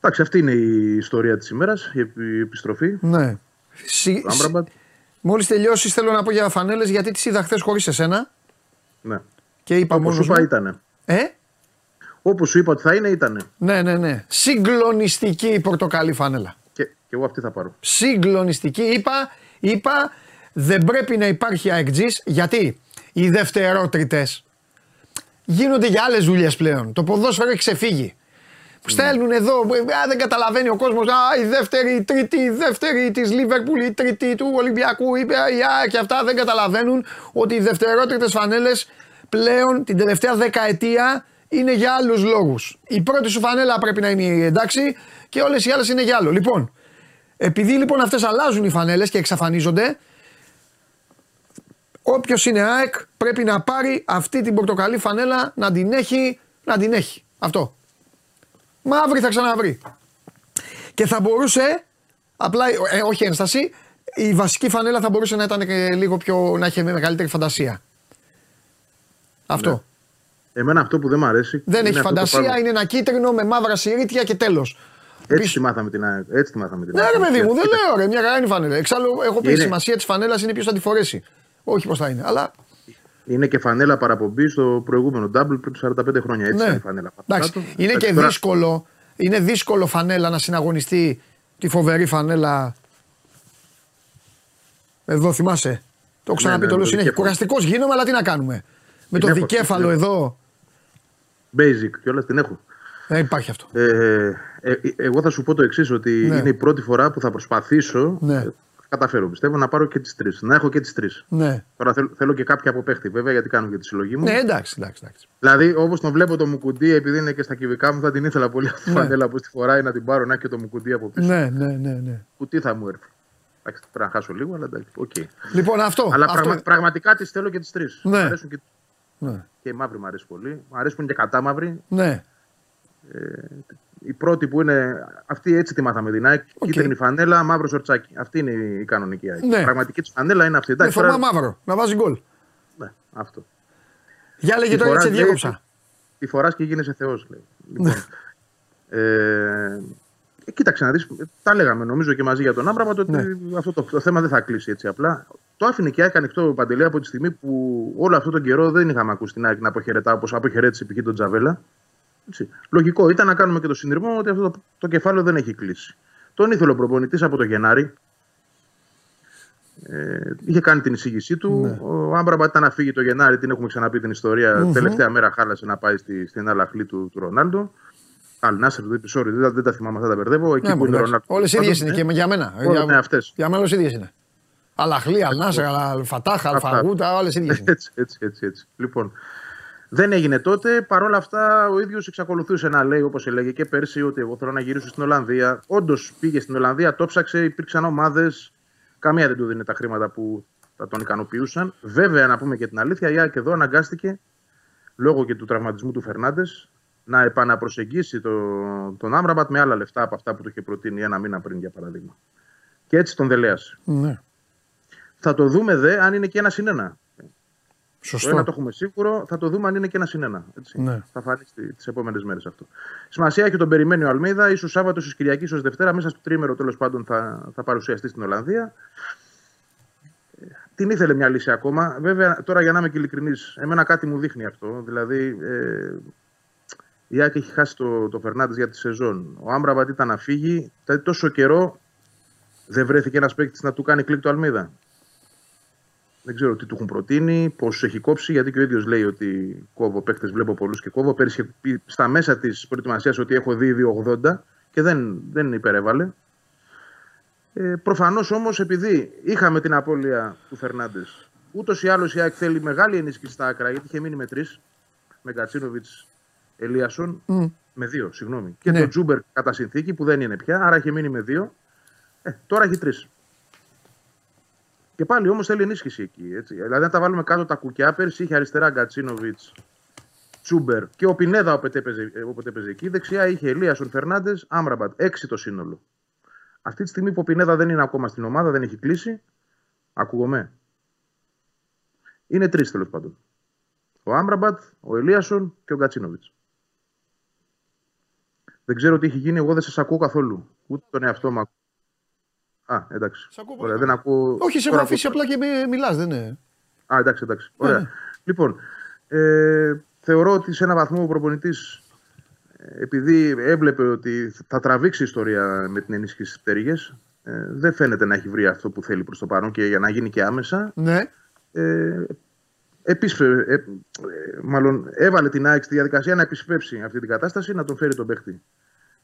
Εντάξει, αυτή είναι η ιστορία της ημέρας, η επι- η επιστροφή. ναι. Συ, Το Άμπραμπατ. Μόλις τελειώσεις, θέλω να πω για φανέλες γιατί τις είδα χθες χωρίς εσένα Ναι. και είπα Όπω μόνος. σου είπα, ήτανε. Ε, Όπω σου είπα ότι θα είναι, ήτανε. ναι, ναι, ναι. Συγκλονιστική η πορτοκαλί φανέλα. Και, και εγώ αυτή θα πάρω. Συγκλονιστική. Είπα, είπα δεν πρέπει να υπάρχει αεκτζής γιατί; Οι δευτερότριτες γίνονται για άλλες δουλειές πλέον. Το ποδόσφαιρο έχει ξεφύγει. Στέλνουν εδώ, α, δεν καταλαβαίνει ο κόσμος. Α, η δεύτερη, η τρίτη, η δεύτερη της Λίβερπουλ, η τρίτη του Ολυμπιακού, η η και αυτά δεν καταλαβαίνουν ότι οι δευτερότριτες φανέλες πλέον την τελευταία δεκαετία είναι για άλλους λόγους. Η πρώτη σου φανέλα πρέπει να είναι η εντάξει και όλες οι άλλες είναι για άλλο. Λοιπόν, επειδή λοιπόν αυτές αλλάζουν οι φανέλες και εξαφανίζονται, όποιος είναι ΑΕΚ πρέπει να πάρει αυτή την πορτοκαλί φανέλα να την έχει. Να την έχει. Αυτό. Μαύρη θα ξαναβρει. Και θα μπορούσε, απλά, ε, όχι ένσταση, η βασική φανέλα θα μπορούσε να ήταν και λίγο πιο, να είχε μεγαλύτερη φαντασία. Αυτό. Ναι. Εμένα αυτό που δεν μου αρέσει. Δεν είναι έχει αυτό το φαντασία, πράγμα. είναι ένα κίτρινο με μαύρα συρίτια και τέλος. Έτσι τη μάθαμε την ΑΕΚ. Έτσι τη μάθαμε την Ναι, ΑΕΚ. ρε παιδί μου, δεν Κοίτα, λέω ρε, μια χαρά είναι η φανέλα. Εξάλλου, έχω πει η Είναι. σημασία της φανέλας είναι ποιος θα τη φορέσει. Όχι πώ θα είναι, αλλά Είναι και φανέλα παραπομπή στο προηγούμενο double πριν τους 45 χρόνια. Έτσι ναι. είναι η φανέλα. Εντάξει, Κάτω. είναι Εντάξει, και τώρα- δύσκολο, είναι δύσκολο φανέλα να συναγωνιστεί τη φοβερή φανέλα. Εδώ θυμάσαι. Το έχω ξαναπεί ναι, το με λέω το συνέχεια. δικέφαλο. Κουραστικός γίνομαι, αλλά τι να κάνουμε. Με το έχω, δικέφαλο την έχω. εδώ. Basic κιόλας την έχω. Δεν υπάρχει αυτό. Ε, ε, ε, εγώ θα σου πω το εξής, ότι Ναι. είναι η πρώτη φορά που θα προσπαθήσω. Ναι. Ε, θα καταφέρω, πιστεύω, να πάρω και τις τρεις. Να έχω και τις τρεις. Ναι. Τώρα θέλω, θέλω και κάποια από παίχτη, βέβαια, γιατί κάνω και τη συλλογή μου. Ναι, εντάξει, εντάξει. εντάξει. Δηλαδή, όπως τον βλέπω το Μουκουντί, επειδή είναι και στα κυβικά μου, θα την ήθελα πολύ αυτή τη Ναι. φανέλα που στη φοράει να την πάρω να έχει και το Μουκουντί από πίσω. Ναι, ναι, ναι, ναι. Κουτί θα μου έρθει. Εντάξει, πρέπει να χάσω λίγο, αλλά εντάξει. οκ. Λοιπόν, αυτό. Αλλά αυτό. πραγμα- πραγματικά τις θέλω και τις τρεις. Ναι. Μ' αρέσουν και, Ναι, και η μαύρη μου αρέσει πολύ. Μ' αρέσουν και κατάμαυροι. ναι. Η πρώτη που είναι. Αυτή έτσι τη μάθαμε την ΑΕΚ. Οκ. Κίτρινη φανέλα, μαύρο σορτσάκι. Αυτή είναι η κανονική ΑΕΚ. Ναι. Η πραγματική της φανέλα είναι αυτή. Με Εντάξει, φορμά τώρα- μαύρο. Να βάζει γκολ. Ναι, αυτό. Για λέγε Τη τώρα, έτσι φοράς, λέει, διέκοψα. Τη φοράς και γίνεσαι Θεός, λέει. Λοιπόν, Ναι. ε, ε, κοίταξε να δεις. Τα λέγαμε νομίζω και μαζί για τον Άμπραμπατ ότι Ναι. αυτό το, το θέμα δεν θα κλείσει έτσι απλά. Το άφηνε και η ΑΕΚ ανοιχτό παντελή από τη στιγμή που όλο αυτόν τον καιρό δεν είχαμε ακούσει την ΑΕΚ να αποχαιρετά όπως αποχαιρέτησε π.χ. τον Τζαβέλα. Έτσι. Λογικό ήταν να κάνουμε και το συνειρμό ότι αυτό το, το κεφάλαιο δεν έχει κλείσει. Τον ήθελε ο προπονητής από το Γενάρη. Ε, είχε κάνει την εισήγησή του. Ναι. Ο Άμπραμπατ ήταν να φύγει το Γενάρη, την έχουμε ξαναπεί την ιστορια Τελευταία μέρα χάλασε να πάει στη, στην Αλαχλή του, του Ρονάλντο. Αλ Νάσερ, δεν, sorry, δεν, δεν τα θυμάμαι, αυτά τα μπερδεύω. Εκεί Ναι, που είναι ο Ρονάλντο. Όλες ίδιες Πάντως, είναι ναι. και για μένα. Όλα, ναι, αυτές. Για μένα όλες ίδιες είναι. Αλαχλή, Αλνάσερ, Αλφατάχ, Αλφαγούτα, όλες ίδιες είναι. Έτσι, έτσι, έτσι, έτσι. Λοιπόν, δεν έγινε τότε. Παρ' όλα αυτά, ο ίδιος εξακολουθούσε να λέει, όπως έλεγε και πέρσι, ότι εγώ θέλω να γυρίσω στην Ολλανδία. Όντως πήγε στην Ολλανδία, το ψάξε, υπήρξαν ομάδες. Καμία δεν του δίνει τα χρήματα που θα τον ικανοποιούσαν. Βέβαια, να πούμε και την αλήθεια, η ΑΕΚ εδώ αναγκάστηκε, λόγω και του τραυματισμού του Φερνάντες, να επαναπροσεγγίσει το, τον Άμραμπατ με άλλα λεφτά από αυτά που του είχε προτείνει ένα μήνα πριν, για παράδειγμα. Και έτσι τον δελέασε. Ναι. Θα το δούμε δε αν είναι και ένα συν ένα. Σωστό. Το ένα το έχουμε σίγουρο, θα το δούμε αν είναι και ένα συνένα. Έτσι. Ναι. Θα φανεί τις επόμενες μέρες αυτό. Σημασία έχει τον περιμένει ο Αλμίδα, ίσως Σάββατος, ίσω Κυριακής, ίσω Δευτέρα, μέσα στο τρίμερο τέλος πάντων θα, θα παρουσιαστεί στην Ολλανδία. Ε, Την ήθελε μια λύση ακόμα. Βέβαια, τώρα για να είμαι και ειλικρινής, εμένα κάτι μου δείχνει αυτό. Δηλαδή, ε, η Άκη έχει χάσει το, το Φερνάντες για τη σεζόν. Ο Άμπραμπατ ήταν να φύγει. Δηλαδή, τόσο καιρό δεν βρέθηκε ένας παίκτης να του κάνει κλικ το Αλμίδα. Δεν ξέρω τι του έχουν προτείνει, πώς έχει κόψει, γιατί και ο ίδιος λέει ότι κόβω παίκτες, βλέπω πολλούς και κόβω. Πέρυσι είχε πει στα μέσα της προετοιμασίας ότι έχω δει 2,80 και δεν, δεν υπερέβαλε. Ε, Προφανώς όμως, επειδή είχαμε την απώλεια του Φερνάντες, ούτως ή άλλως η ΑΕΚ θέλει μεγάλη ενίσχυση στα άκρα, γιατί είχε μείνει με τρεις, με Γκατσίνοβιτς, Ελίασον, με δύο, συγγνώμη. Και Ναι. τον Τζούμπερ κατά συνθήκη που δεν είναι πια, άρα είχε μείνει με δύο. Ε, τώρα έχει τρεις. Και πάλι όμως θέλει ενίσχυση εκεί. Έτσι. Δηλαδή, αν τα βάλουμε κάτω τα κουκιά, πέρσι είχε αριστερά Γκατσίνοβιτς, Τσούμπερ και ο Πινέδα όποτε έπαιζε, ε, όποτε έπαιζε εκεί. Δεξιά είχε Ελίασον Φερνάντες, Άμραμπατ. Έξι το σύνολο. Αυτή τη στιγμή που ο Πινέδα δεν είναι ακόμα στην ομάδα, δεν έχει κλείσει. Ακούγομαι. Είναι τρεις τέλος πάντων. Ο Άμραμπατ, ο Ελίασον και ο Γκατσίνοβιτς. Δεν ξέρω τι έχει γίνει, εγώ δεν σας ακούω καθόλου. Ούτε τον εαυτό μου. ακού- Α, εντάξει. Σ' ακούω πολύ Ωραία, δεν ακούω. Όχι, σε τώρα έχω αφήσει ακούω. απλά και μιλάς, δεν είναι. Α, εντάξει, εντάξει. Ναι, Ωραία. ναι. Λοιπόν, ε, θεωρώ ότι σε έναν βαθμό ο προπονητής, επειδή έβλεπε ότι θα τραβήξει η ιστορία με την ενίσχυση στι πτέρυγες, ε, δεν φαίνεται να έχει βρει αυτό που θέλει προς το παρόν και για να γίνει και άμεσα. Ναι. Ε, επίσφε- ε, ε, μάλλον έβαλε την ΑΕΚ στη διαδικασία να επισπεύσει αυτή την κατάσταση, να τον φέρει τον παίχτη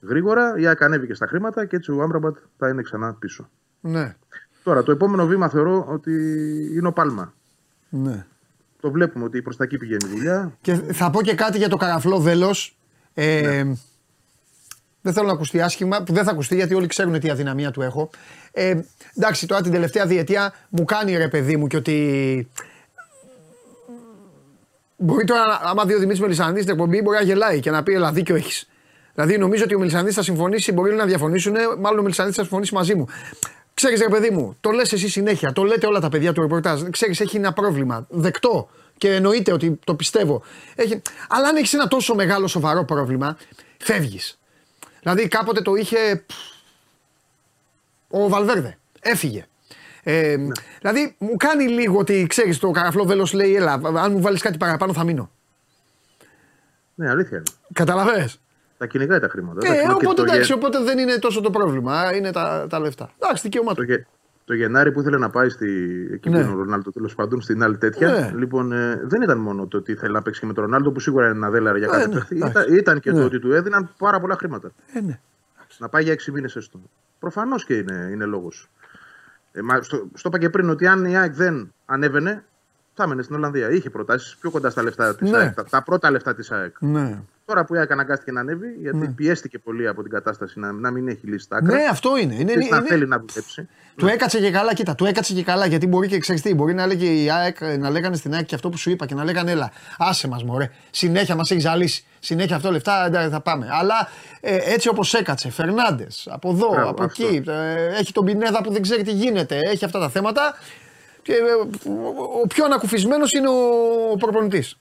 γρήγορα. Η ΑΕΚ ανέβηκε στα χρήματα και έτσι ο Άμπραμπατ θα είναι ξανά πίσω. Ναι. Τώρα, το επόμενο βήμα θεωρώ ότι είναι ο Πάλμα. ναι. Το βλέπουμε ότι προς τα εκεί πηγαίνει η δουλειά. Και θα πω και κάτι για το καραφλό δέλο. Ε, Ναι. Δεν θέλω να ακουστεί άσχημα, που δεν θα ακουστεί γιατί όλοι ξέρουν τι αδυναμία του έχω. Ε, εντάξει, τώρα την τελευταία διετία μου κάνει ρε παιδί μου και ότι. Μπορεί τώρα, άμα δει ο Δημήτρης Μελισανδής στην εκπομπή, μπορεί να γελάει και να πει Ελά, δίκιο έχεις. Δηλαδή, νομίζω ότι ο Μελισανδής θα συμφωνήσει, μπορεί να διαφωνήσουν, μάλλον ο Μελισανδής θα συμφωνήσει μαζί μου. Ξέρεις, ρε παιδί μου, το λες εσύ συνέχεια, το λέτε όλα τα παιδιά του ρεπορτάζ. Ξέρεις, έχει ένα πρόβλημα. Δεκτό. Και εννοείται ότι το πιστεύω. Έχει... Αλλά αν έχεις ένα τόσο μεγάλο σοβαρό πρόβλημα, φεύγεις. Δηλαδή κάποτε το είχε ο Βαλβέρδε. Έφυγε. Ε, Δηλαδή μου κάνει λίγο ότι ξέρεις το καραφλό βέλος λέει: Έλα, αν μου βάλεις κάτι παραπάνω θα μείνω. Ναι, αλήθεια είναι. Καταλαβαίνω. Τα κυνηγάει τα χρήματα. Ε, Εντάξει, και οπότε το, εντάξει, Γε- οπότε δεν είναι τόσο το πρόβλημα. Είναι τα, τα λεφτά. Εντάξει, δικαίωμά το, του. Γε- το Γενάρη που ήθελε να πάει στη, εκεί Ναι. που είναι ο Ρονάλντο τέλος πάντων, στην άλλη τέτοια. Ναι. Λοιπόν, ε, δεν ήταν μόνο το ότι ήθελε να παίξει και με τον Ρονάλντο που σίγουρα είναι ένα δέλαρα για Ε, κάτι ναι, παίχτη. εντάξει. Ήταν, ήταν και Ναι. το ότι του έδιναν πάρα πολλά χρήματα. Ε, ναι. Να πάει για 6 μήνες έστω. Προφανώς και είναι, είναι λόγος. Ε, μα στο, στο είπα και πριν ότι αν η ΑΕΚ δεν ανέβαινε, θα έμενε στην Ολλανδία. Είχε προτάσεις πιο κοντά στα λεφτά της Ναι. ΑΕΚ. Τα, τα πρώτα λεφτά της ΑΕΚ. ναι. Τώρα που η ΑΕΚ αναγκάστηκε να ανέβει, γιατί πιέστηκε πολύ από την κατάσταση να, να μην έχει λύσει τα άκρα. Ναι, αυτό είναι. είναι, Θες να είναι- θέλει να δουλέψει. Του έκατσε και καλά, κοίτα, του έκατσε και καλά γιατί μπορεί και ξέρεις τι, μπορεί να, λέγε η ΑΕΚ, να λέγανε στην ΑΕΚ και αυτό που σου είπα και να λέγανε έλα, άσε μας μωρέ, συνέχεια μας έχεις ζαλίσει, συνέχεια αυτό λεφτά εντάξει, θα πάμε. Αλλά ε, έτσι όπως έκατσε, Φερνάντες, από εδώ, Μπράβο, από αυτό. εκεί, ε, έχει τον Πινέδα που δεν ξέρει τι γίνεται, έχει αυτά τα θέματα. Και, ε, ο πιο ανακουφισμένος είναι ο προπονητής.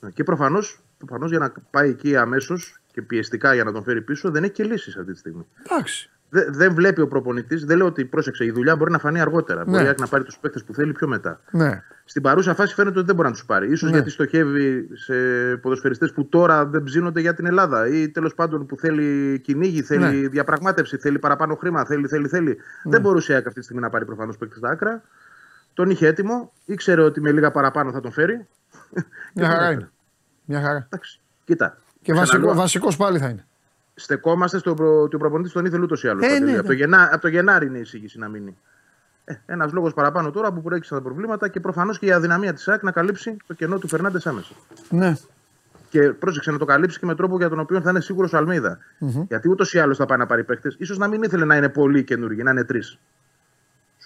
Ναι, Και προφανώς προφανώς για να πάει εκεί αμέσως και πιεστικά για να τον φέρει πίσω δεν έχει και λύσεις αυτή τη στιγμή. Εντάξει. Δε- δεν βλέπει ο προπονητής, δεν λέω ότι πρόσεξε, η δουλειά μπορεί να φανεί αργότερα. Ναι. Μπορεί η ΑΕΚ να πάρει τους παίκτες που θέλει πιο μετά. Ναι. Στην παρούσα φάση φαίνεται ότι δεν μπορεί να τους πάρει. σω Ναι. γιατί στοχεύει σε ποδοσφαιριστές που τώρα δεν ψήνονται για την Ελλάδα ή τέλος πάντων που θέλει κυνήγι, θέλει Ναι. διαπραγμάτευση, θέλει παραπάνω χρήμα, θέλει, θέλει, θέλει. Δεν μπορούσε η ΑΕΚ αυτή τη στιγμή να πάρει προφανώς παίκτη στα άκρα. Τον είχε έτοιμο, ήξερε ότι με λίγα παραπάνω θα τον φέρει. Μια τον χαρά έφερε. είναι. Μια χαρά. Εντάξει, κοίτα. Και ξαναλέω, βασικό, βασικός πάλι θα είναι. Στεκόμαστε στο προ... ότι ο προπονητής τον ήθελε ούτως ή άλλως. Ε, ναι, από, ναι. το Γενά... από το Γενάρη είναι η εισήγηση να μείνει. Ε, Ένας λόγος παραπάνω τώρα που προέκυψαν τα προβλήματα και προφανώς και η αδυναμία της ΣΑΚ να καλύψει το κενό του Φερνάντες άμεσα. Ναι. Και πρόσεξε να το καλύψει και με τρόπο για τον οποίο θα είναι σίγουρος ο Αλμέιδα Γιατί ούτως ή άλλως θα πάει να πάρει παίκτες. Ίσως να μην ήθελε να είναι πολύ καινούργιοι, να είναι τρεις.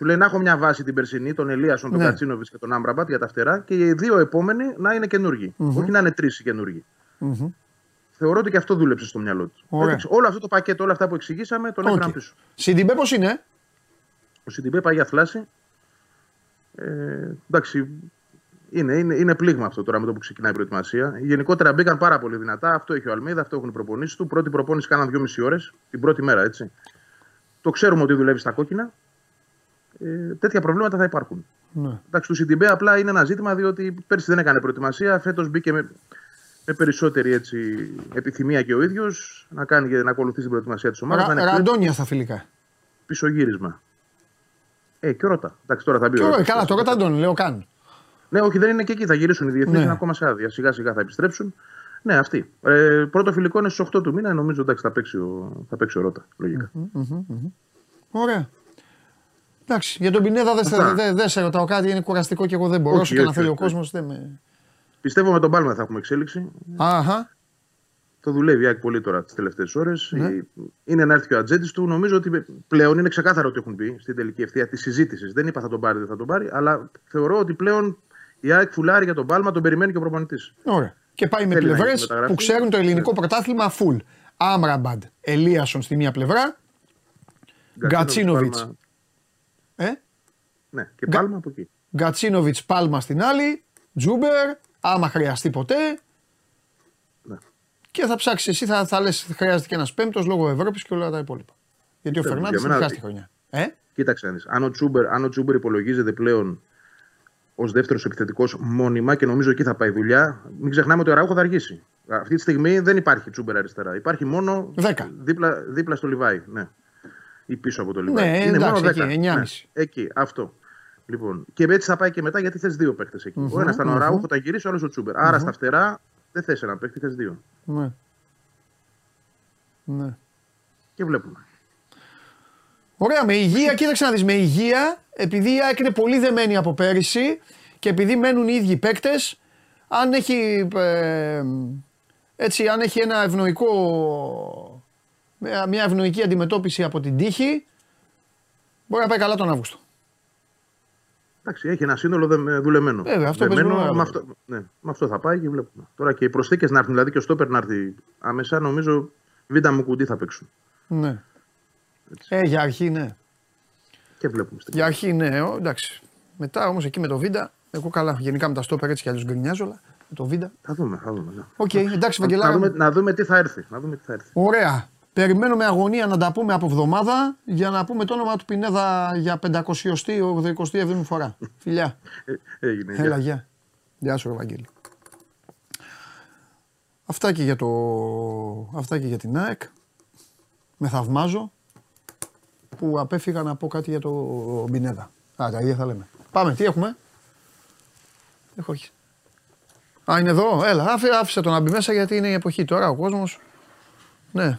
Σου λέει να έχω μια βάση την περσινή, τον Ελίασον, τον Ναι. Γκατσίνοβιτς και τον Άμραμπατ για τα φτερά και οι δύο επόμενοι να είναι καινούργιοι. Όχι να είναι τρεις οι καινούργιοι. Μμμ. Θεωρώ ότι και αυτό δούλεψε στο μυαλό του. Ωραία. Έδειξε Όλο αυτό το πακέτο, όλα αυτά που εξηγήσαμε, τον Οκ. έφεραν πίσω. Σιντιμπέ πώς είναι; Ο Σιντιμπέ πάει για θλάση. Ε, εντάξει, Είναι, είναι, είναι πλήγμα αυτό τώρα με το που ξεκινάει η προετοιμασία. Γενικότερα μπήκαν πάρα πολύ δυνατά. Αυτό έχει ο Αλμίδα, αυτό έχουν οι προπονήσεις του. Πρώτη προπόνηση κάναν δυόμιση ώρες, την πρώτη μέρα έτσι. Το ξέρουμε ότι δουλεύει στα κόκκινα. Ε, τέτοια προβλήματα θα υπάρχουν. Ναι. Εντάξει, του Σιντιμπέ απλά είναι ένα ζήτημα διότι πέρσι δεν έκανε προετοιμασία. Φέτος μπήκε με, με περισσότερη έτσι, επιθυμία και ο ίδιος να, κάνει, και να ακολουθήσει την προετοιμασία της ομάδας. Ρα, ραντόνια στα φιλικά. Πισωγύρισμα. Ε, και ρώτα. Εντάξει, τώρα θα μπει Και ο ωραία, Ρώτας. καλά, το ρώτα τον λέω καν. Ναι, όχι, δεν είναι και εκεί. Θα γυρίσουν οι διεθνείς, Ναι. είναι ακόμα σε άδεια. Σιγά σιγά θα επιστρέψουν. Ναι, αυτή. Ε, πρώτο φιλικό είναι στις 8 του μήνα. Νομίζω εντάξει, θα παίξει ο, θα παίξει ο Ρώτα. Λογικά. Ωραία. Εντάξει, για τον Πινέδα δεν Αυτά. δε, δε σε ρωτάω κάτι, είναι κουραστικό και εγώ δεν μπορώ. Όχι, Όσο και να όχι, θέλει ο όχι, κόσμος, δεν με. Πιστεύω με τον Πάλμα θα έχουμε εξέλιξη. Αχα. Το δουλεύει η ΑΕΚ πολύ τώρα τις τελευταίες ώρες. Ναι. Είναι να έρθει και ο ατζέντης του. Νομίζω ότι πλέον είναι ξεκάθαρο ότι έχουν πει στην τελική ευθεία της συζήτησης. Δεν είπα θα τον πάρει, δεν θα τον πάρει, αλλά θεωρώ ότι πλέον η ΑΕΚ φουλάρει για τον Πάλμα, τον περιμένει και ο προπονητής. Ωραία. Και πάει με Θέλει να πλευρές γίνει μεταγραφή. που ξέρουν το ελληνικό πρωτάθλημα full. Άμραμπαντ, Ελίασον στη μία πλευρά. Γκατσίνοβιτς. Ε; Ναι, και Γκα- Πάλμα από εκεί. Γκατσίνοβιτ Πάλμα στην άλλη. Τζούμπερ, άμα χρειαστεί ποτέ. Ναι. Και θα ψάξεις εσύ, θα, θα λες: Χρειάζεται και ένας πέμπτος λόγω Ευρώπης και όλα τα υπόλοιπα. Γιατί ο Τέλος, Φερνάνδη για είναι μένα- χάστη χρονιά. Ε; Κοίταξε να δεις. Αν ο Τσούμπερ, αν ο Τσούμπερ υπολογίζεται πλέον ως δεύτερος επιθετικός μόνιμα και νομίζω εκεί θα πάει η δουλειά, μην ξεχνάμε ότι ο Ραούχο θα αργήσει. Αυτή τη στιγμή δεν υπάρχει Τσούμπερ αριστερά. Υπάρχει μόνο Δέκα. δίπλα, δίπλα στο Λιβάι. Ναι. Ή πίσω από το Λιβάι. Ναι, Είναι εντάξει, μόνο εκεί, 10. 9,5. Ναι, εκεί, αυτό. Λοιπόν, και έτσι θα πάει και μετά γιατί θες δύο παίχτε εκεί. Ο ένας ήταν ο Ραούχο, θα γυρίσει, ο άλλος ο Τσούμπερ. Άρα στα φτερά δεν θες ένα παίχτη, θες δύο. Ναι. Ναι. Και βλέπουμε. Ωραία, με υγεία, κοίταξε να δεις, με υγεία, επειδή η ΑΕΚ είναι πολύ δεμένη από πέρυσι και επειδή μένουν οι ίδιοι παίκτες, αν έχει, ε, έτσι, αν έχει ένα ευνοϊκό, μια- μια ευνοϊκή αντιμετώπιση από την τύχη, μπορεί να πάει καλά τον Αύγουστο. Εντάξει, έχει ένα σύνολο δε- δουλεμένο. Βέβαια, αυτό Δεμένο, παίζει μεγάλο με, ρόλο. αυτό, ναι, με αυτό θα πάει και βλέπουμε. Τώρα και οι προσθήκες να έρθουν, δηλαδή και ο Στόπερ να έρθει άμεσα, νομίζω βίντα μου κουντί θα παίξουν. Ναι. Ε, για αρχή ναι. Και βλέπουμε. Στην... Για αρχή ναι, ο, εντάξει. Μετά όμως εκεί με το Βίντα, εγώ καλά, γενικά με τα στόπερ έτσι κι αλλιώς γκρινιάζω, αλλά με το Βίντα. Θα δούμε. Θα δούμε ναι. Οκ, εντάξει, να, Βαγγελάρα. δούμε, μου. να δούμε τι θα έρθει. Να δούμε τι θα έρθει. Ωραία. Περιμένω με αγωνία να τα πούμε από εβδομάδα για να πούμε το όνομα του Πινέδα για 500η, 87η φορά. Φιλιά. Ε, έγινε. Έλα, γεια. Γεια σου, ρε Βαγγέλη. Αυτά και για, το... Αυτά και για την ΑΕΚ. Με θαυμάζω που απέφυγα να πω κάτι για το Πινέδα. Α, τα ίδια θα λέμε. Πάμε, τι έχουμε; Έχω όχι. Α, είναι εδώ. Έλα, άφη- άφησε το να μπει μέσα γιατί είναι η εποχή τώρα ο κόσμος. Ναι.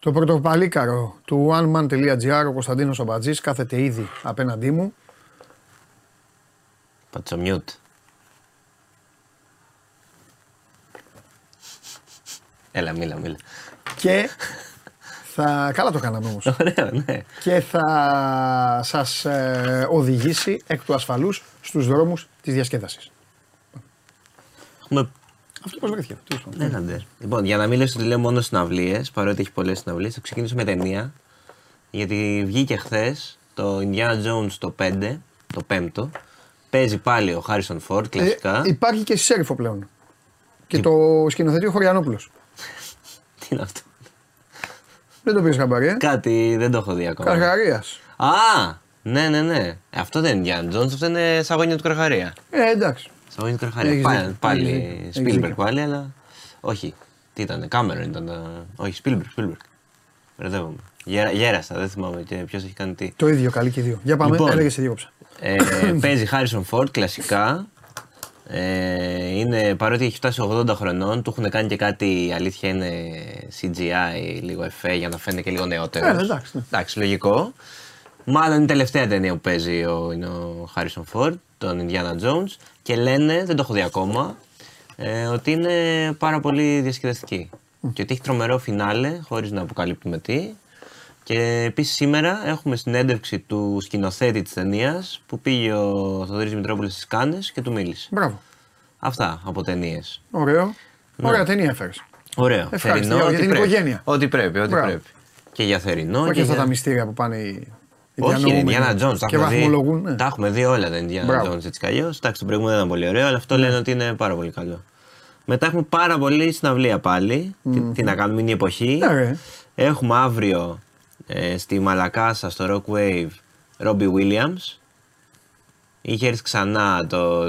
Το πρωτοπαλίκαρο του oneman.gr ο Κωνσταντίνος Αμπατζής κάθεται ήδη απέναντί μου. Πατσομιούτ. Έλα, μίλα, μίλα. και θα. Καλά το κάναμε όμως. Ωραίο, ναι. και θα σας ε, οδηγήσει εκ του ασφαλούς στους δρόμους της διασκέδασης. Έχουμε Αυτό πώς βρέθηκε. τέλος πάντων. Έλαντε. Λοιπόν, για να μην λες ότι λέω μόνο συναυλίες, παρότι έχει πολλές συναυλίες, θα ξεκινήσω με ταινία. Γιατί βγήκε χθες το Indiana Jones το 5, το 5ο. Παίζει πάλι ο Harrison Ford, κλασικά. Ε, υπάρχει και σέριφο πλέον. Και το σκηνοθετεί ο Χωριανόπουλος. <laughs> Τι είναι αυτό; Δεν το πήρες χαμπάρι, ε; Κάτι δεν το έχω δει ακόμα. Καρχαρίας. Α! Ναι, ναι, ναι. Αυτό δεν είναι Indiana Jones, αυτό είναι σαγόνια του Καρχαρία. Ε, εντάξει. Σαγόνια του Καρχαρία. Έχεις Πάλι, δίκιο, πάλι έχεις δίκιο, έχεις Spielberg δίκιο. πάλι, αλλά. Όχι. Τι ήταν, Κάμερον ήταν. τα- Όχι, Spielberg, Spielberg. Μπερδεύομαι. Γέρα, γέρασα, δεν θυμάμαι ποιος έχει κάνει τι. Το ίδιο, καλή και οι δύο. Για πάμε, Λοιπόν. έλεγε σε διώξα. Ε, παίζει Harrison Ford κλασικά. Ε, είναι, παρότι έχει φτάσει 80 χρονών, του έχουν κάνει και κάτι, η αλήθεια είναι CGI, λίγο εφέ για να φαίνεται και λίγο νεότερος. Ε, εντάξει, ναι. εντάξει, λογικό. Μάλλον είναι η τελευταία ταινία που παίζει ο, είναι ο Harrison Ford. Τον Indiana Jones και λένε, δεν το έχω δει ακόμα, ε, ότι είναι πάρα πολύ διασκεδαστική. Και ότι έχει τρομερό φινάλε, χωρίς να αποκαλύπτουμε τι. Και επίσης σήμερα έχουμε συνέντευξη του σκηνοθέτη της ταινίας που πήγε ο Θοδωρής Μητρόπουλος στις Κάνες και του μίλησε. Μπράβο. Αυτά από ταινίες. Ωραίο. Ωραία ταινία έφερες. Ωραίο. Ευχαριστώ, Θερινό, για ό,τι την πρέπει. οικογένεια. Ό,τι πρέπει, ό,τι Μπράβο. πρέπει. Και για θερινό. Όχι και αυτά για... τα μυστήρια που πάνε οι. Οι Όχι, είναι διανοούμενοι Indiana Jones. Τα Και έχουμε, βαθμολογούν. δει, ναι. τα έχουμε δει όλα τα Indiana Μπράβο. Jones έτσι κι αλλιώς. Εντάξει, το προηγούμενο δεν ήταν πολύ ωραίο, αλλά αυτό λένε ότι είναι πάρα πολύ καλό. Μετά έχουμε πάρα πολύ συναυλία πάλι. Τι, τι να κάνουμε, είναι η εποχή. Ναι, ρε. Έχουμε αύριο ε, στη Μαλακάσα, στο Rock Wave, Robbie Williams. Είχε έρθει ξανά το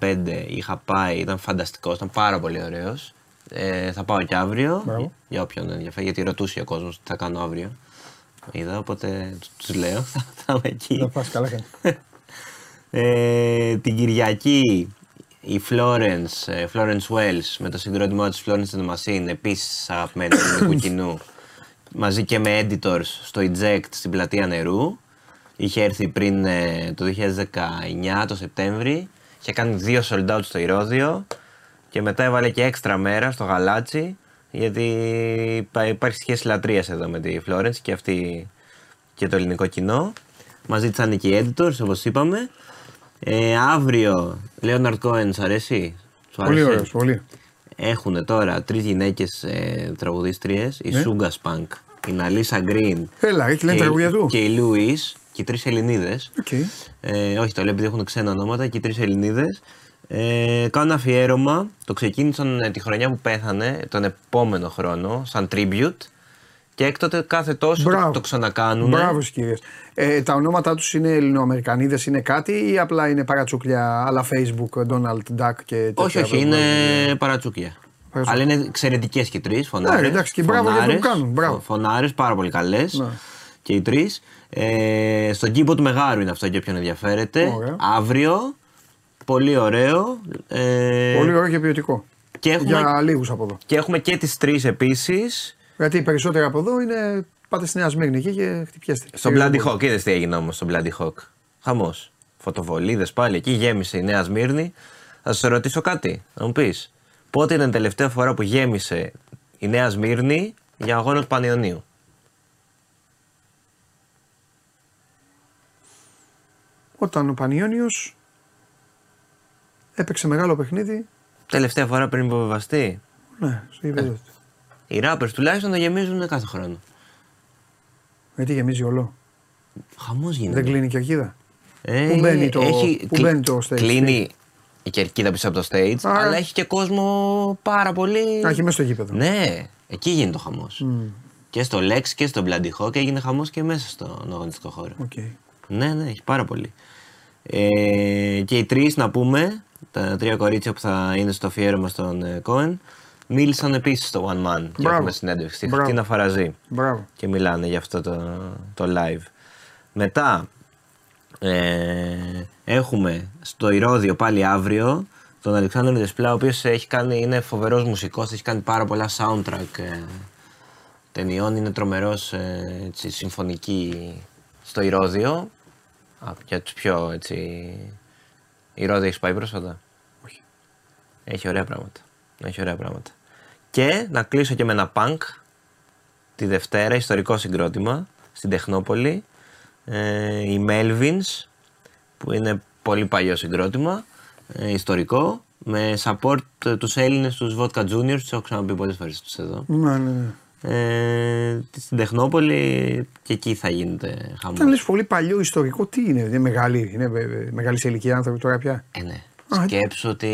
2015, είχα πάει, ήταν φανταστικός, ήταν πάρα πολύ ωραίος. Ε, θα πάω και αύριο, Μπράβο. για όποιον ενδιαφέρει, γιατί ρωτούσε ο κόσμος τι θα κάνω αύριο. Είδα, οπότε τους λέω, θα <laughs> θα είμαι εκεί. Να πας καλά κάνει. <laughs> Ε, την Κυριακή η Florence, ε, Florence Wells με το συγκρότημά της Florence and the Machine, επίσης αγαπημένη του ελληνικού <coughs> κοινού, μαζί και με editors στο Eject στην πλατεία νερού. Είχε έρθει πριν ε, το 2019 το Σεπτέμβρη, είχε κάνει δύο sold out στο Ηρώδιο και μετά έβαλε και έξτρα μέρα στο Γαλάτσι γιατί υπά- υπάρχει σχέση λατρείας εδώ με τη Florence και αυτή και το ελληνικό κοινό. Μαζί της είναι και οι editors όπως είπαμε. Ε, αύριο, Leonard Cohen, σ' αρέσει; Σου Πολύ άρεσε; ωραίος. Πολύ. Έχουν τώρα τρεις γυναίκες ε, τραγουδίστριες, η Ναι. Suga Spunk, η Ναλίσα Green Έλα, έχει λένε και, τραγούδια του. και η Louise και οι τρεις Ελληνίδες. Οκ. Ε, όχι, το λέω επειδή έχουν ξένα ονόματα και οι τρεις Ελληνίδες. Ε, κάνουν αφιέρωμα, το ξεκίνησαν ε, τη χρονιά που πέθανε, τον επόμενο χρόνο, σαν tribute και έκτοτε κάθε τόσο το, Μπράβο. το ξανακάνουν. Μπράβο στι κυρίε. Ε, τα ονόματά τους είναι Ελληνοαμερικανίδες, είναι κάτι ή απλά είναι παρατσούκλια αλλά Facebook, Donald Duck και τέτοια. Όχι, όχι, που- είναι παρατσούκια. Παρατσούκια. Αλλά είναι εξαιρετικές και οι τρεις φωνάρες. Ναι, εντάξει, και μπράβο για αυτό που κάνουν, μπράβο. Φωνάρες πάρα πολύ καλές. Ναι. Και οι τρεις. Ε, στον κήπο του Μεγάρου είναι αυτό για όποιον ενδιαφέρεται. Ωραία. Αύριο. Πολύ ωραίο. Ε, Πολύ ωραίο και ποιοτικό. Και έχουμε, Για λίγους από εδώ. και έχουμε και τις τρεις επίσης. Γιατί οι περισσότεροι από εδώ είναι. Πάτε στη Νέα Σμύρνη εκεί και χτυπιέστε. Στο Bloody Hawk, είδες τι έγινε όμως στο Bloody Hawk. Χαμός. Φωτοβολίδες πάλι εκεί, γέμισε η Νέα Σμύρνη. Θα σε ρωτήσω κάτι, να μου πεις. Πότε ήταν η τελευταία φορά που γέμισε η Νέα Σμύρνη για αγώνα του Πανιωνίου; Όταν ο Πανιόνιος έπαιξε μεγάλο παιχνίδι. Τελευταία φορά πριν υποβεβαστεί. Ναι, στο γήπεδο του. Οι rappers τουλάχιστον το γεμίζουν κάθε χρόνο. Γιατί γεμίζει όλο. Χαμός γίνεται. Δεν κλείνει η κερκίδα. Ε, Πού μπαίνει το- πού κλει- μπαίνει το stage, Κλείνει η κερκίδα πίσω από το stage, Άρα. αλλά έχει και κόσμο πάρα πολύ. Α, έχει μέσα στο γήπεδο. Ναι, εκεί γίνεται ο χαμός. Και στο ΛΕΞ και στο Bloody Hawk έγινε χαμός και μέσα στον αγωνιστικό χώρο. Οκ. Ναι, ναι, έχει πάρα πολύ. Ε, και οι τρεις, να πούμε, τα τρία κορίτσια που θα είναι στο αφιέρωμα στον ε, Cohen, μίλησαν επίσης στο One Man. Και Μπράβο. έχουμε συνέντευξη. Στη Μπράβο. Χριστίνα Φαραζή. Μπράβο. Και μιλάνε για αυτό το, το live. Μετά ε, έχουμε στο Ηρώδιο πάλι αύριο τον Αλεξάνδρου Δεσπλά, ο οποίος έχει κάνει, είναι φοβερός μουσικός, έχει κάνει πάρα πολλά soundtrack ε, ταινιών, είναι τρομερός ε, έτσι, συμφωνική στο Ηρώδιο. Α, για τους πιο έτσι... Ηρώδιο έχεις πάει πρόσφατα; Όχι. Έχει ωραία πράγματα. Έχει ωραία πράγματα. Και να κλείσω και με ένα punk τη Δευτέρα, ιστορικό συγκρότημα στην Τεχνόπολη. Ε, οι Melvins, που είναι πολύ παλιό συγκρότημα, ε, ιστορικό, με support ε, τους Έλληνες, τους Vodka Juniors, τους έχω ξαναπεί πολλές φορές τους εδώ. Ναι, ναι, ναι. Ε, στην Τεχνόπολη και εκεί θα γίνεται χαμός. Όταν λες πολύ παλιό ιστορικό, τι είναι, είναι μεγάλη, είναι ε, ε, μεγάλης σε ηλικία άνθρωποι τώρα πια; Ε, ναι. Α, Σκέψου ότι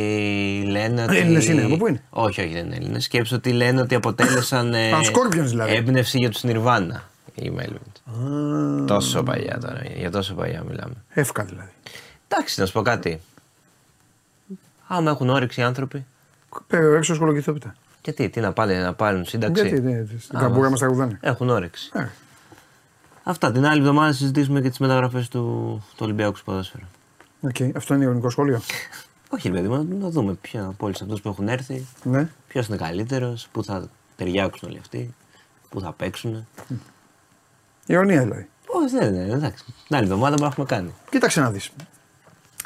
λένε ότι. Έλληνες είναι, από πού είναι; Όχι, όχι, δεν είναι Έλληνες. Σκέψου ότι λένε ότι αποτέλεσαν. ε, Α, Scorpions δηλαδή. Έμπνευση για τους Nirvana οι Melvins. Τόσο παλιά τώρα. Για τόσο παλιά μιλάμε. Εύκα δηλαδή. Εντάξει, να σου πω κάτι. Άμα έχουν όρεξη οι άνθρωποι, Πέρα έξω σχολογηθόπιτα. Γιατί τι να πάνε να πάρουν σύνταξη; Γιατί, ναι, στην Α, καμπούρα μας- μα τραγουδάνε. Έχουν όρεξη. Ε, Αυτά. Την άλλη εβδομάδα συζητήσουμε και τις μεταγραφές του, του Ολυμπιακού στο ποδόσφαιρο. οκ. Αυτό είναι ειρωνικό σχόλιο. <laughs> Όχι, ρε παιδί μου, να δούμε ποια από όλου αυτού που έχουν έρθει, Ναι. ποιος είναι καλύτερος, πού θα ταιριάξουν όλοι αυτοί, πού θα παίξουν. Ηρωνία δηλαδή. Όχι, δεν είναι, εντάξει. Την άλλη εβδομάδα που έχουμε κάνει. Κοίταξε να δεις.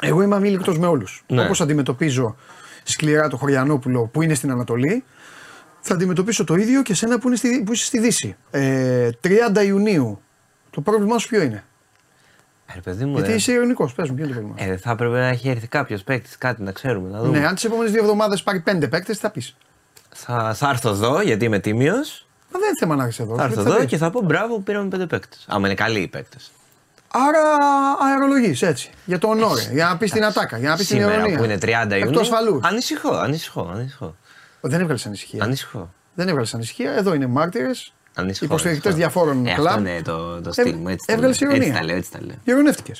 Εγώ είμαι αμήλικτος με όλους. Ναι. Όπως αντιμετωπίζω σκληρά το Χωριανόπουλο που είναι στην Ανατολή, θα αντιμετωπίσω το ίδιο και σένα που, είναι στη, που είσαι στη Δύση. Ε, 30 Ιουνίου. Το πρόβλημά σου ποιο είναι; Ε, ρε παιδί μου, Γιατί ε, είσαι ειρωνικός. Πες μου, ποιο είναι το πρόβλημα. ε, θα έπρεπε να έχει έρθει κάποιος παίκτης, κάτι να ξέρουμε, να δούμε. ναι, αν τις επόμενες δύο εβδομάδες πάρει πέντε παίκτες, τι θα πεις. Θα, θα έρθω εδώ γιατί είμαι τίμιος. Μα δεν είναι θέμα να έρθεις εδώ. Θα έρθω Τι εδώ πεις. και θα πω μπράβο που πήραμε πέντε παίκτες. Άμα είναι καλοί οι παίκτες. Άρα αερολογείς έτσι. Για το ονόρε, για να πεις την ατάκα, για να πεις την Σήμερα ειρωνία. που είναι 30 Ιουνίου. Εκτό ασφαλού. Ανησυχώ, ανησυχώ, ανησυχώ. Δεν έβγαλες ανησυχία. Ανησυχώ. Δεν έβγαλες ανησυχία. Εδώ είναι μάρτυρες. ανησυχώ Υποστηρικτές ανησυχώ. διαφόρων ε, κλαμπ. Αυτό είναι το, το στυλ μου. Έτσι τα έβγαλες λέω. ηρωνία. Έτσι τα λέω, έτσι τα λέω. Ειρωνεύτηκε.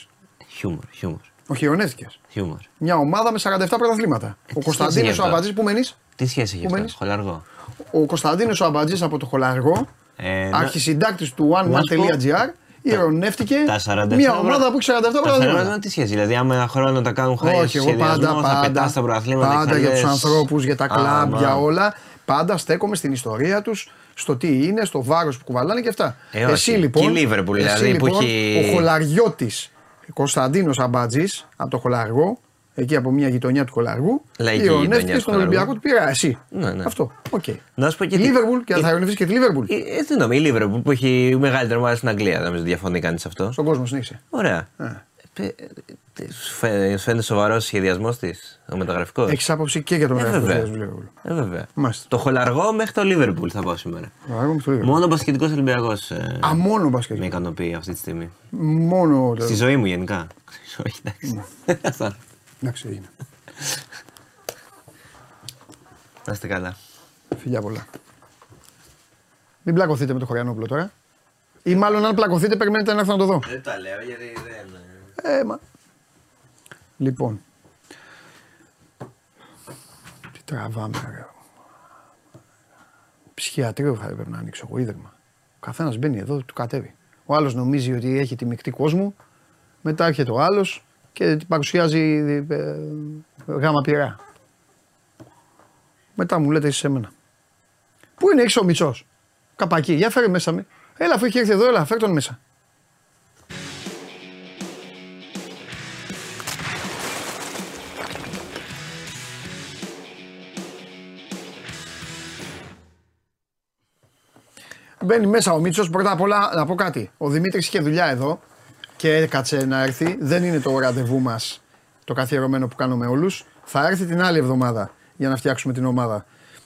Χιούμορ, χιούμορ. Όχι, ειρωνεύτηκε. χιούμορ. Μια ομάδα με 47 πρωταθλήματα. Ο Κωνσταντίνος έχει ο αυτό; Αμπατζής που μένεις; Τι σχέση έχει Πού αυτό, μένεις; χολαργό. Ο Κωνσταντίνος ο Αμπατζής από το Χολαργό, Ε, να- αρχισυντάκτης του να σου πω, OneMan.gr, ειρωνεύτηκε τα 47 μια προ- ομάδα που έχει 47 Τα πρωταθλήματα. θεωρώ τι σχέση. Δηλαδή, άμα ένα χρόνο τα κάνουν χάρη Όχι, εγώ πάντα, θα πετάς πάντα, τα προαθλήματα. πάντα και για θα τους λες, ανθρώπους, για τα κλαμπ, άμα. για όλα. Πάντα στέκομαι στην ιστορία τους, στο τι είναι, στο βάρος που κουβαλάνε και αυτά. Ε, όχι. εσύ λοιπόν. Και η Liverpool, εσύ, δηλαδή, που λοιπόν, έχει- Ο Χολαριώτης Κωνσταντίνος Αμπατζής από το Χολαργό, εκεί από μια γειτονιά του Χολαργού, Λαϊκή γειτονιά ειρωνεύτηκε του στον Χολαργού. Ολυμπιακό του Πειραιά. Εσύ. Ναι, ναι. Αυτό. Οκ. Να σου πω και Η τι- Λίβερπουλ και τι- θα ειρωνεύσει και τη Λίβερπουλ; Ε, ε, τι νομί, η Liverpool που έχει μεγαλύτερη ομάδα στην Αγγλία. Δεν νομίζω διαφωνεί κανείς σε αυτό. Στον κόσμο συνέχισε. Ωραία. Ε, ε, ε, Σου φαίνεται, σου φαίνεται σοβαρός σχεδιασμός της, ο μεταγραφικός; Έχεις άποψη και για τον Ε, μεταγραφικό βέβαια. σχεδιασμό του Λίβερπουλ. Ε, βέβαια. Μάλιστα. Το χολαργό μέχρι το Liverpool θα πάω σήμερα. Χολαργό με το Λίβερπουλ. Μόνο ο μπασκετικός Ολυμπιακός Α, μόνο μπάσκετ. με ικανοποιεί αυτή τη στιγμή. Μόνο. Στη ζωή μου γενικά. Όχι, εντάξει. <laughs> Αυτά. Εντάξει, έγινε. Να είστε καλά. Φιλιά πολλά. Μην πλακωθείτε με το Χωριανόπουλο τώρα. Ή μάλλον αν πλακωθείτε περιμένετε να έρθω να το δω. Δεν τα λέω γιατί δεν. Ε, μα. Λοιπόν. Τι τραβάμε, ρε. Ψυχιατρίο θα έπρεπε να ανοίξω εγώ, ίδρυμα. Ο καθένας μπαίνει εδώ, του κατέβει. Ο άλλος νομίζει ότι έχει τη μεικτή κόσμο. Μετά έρχεται ο άλλος και την παρουσιάζει ε, γάμα πειρά. Μετά μου λέτε εσείς σε μένα. Πού είναι, έχεις ο Μητσός; Καπακί, για φέρε μέσα με. Έλα, αφού έχει έρθει εδώ, έλα, φέρ τον μέσα. Μπαίνει μέσα ο Μίτσος, πρώτα απ' όλα να πω κάτι. Ο Δημήτρης είχε δουλειά εδώ και έκατσε να έρθει. Δεν είναι το ραντεβού μας το καθιερωμένο που κάνουμε όλους. Θα έρθει την άλλη εβδομάδα για να φτιάξουμε την ομάδα.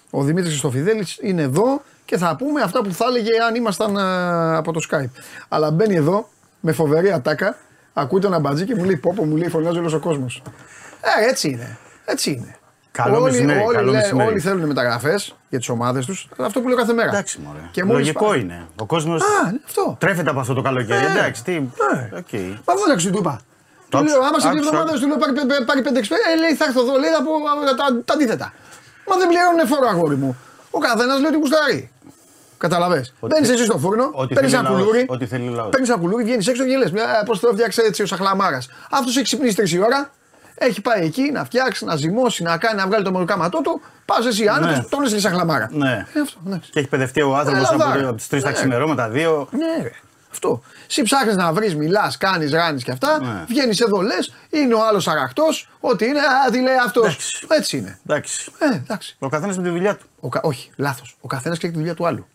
Ο Δημήτρης Χριστοφιδέλης είναι εδώ και θα πούμε αυτά που θα έλεγε αν ήμασταν α, από το Skype. Αλλά μπαίνει εδώ με φοβερή ατάκα, ακούει τον αμπατζή και μου λέει πόπο, μου λέει φωνάζει όλος ο κόσμος. Ε, έτσι είναι. Έτσι είναι. Καλό όλοι, μεσημέρι, όλοι, καλό λέ- μεσημέρι. όλοι θέλουν μεταγραφές για τις ομάδες τους. Αυτό που λέω κάθε μέρα. Εντάξει, μωρέ. Και μόλις Λογικό πά- είναι. Ο κόσμος Α, ναι, αυτό. τρέφεται από αυτό το καλοκαίρι. Ε, Εντάξει, τι. ε. Οκ. Μα αυτό δεν του είπα. Του άκουσα, λέω, άμα σε δύο άκουσα. εβδομάδες του λέω πάρει, πέ- πάρει πέντε εξπέρ, ε, λέει θα έρθω εδώ, λέει θα πω α, τα, τα αντίθετα. Μα δεν πληρώνουν φόρο αγόρι μου. Ο καθένας λέει ότι κουστάρει. Καταλαβέ. Ό,τι Μπαίνεις θε- εσύ στο φούρνο, ό,τι παίρνεις θέλει ένα ο λαός, κουλούρι. ό,τι θέλει ο λαός. Παίρνεις ένα κουλούρι, βγαίνεις έξω και λες: Πώς το έφτιαξε έτσι ο Σαχλαμάρας. Αυτό έχει ξυπνήσει τρεις ώρα, έχει πάει εκεί να φτιάξει, να ζυμώσει, να κάνει, να βγάλει το μεροκάματό του. Πας εσύ άνετο, Ναι. τον έστειλε Σαχλαμάρα. Ναι. Ε, αυτό, εντάξει. Και έχει παιδευτεί ο άνθρωπος Έλα, από, δάρα. από τις 3 τα Ναι. ξημερώματα, δύο. Ναι, ρε. Αυτό. Εσύ ψάχνεις να βρεις, μιλάς, κάνεις, ράνεις και αυτά. Ναι. Βγαίνεις εδώ, λες, είναι ο άλλος αραχτό, ότι είναι, α, τι λέει αυτός. Εντάξει. Έτσι είναι. Εντάξει. Ε, εντάξει. Ο καθένας με τη δουλειά του. Ο, κα- όχι, λάθος. Ο καθένας ξέρει τη δουλειά του άλλου.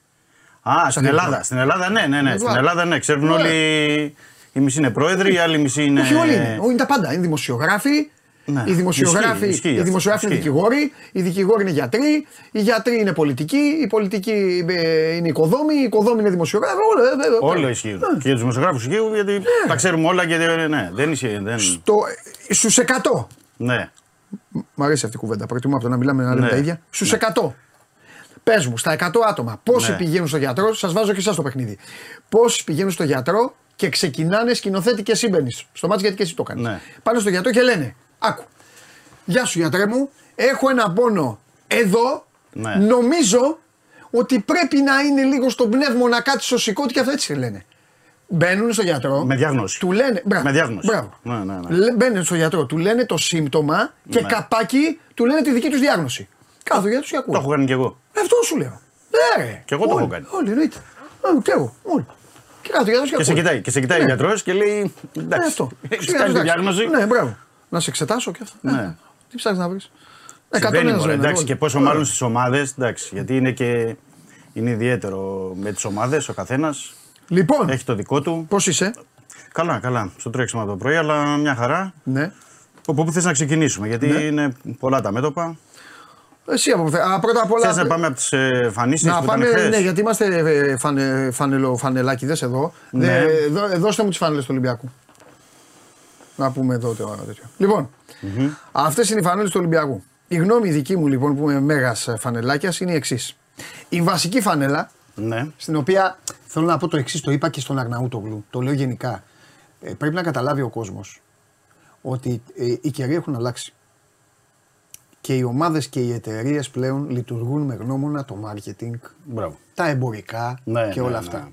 Α, στην Ελλάδα. Στην Ελλάδα, ναι, ναι, ναι. Στην Ελλάδα, ναι. Ξέρουν Ναι. όλοι. Η μισή είναι πρόεδροι, η άλλη μισή είναι. Όχι όλοι είναι. Είναι τα πάντα. Είναι δημοσιογράφοι. Ναι. Οι δημοσιογράφοι, Ισχύει, ισχύει οι αυτό. δημοσιογράφοι είναι Ισχύει. δικηγόροι, οι δικηγόροι είναι γιατροί, οι γιατροί είναι πολιτικοί, οι πολιτικοί ε, είναι οικοδόμοι, οι οικοδόμοι είναι δημοσιογράφοι. Όλα, ε, ε, Όλα ε, ισχύουν. Και για τους δημοσιογράφους ισχύουν γιατί τα ξέρουμε όλα και δεν- ναι, δεν ισχύει. Δεν... Το, στους 100. Ναι. Μ' αρέσει αυτή η κουβέντα. Προτιμώ από το να μιλάμε να λέμε Ναι. τα ίδια. Στους 100. Πες μου, στα 100 άτομα, πόσοι Ναι. πηγαίνουν στο γιατρό, σας βάζω και εσάς στο παιχνίδι. Πόσοι πηγαίνουν στο γιατρό και ξεκινάνε σκηνοθέτη και σύμπαινης. Στο μάτι γιατί και εσύ το κάνεις. Ναι. Πάνε στο γιατρό και λένε: Άκου, Γεια σου γιατρέ μου, έχω ένα πόνο εδώ. Ναι. Νομίζω ότι πρέπει να είναι λίγο στον πνεύμο να κάτσεις στο σηκώτη και αυτό έτσι λένε. Μπαίνουν στο γιατρό. Με διάγνωση. Του λένε. Μπράβο, Με διάγνωση. Μπράβο. Ναι, ναι, ναι. Λέ- Μπαίνουν στο γιατρό, του λένε το σύμπτωμα και Ναι. καπάκι του λένε τη δική τους διάγνωση. Κάθε γιατρό και ακούει. Το έχω κάνει κι εγώ. Αυτό σου λέω. Ναι, ρε. Κι εγώ το Όλοι, έχω κάνει. Όλοι, εννοείται. Ε, Και εγώ. Όλοι. Και κάθε γιατρό και Και σε ακούει. κοιτάει, και σε κοιτάει ο Ναι. γιατρός και λέει. Ναι, Εντάξει, αυτό. έχεις Σιγά, κάνει τη εντάξει. διάγνωση. Ναι, μπράβο. Να σε εξετάσω και αυτά. Ναι. Ε, τι ψάχνεις να βρεις. Συμβαίνει, μωρέ, εντάξει, και πόσο μάλλον στις ομάδες. Γιατί είναι και. Είναι ιδιαίτερο με τις ομάδες ο καθένας. Λοιπόν, Έχει το δικό του. πώς είσαι; Καλά, καλά. Στο τρέξιμο το πρωί, αλλά μια χαρά. Ναι. Από πού θες να ξεκινήσουμε, γιατί Ναι. είναι πολλά τα μέτωπα. Εσύ από πουθέ- Α, πρώτα απ' όλα. Θες να πάμε από τις εμφανίσει να που πάμε, ήταν χθες; ναι, γιατί είμαστε ε, φανε, φανελο, φανελάκιδες εδώ. Ναι. Δε- δώ- δώστε μου τις φανέλες του Ολυμπιακού. Να πούμε εδώ το τέτοιο. Λοιπόν, αυτές είναι οι φανέλες του Ολυμπιακού. Η γνώμη δική μου λοιπόν που είμαι μέγας ε, φανελάκιας είναι η εξής. Η βασική φανέλα, Ναι. στην οποία θέλω να πω το εξής, το είπα και στον Αγναούτογλου, το λέω γενικά. Ε, πρέπει να καταλάβει ο κόσμος ότι ε, οι καιροί έχουν αλλάξει. Και οι ομάδες και οι εταιρείες πλέον λειτουργούν με γνώμονα το marketing, Μπράβο. τα εμπορικά Ναι, και ναι, όλα ναι. αυτά.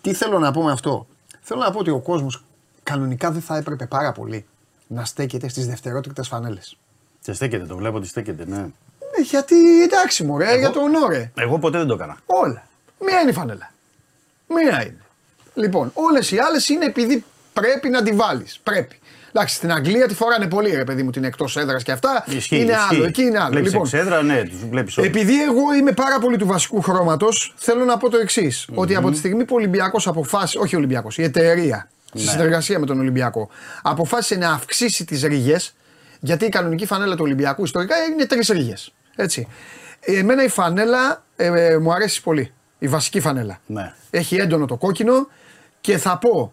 Τι θέλω να πω με αυτό; Θέλω να πω ότι ο κόσμος κανονικά δεν θα έπρεπε πάρα πολύ να στέκεται στις δευτερότριτες φανέλες. Και στέκεται, το βλέπω ότι στέκεται, ναι. Ε, γιατί εντάξει μωρέ, για τον όρε. Εγώ ποτέ δεν το έκανα. Όλα. Μία είναι η φανέλα. Μία είναι. Λοιπόν, όλες οι άλλες είναι επειδή πρέπει να τη βάλεις. Πρέπει. Εντάξει, στην Αγγλία τη φοράνε πολύ ρε παιδί μου την εκτός έδρας και αυτά. Ισχύει, είναι ισχύει. άλλο. Εκεί είναι άλλο. Βλέπεις Λοιπόν, εξέδρα, ναι, τους βλέπεις όλους. επειδή εγώ είμαι πάρα πολύ του βασικού χρώματος, θέλω να πω το εξής. Ότι από τη στιγμή που ο Ολυμπιακός αποφάσισε, όχι ο Ολυμπιακός, η εταιρεία, στη Ναι. συνεργασία με τον Ολυμπιακό, αποφάσισε να αυξήσει τις ρίγες, γιατί η κανονική φανέλα του Ολυμπιακού ιστορικά είναι τρεις ρίγες. Έτσι. Εμένα η φανέλα ε, ε, μου αρέσει πολύ. Η βασική φανέλα. Ναι. Έχει έντονο το κόκκινο και θα πω,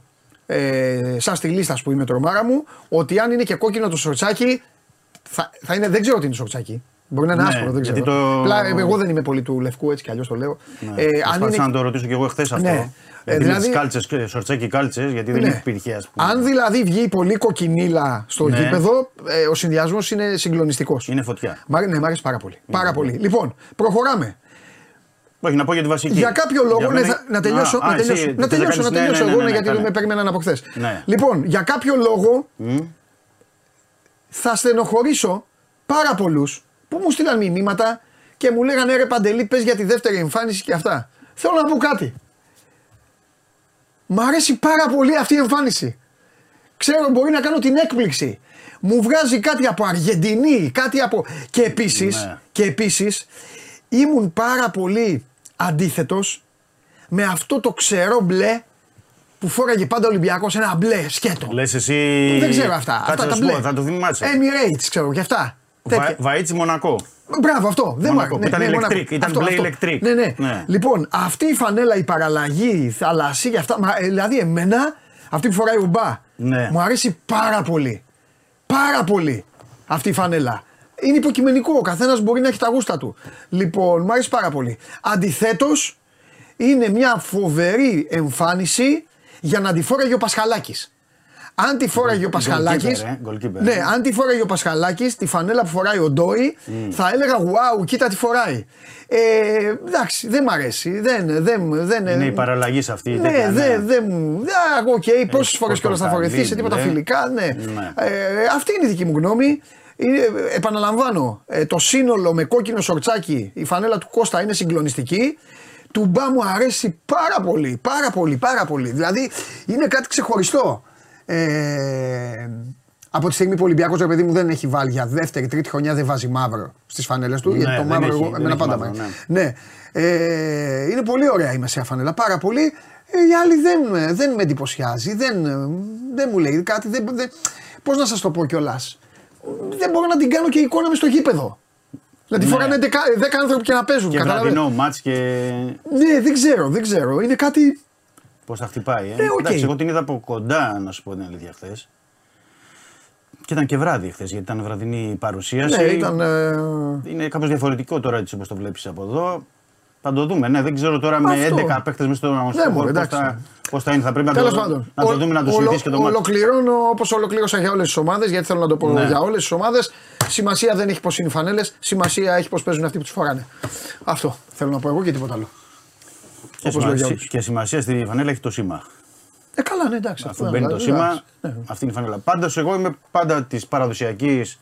ε, σαν στη λίστα που είμαι τρομάρα μου, ότι αν είναι και κόκκινο το σορτσάκι, θα, θα είναι, δεν ξέρω τι είναι το σορτσάκι. Μπορεί να είναι Ναι, άσπρο, δεν ξέρω. γιατί το- Απλά, ε, εγώ δεν είμαι πολύ του λευκού, έτσι κι αλλιώς το λέω. Ναι. Ε, αν Προσπάθησα είναι, να το ρωτήσω και εγώ χθες αυτό. Ναι. Ε, Δηλαδή, δηλαδή- τι κάλτσε, σορτσάκι κάλτσες, γιατί δεν Ναι. υπήρχε, ας πούμε. αν δηλαδή βγει πολύ κοκκινίλα στο Ναι. γήπεδο, ε, ο συνδυασμός είναι συγκλονιστικός. Είναι φωτιά. Μ' άρε- ναι, μ' αρέσει πάρα πολύ. Πάρα πολύ. Λοιπόν, προχωράμε. Όχι, να πω για τη βασική. Για κάποιο λόγο. Για ναι, μένα- θα- να τελειώσω. Α, να α, εσύ τελειώσω, θες να τελειώσω, κάνεις- να ναι, τελειώσω ναι, εγώ ναι, ναι, ναι, γιατί κάνε. με περιμέναν από χθες. Ναι. Λοιπόν, για κάποιο λόγο θα στενοχωρήσω πάρα πολλούς που μου στείλαν μηνύματα και μου λέγανε ρε Παντελή, πες για τη δεύτερη εμφάνιση και αυτά. Θέλω να πω κάτι. Μ' αρέσει πάρα πολύ αυτή η εμφάνιση. Ξέρω μπορεί να κάνω την έκπληξη. Μου βγάζει κάτι από Αργεντινή, κάτι από... Και επίσης, Ναι. και επίσης ήμουν πάρα πολύ αντίθετος με αυτό το ξερό μπλε που φόραγε πάντα ο Ολυμπιακός, ένα μπλε σκέτο. Λες εσύ. Δεν ξέρω αυτά. Κάτσε αυτά να τα σου μπλε. πω, θα το θυμάσαι. Emirates ξέρω και αυτά. Τέτοια. Βα, Βαΐτσι Μονακό. Μπράβο αυτό. Δεν μου Μονακό, άρεσε. που ήταν Μονακό. electric, ήταν Αυτό, μπλε αυτό. electric. Ναι, ναι, Ναι. Λοιπόν, αυτή η φανέλα, η παραλλαγή, η θαλασσή και αυτά. μα, ε, δηλαδή, εμένα, αυτή που φοράει ο Μπα, Ναι. μου αρέσει πάρα πολύ. Πάρα πολύ αυτή η φανέλα. Είναι υποκειμενικό. Ο καθένας μπορεί να έχει τα γούστα του. Λοιπόν, μου αρέσει πάρα πολύ. Αντιθέτως, είναι μια φοβερή εμφάνιση για να τη φόραγε ο Πασχαλάκης. Αν τη φόραγε ο Πασχαλάκη. Goalkeeper, ε, goalkeeper. Ναι, αν τη φόραγε ο Πασχαλάκης, τη φανέλα που φοράει ο Ντόι, θα έλεγα Wow, κοίτα τι φοράει. Ε, εντάξει, δεν μ' αρέσει. Δεν, δεν, δεν, Είναι η παραλλαγή σε αυτή. ναι, τέτοια, δεν, δεν μου. δεν, Οκ, Ε, πόσες φορές κιόλα θα πορτοκαλί, φορεθεί σε τίποτα μπλε. φιλικά. Ναι. Ναι. Ε, αυτή είναι η δική μου γνώμη. Είναι, επαναλαμβάνω, ε, το σύνολο με κόκκινο σορτσάκι, η φανέλα του Κώστα είναι συγκλονιστική. Του Μπα μου αρέσει πάρα πολύ, πάρα πολύ, πάρα πολύ. Δηλαδή είναι κάτι ξεχωριστό. Ε, από τη στιγμή που ο Ολυμπιακός ρε παιδί μου δεν έχει βάλει για δεύτερη, τρίτη χρονιά δεν βάζει μαύρο στις φανέλες του. Ναι, γιατί το δεν μαύρο έχει, εγώ, δεν εμένα έχει πάντα μαύρο, μου αρέσει. ναι. Ναι. Ε, είναι πολύ ωραία η μεσαία φανέλα, πάρα πολύ. Ε, η άλλη δεν, με- δεν με εντυπωσιάζει, δεν, δεν μου λέει κάτι. Δεν, δεν, Πώς να σας το πω κιόλας. Δεν μπορώ να την κάνω και εικόνα μες στο γήπεδο. Δηλαδή Ναι. φοράνε 10 άνθρωποι και να παίζουν. Και καταλαβαίνεις; βραδινό μάτς και Ναι, δεν ξέρω, δεν ξέρω. Είναι κάτι. πώς θα χτυπάει. Ε; Ε, οκ. Εντάξει, εγώ την είδα από κοντά, να σου πω την αλήθεια χθες. Και ήταν και βράδυ χθες, γιατί ήταν βραδινή παρουσίαση. Ναι, ήταν. ε, Είναι κάπως διαφορετικό τώρα έτσι όπως το βλέπεις από εδώ. Θα το δούμε. Ναι, δεν ξέρω τώρα με Αυτό. 11 παίχτες μέσα στο Ναι, χώρο μωρέ, πώς εντάξει. θα, πώς θα είναι. Θα πρέπει να Τέλος το, πάντων. να το Ο- δούμε να το ολο- συνηθίσει και το μάτι. Ολοκληρώνω όπως ολοκλήρωσα για όλες τις ομάδες, γιατί θέλω να το πω Ναι. για όλες τις ομάδες. Σημασία δεν έχει πώ είναι οι φανέλες, σημασία έχει πώ παίζουν αυτοί που τους φοράνε. Αυτό θέλω να πω εγώ και τίποτα άλλο. Και, όπως λέω για σημασία, όλους. και σημασία στη φανέλα έχει το σήμα. Ε, καλά, ναι, εντάξει. Αφού αυτό, μπαίνει το δηλαδή, σήμα, εντάξει, ναι. αυτή είναι η φανέλα. Πάντως, εγώ είμαι πάντα της παραδοσιακής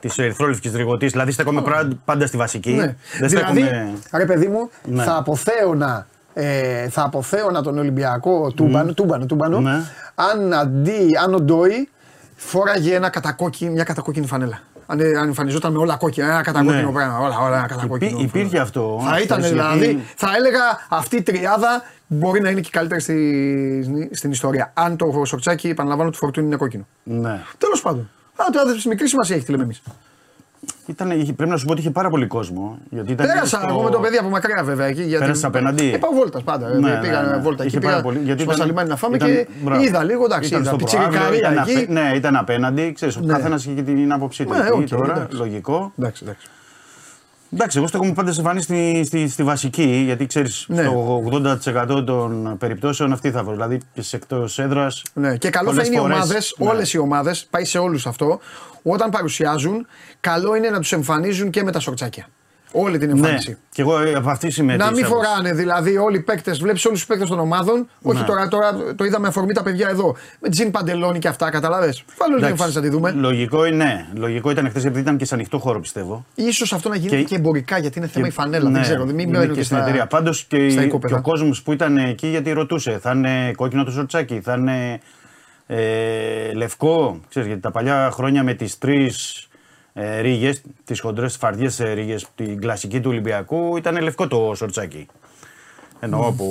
της ερυθρόλευκη τριγωτή. Δηλαδή, στέκομαι πρά- πάντα στη βασική. Ναι. Δεν δηλαδή, στέκομαι. ρε παιδί μου, Ναι. θα αποθέωνα, ε, θα αποθέωνα τον Ολυμπιακό τούμπανο, τούμπανο, τούμπανο Ναι. αν αντί, αν ο Ντόι φόραγε ένα κατακόκκι, μια κατακόκκινη φανέλα. Αν, αν εμφανιζόταν με όλα κόκκινα, ένα κατακόκκινο Ναι. πράγμα. Όλα, όλα ένα κατακόκκινο. Υπή- υπήρχε αυτό. Θα ήταν χθες, δηλαδή, γιατί- θα έλεγα αυτή η τριάδα μπορεί να είναι και η καλύτερη στη, στην ιστορία. Αν το σορτσάκι, επαναλαμβάνω, του φορτούνι είναι κόκκινο. Ναι. Τέλος πάντων. Α, τώρα μικρής σημασία έχει τι λέμε εμείς. Ήταν, είχε- πρέπει να σου πω ότι είχε πάρα πολύ κόσμο. Γιατί ήταν Πέρασα στο- εγώ με το παιδί από μακριά βέβαια εκεί. Γιατί... Πέρασες απέναντι; Ε, πάω βόλτας πάντα. Ναι, πήγα ναι, ναι. βόλτα εκεί. Είχε πάρα Πήγα πολύ, γιατί στο ήταν- Σαλιμάνι να φάμε ήταν- και μπράβο. είδα λίγο. Εντάξει, Ήταν είδα. στο προαύλιο, Πιτσιρικαρία ήταν εκεί. απέ- Ναι, ήταν απέναντι. Ξέρεις, ο Ναι. καθένας είχε και την άποψή του. Ναι, εκεί οκ, τώρα, εντάξει. λογικό. Εντάξει, εντάξει. Εντάξει, εγώ στέκομαι πάντα σε φανέ στη, στη, στη βασική, γιατί ξέρεις, Ναι. στο 80% των περιπτώσεων αυτή θα βρω. Δηλαδή και σε εκτός έδρας. Ναι, και καλό θα είναι οι ομάδες, όλες οι ομάδες, πάει σε όλους αυτό, όταν παρουσιάζουν, καλό είναι να τους εμφανίζουν και με τα σορτσάκια. Όλη την Ναι, εμφάνιση. και εγώ ε, από αυτή είμαι Να της μην άποψης. φοράνε δηλαδή όλοι οι παίκτες, βλέπεις όλους τους παίκτες των ομάδων. Όχι Ναι. τώρα, τώρα το είδαμε αφορμή τα παιδιά εδώ. Με τζιν παντελόνι και αυτά, καταλαβέ. Βάλω όλη την Εντάξει, εμφάνιση να τη δούμε. Λογικό είναι, ναι. Λογικό ήταν χθες γιατί ήταν και σε ανοιχτό χώρο πιστεύω. σω αυτό να γίνεται και, Και- εμπορικά γιατί είναι θέμα Και- η φανέλα. ναι, δεν ξέρω. Μην είναι μένουν και και στην στα, εταιρεία. Πάντως και, στα η- και οικόπεδα. ο κόσμος που ήταν εκεί γιατί ρωτούσε, θα είναι κόκκινο το σορτσάκι, θα είναι ε, λευκό. Ξέρεις, γιατί τα παλιά χρόνια με τις τρεις ε, ρίγες, τις χοντρές φαρδιές ε, ρίγες, την κλασική του Ολυμπιακού, ήταν λευκό το σορτσάκι. Εννοώ από.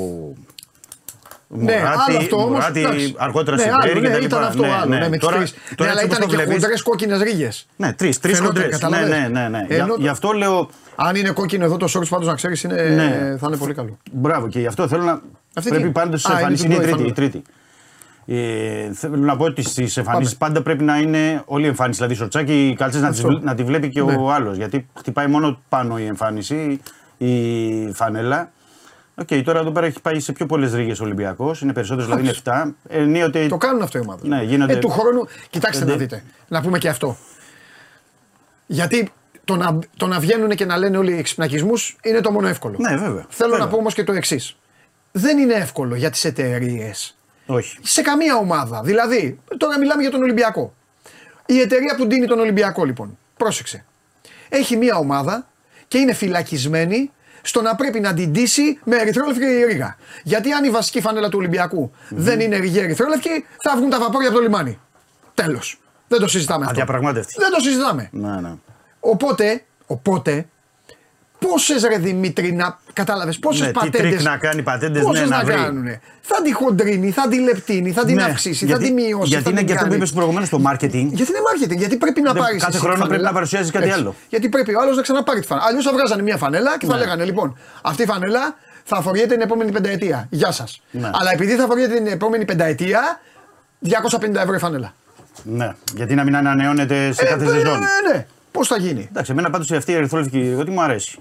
Ναι, Μουράτη, άλλο αυτό όμως, Μουράτη, εντάξει. αργότερα ναι, Σιμπέρι άλλο, και ναι, τα λοιπά. ήταν αυτό άλλο. Ναι, με τις Τώρα- τρεις. τώρα ναι, αλλά έτσι ήταν όπως και το βλέπεις- χοντρές κόκκινες ρίγες. Ναι, τρεις τρεις Φαινόταν, χοντρές. Ναι, κατάλαβες. ναι, ναι. ναι. Για- Ενώ- Γι' αυτό λέω. Αν είναι κόκκινο εδώ το σόρτ, πάντως να ξέρεις Ναι. θα είναι πολύ καλό. Μπράβο και γι' αυτό θέλω να. Αυτή πρέπει τι; πάντα στι Α, είναι εμφανίσει. του Είναι η Ντόι, τρίτη. Η φανέλα. τρίτη. Ε, θέλω να πω ότι στις εμφανίσεις πάντα πρέπει να είναι όλη η εμφάνιση. Δηλαδή, σορτσάκι, οι κάλτσες να, τις Αυτό. βλέ- να τη βλέπει και Ναι. ο άλλος. Γιατί χτυπάει μόνο πάνω η εμφάνιση, η φανέλα. Οκ, τώρα εδώ πέρα έχει πάει σε πιο πολλές ρίγες ο Ολυμπιακός. Είναι περισσότερες, δηλαδή είναι 7. Ενίοτε. Το κάνουν αυτό οι ομάδες. Ναι, γίνονται- Ε, του χρόνου, κοιτάξτε Εντε- να δείτε. Να πούμε και αυτό. Γιατί το να, το να βγαίνουν και να λένε όλοι οι εξυπνακισμούς είναι το μόνο εύκολο. Ναι, βέβαια. Θέλω Βέβαια. να πω όμως και το εξής. Δεν είναι εύκολο για τις εταιρείες. Όχι. Σε καμία ομάδα. Δηλαδή, τώρα μιλάμε για τον Ολυμπιακό. Η εταιρεία που δίνει τον Ολυμπιακό, λοιπόν, πρόσεξε. Έχει μία ομάδα και είναι φυλακισμένη στο να πρέπει να την ντύσει με ερυθρόλευκη ρίγα. Γιατί αν η βασική φανέλα του ολυμπιακου δεν είναι ριγή ερυθρόλευκη, θα βγουν τα βαπόρια από το λιμάνι. Τέλος. Δεν το συζητάμε αυτό. Αδιαπραγμάτευτη. Δεν το συζητάμε. Ναι, ναι. Οπότε, οπότε πόσες ρε Δημήτρη να. Κατάλαβες, πόσες Ναι, τι πατέντες. τρικ να κάνει πατέντες, ναι, να, να βρει. κάνουνε. Θα τη χοντρίνει, θα τη λεπτύνει, θα την Ναι, αυξήσει, γιατί, θα τη μειώσει. Γιατί θα είναι την και αυτό που κάνει. είπες προηγουμένως το marketing. Γιατί είναι marketing, γιατί πρέπει να Δεν- πάρεις. κάθε χρόνο πρέπει να παρουσιάζεις κάτι άλλο. Γιατί πρέπει ο άλλος να ξαναπάρει τη φανέλα. Αλλιώς θα βγάζανε μια φανέλα και θα Ναι. λέγανε λοιπόν, αυτή η φανέλα θα φοριέται την επόμενη πενταετία. Γεια σας. Ναι. Αλλά επειδή θα φοριέται την επόμενη πενταετία, 250 ευρώ η φανέλα. Ναι, γιατί να μην ανανεώνεται σε κάθε ναι, σεζόν. ναι, ναι. Πώς θα γίνει; Εντάξει, εμένα πάντως αυτή η ερυθρόλευκη ότι μου αρέσει.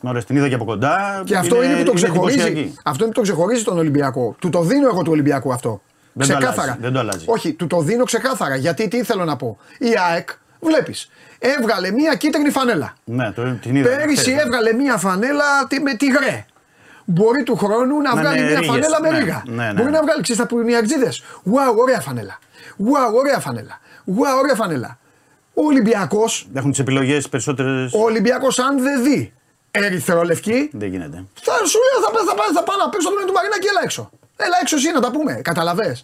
Μου αρέσει, την είδα και από κοντά. Και αυτό είναι, που το ξεχωρίζει. εντυπωσιακή. Αυτό είναι που το ξεχωρίζει τον Ολυμπιακό. Του το δίνω εγώ του Ολυμπιακού αυτό. Δεν το ξεκάθαρα. αλλάζει, δεν το αλλάζει. Όχι, του το δίνω ξεκάθαρα. Γιατί τι θέλω να πω. Η ΑΕΚ, βλέπεις, έβγαλε μία κίτρινη φανέλα. Ναι, το, την είδα. Πέρυσι χθες. έβγαλε μία φανέλα τη- με τυγρέ. Μπορεί του χρόνου να Να βγάλει είναι μία ρίγες. φανέλα με Ναι, ρίγα. ναι, ναι. Μπορεί να βγάλει, ξέρεις, θα πούνε οι αξίδε. Wow, ωραία φανέλα. Wow, ωραία φανέλα. Wow, ωραία φανέλα. Ο Ολυμπιακός, Έχουν τις επιλογές περισσότερες. ο Ολυμπιακός αν δεν δει ερυθρολευκή, Δεν γίνεται. θα σου λέω θα, θα, θα, θα πάω να παίξω το του Μαρινάκη, έλα έξω. Έλα έξω εσύ να τα πούμε. Καταλαβέ.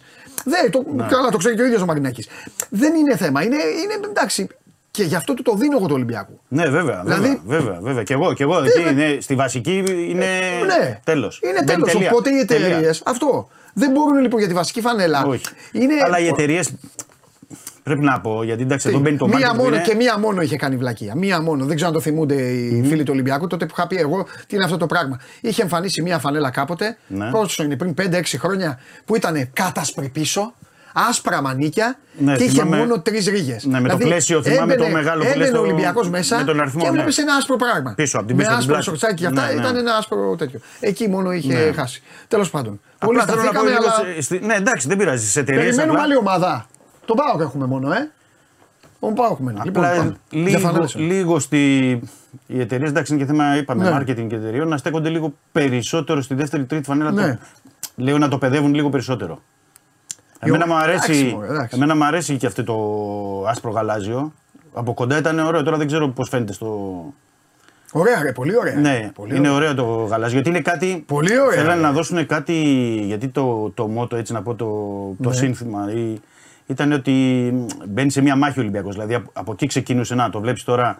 Δεν, το, Ναι. καλά, το ξέρει και ο ίδιος ο Μαρινάκης. Δεν είναι θέμα. Είναι, είναι εντάξει. Και γι' αυτό του το δίνω εγώ του Ολυμπιακού. Ναι, βέβαια. Δηλαδή- βέβαια, βέβαια, βέβαια. Και εγώ, και εγώ. Εκεί, είναι, στη βασική είναι ναι. τέλος. Είναι τέλος. Οπότε οι εταιρείε. Αυτό. Δεν μπορούν λοιπόν για τη βασική φανέλα. Όχι. Είναι, Αλλά οι εταιρείε. Πρέπει να πω, γιατί εντάξει, εδώ μπαίνει το μία marketing που μόνο είναι- και μία μόνο είχε κάνει βλακεία. Μία μόνο. Δεν ξέρω αν το θυμούνται οι φίλοι του Ολυμπιακού. Τότε που είχα πει εγώ τι είναι αυτό το πράγμα. Είχε εμφανίσει μία φανέλα κάποτε. Ναι. Πόσο είναι, πριν 5-6 χρόνια που ήταν κάτασπρη πίσω. Άσπρα μανίκια Ναι, και είχε θυμάμαι- μόνο τρεις ρίγες. Ναι, με το πλαίσιο, θυμάμαι το μεγάλο που λες Έμπαινε το- ο Ολυμπιακός μέσα με τον αριθμό, και ναι. έβλεπε ένα άσπρο πράγμα. Πίσω, απ' την με πίσω, απ' την άσπρο πλάτη. σορτσάκι και αυτά Ναι, ναι. ήταν ένα άσπρο τέτοιο. Εκεί μόνο είχε Ναι. χάσει. Τέλος πάντων. Πολύ Απλά θέλω να πω σταθήκαμε, λίγο αλλά σε- στη- Ναι, εντάξει, δεν πειράζει. Στι εταιρείε. περιμένουμε άλλη ομάδα. Τον Πάοκ έχουμε μόνο, ε. Τον Πάοκ έχουμε. Λοιπόν, Απλά πάμε. λίγο, Διαφανέλεσαι. λίγο στη. Οι εταιρείες, εντάξει, είναι και θέμα, είπαμε, Ναι. marketing και εταιρείων, να στέκονται λίγο περισσότερο στη δεύτερη τρίτη φανέλα. Ναι. Το, λέω να το παιδεύουν λίγο περισσότερο. Εμένα μου εντάξει, αρέσει, μωρέ, εντάξει. εμένα μου αρέσει και αυτό το άσπρο γαλάζιο. Από κοντά ήταν ωραίο, τώρα δεν ξέρω πώς φαίνεται στο. Ωραία, ρε, πολύ ωραία. Ναι, πολύ είναι ωραία. ωραίο το γαλάζιο. Γιατί είναι κάτι. Πολύ ωραία, Θέλανε ρε. να δώσουν κάτι. Γιατί το, το μότο, έτσι να πω, το, το Ναι. σύνθημα ή ήταν ότι μπαίνει σε μια μάχη ο Ολυμπιακός. Δηλαδή από, από εκεί ξεκινούσε να το βλέπεις τώρα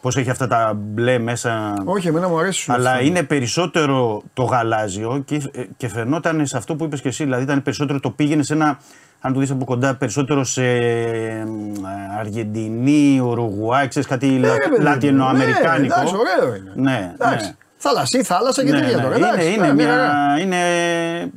πώς έχει αυτά τα μπλε μέσα. Όχι, εμένα μου αρέσει. Αλλά είναι περισσότερο το γαλάζιο και, και φαινόταν σε αυτό που είπες και εσύ. Δηλαδή ήταν περισσότερο το πήγαινε σε ένα. Αν το δεις από κοντά, περισσότερο σε ε, Αργεντινή, Ουρουγουάη, ξέρεις κάτι λα, ρε, παιδί μου. λατινοαμερικάνικο. Ναι, εντάξει, ωραίο είναι. Ναι, Εντάξει. ναι. Θάλασσή, θάλασσα και Ναι, τέτοια ναι. τώρα. Είναι, εντάξει, είναι, ναι, μια, χαρά. είναι,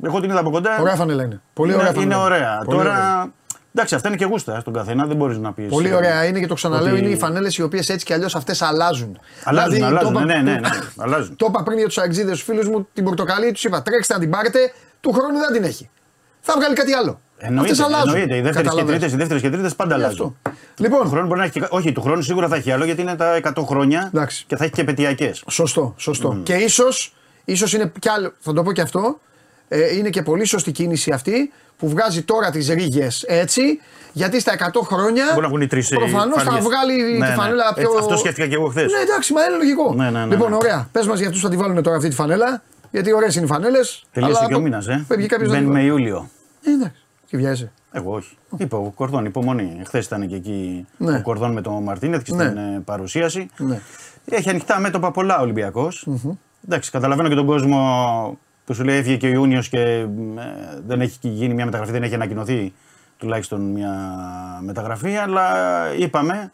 εγώ την είδα από κοντά. Ωραία φανέλα είναι. Πολύ είναι, ωραία φανέλα. είναι ωραία. Πολύ Τώρα, ωραία. Εντάξει, αυτά είναι και γούστα στον καθένα, δεν μπορείς να πεις. Πολύ ωραία είναι και το ξαναλέω, ότι- είναι οι φανέλες οι οποίες έτσι κι αλλιώς αυτές αλλάζουν. Αλλάζουν, Δηλαδή, αλλάζουν, το ναι, είπα- ναι, ναι, αλλάζουν. Το είπα πριν για τους αεξίδες, του φίλους μου, την πορτοκαλί τους είπα: Τρέξτε να την πάρετε, του χρόνου δεν την έχει. Θα βγάλει κάτι άλλο. Εννοείται, Αυτές αλλάζουν. εννοείται. Οι δεύτερες και Καταλαβαίνεις. τρίτες οι δεύτερες και τρίτες πάντα Γι' αλλάζουν. αυτό. Λοιπόν, Του χρόνου μπορεί να έχει, και- όχι, του χρόνου σίγουρα θα έχει άλλο γιατί είναι τα 100 χρόνια Εντάξει. και θα έχει και επαιτειακέ. Σωστό, σωστό. Και ίσως, ίσως είναι κι άλλο, θα το πω και αυτό, ε, είναι και πολύ σωστή κίνηση αυτή που βγάζει τώρα τις ρίγες έτσι, γιατί στα 100 χρόνια Μπορεί να βγουν οι τρεις. προφανώς θα βγάλει τη φανέλα πιο. αυτό σκέφτηκα και εγώ χθες. Ναι, εντάξει, μα είναι λογικό. Ναι, ναι, ναι, λοιπόν, ναι. ωραία. Πες μας για αυτούς που θα τη βάλουν τώρα αυτή τη φανέλα, γιατί ωραίες είναι οι φανέλες. Τελείωσε και ο μήνας, ε. Φεύγει κάποιος Μπαίνουμε Ιούλιο. Ε, εντάξει. Και βιάζεσαι. Εγώ όχι. Είπα ο Κορδόν, υπομονή. Χθες ήταν και εκεί Ναι. ο Κορδόν με τον Μαρτίνεθ και Ναι. στην ε, παρουσίαση. Ναι. Έχει ανοιχτά μέτωπα πολλά ο ολυμπιακο Εντάξει, καταλαβαίνω και τον κόσμο που σου λέει έφυγε και ο Ιούνιος και ε, δεν έχει γίνει μια μεταγραφή, δεν έχει ανακοινωθεί τουλάχιστον μια μεταγραφή. Αλλά είπαμε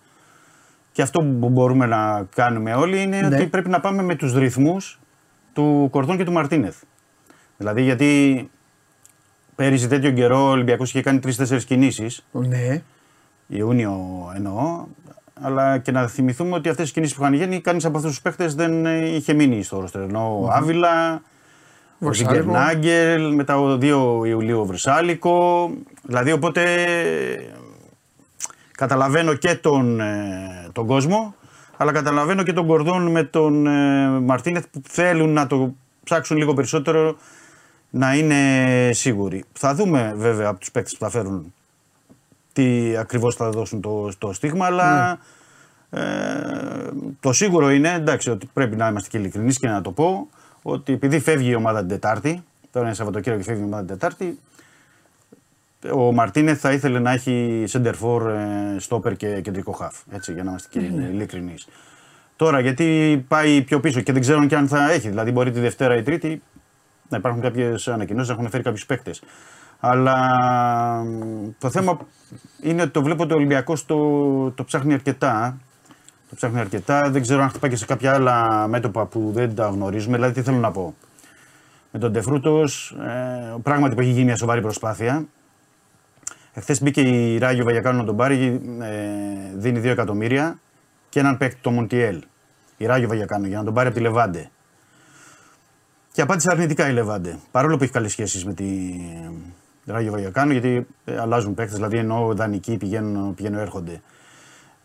και αυτό που μπορούμε να κάνουμε όλοι είναι Ναι. ότι πρέπει να πάμε με τους ρυθμούς του Κορδόν και του Μαρτίνεθ. Δηλαδή γιατί πέρυσι τέτοιο καιρό ο Ολυμπιακός είχε κάνει τρει-τέσσερι κινήσεις Ναι. Ιούνιο εννοώ. Αλλά και να θυμηθούμε ότι αυτές οι κινήσεις που είχαν γίνει, κανείς από αυτούς τους παίχτε δεν ε, είχε μείνει στο ρόστερ. Ενώ ο Άβυλα, ο Βρυσάλικο. Ζιγκερνάγκελ, μετά ο 2 Ιουλίου ο Βρυσάλικο. Δηλαδή οπότε καταλαβαίνω και τον, ε, τον κόσμο, αλλά καταλαβαίνω και τον Κορδόν με τον ε, Μαρτίνεθ που θέλουν να το ψάξουν λίγο περισσότερο να είναι σίγουροι. Θα δούμε βέβαια από τους παίκτες που θα φέρουν τι ακριβώς θα δώσουν το, το στίγμα, αλλά ε, το σίγουρο είναι, εντάξει, ότι πρέπει να είμαστε και ειλικρινείς και να το πω, ότι επειδή φεύγει η ομάδα την Τετάρτη, τώρα είναι Σαββατοκύριακο και φεύγει η ομάδα την Τετάρτη, ο Μαρτίνεθ θα ήθελε να έχει center for, ε, stopper και κεντρικό χαφ, έτσι, για να είμαστε και ειλικρινείς. Τώρα, γιατί πάει πιο πίσω και δεν ξέρω και αν θα έχει. Δηλαδή, μπορεί τη Δευτέρα ή Τρίτη να υπάρχουν κάποιες ανακοινώσεις, να έχουν φέρει κάποιους παίκτες. Αλλά μ, το θέμα είναι ότι το βλέπω ότι ο Ολυμπιακός το, το ψάχνει αρκετά. Το ψάχνει αρκετά. Δεν ξέρω αν χτυπάει και σε κάποια άλλα μέτωπα που δεν τα γνωρίζουμε. Δηλαδή, τι θέλω να πω. Με τον Τεφρούτο, ε, πράγματι που έχει γίνει μια σοβαρή προσπάθεια. Εχθές μπήκε η Ράγιο Βαγιακάνου να τον πάρει, ε, δίνει 2 εκατομμύρια και έναν παίκτη, το Μοντιέλ. Η Ράγιο Βαγιακάνου για να τον πάρει από τη Λεβάντε. Και απάντησε αρνητικά η Λεβάντε. Παρόλο που έχει καλές σχέσεις με τη Ράγιο Βαγιακάνου, γιατί ε, αλλάζουν παίκτες, δηλαδή ενώ δανεικοί πηγαίνουν, πηγαίνουν έρχονται.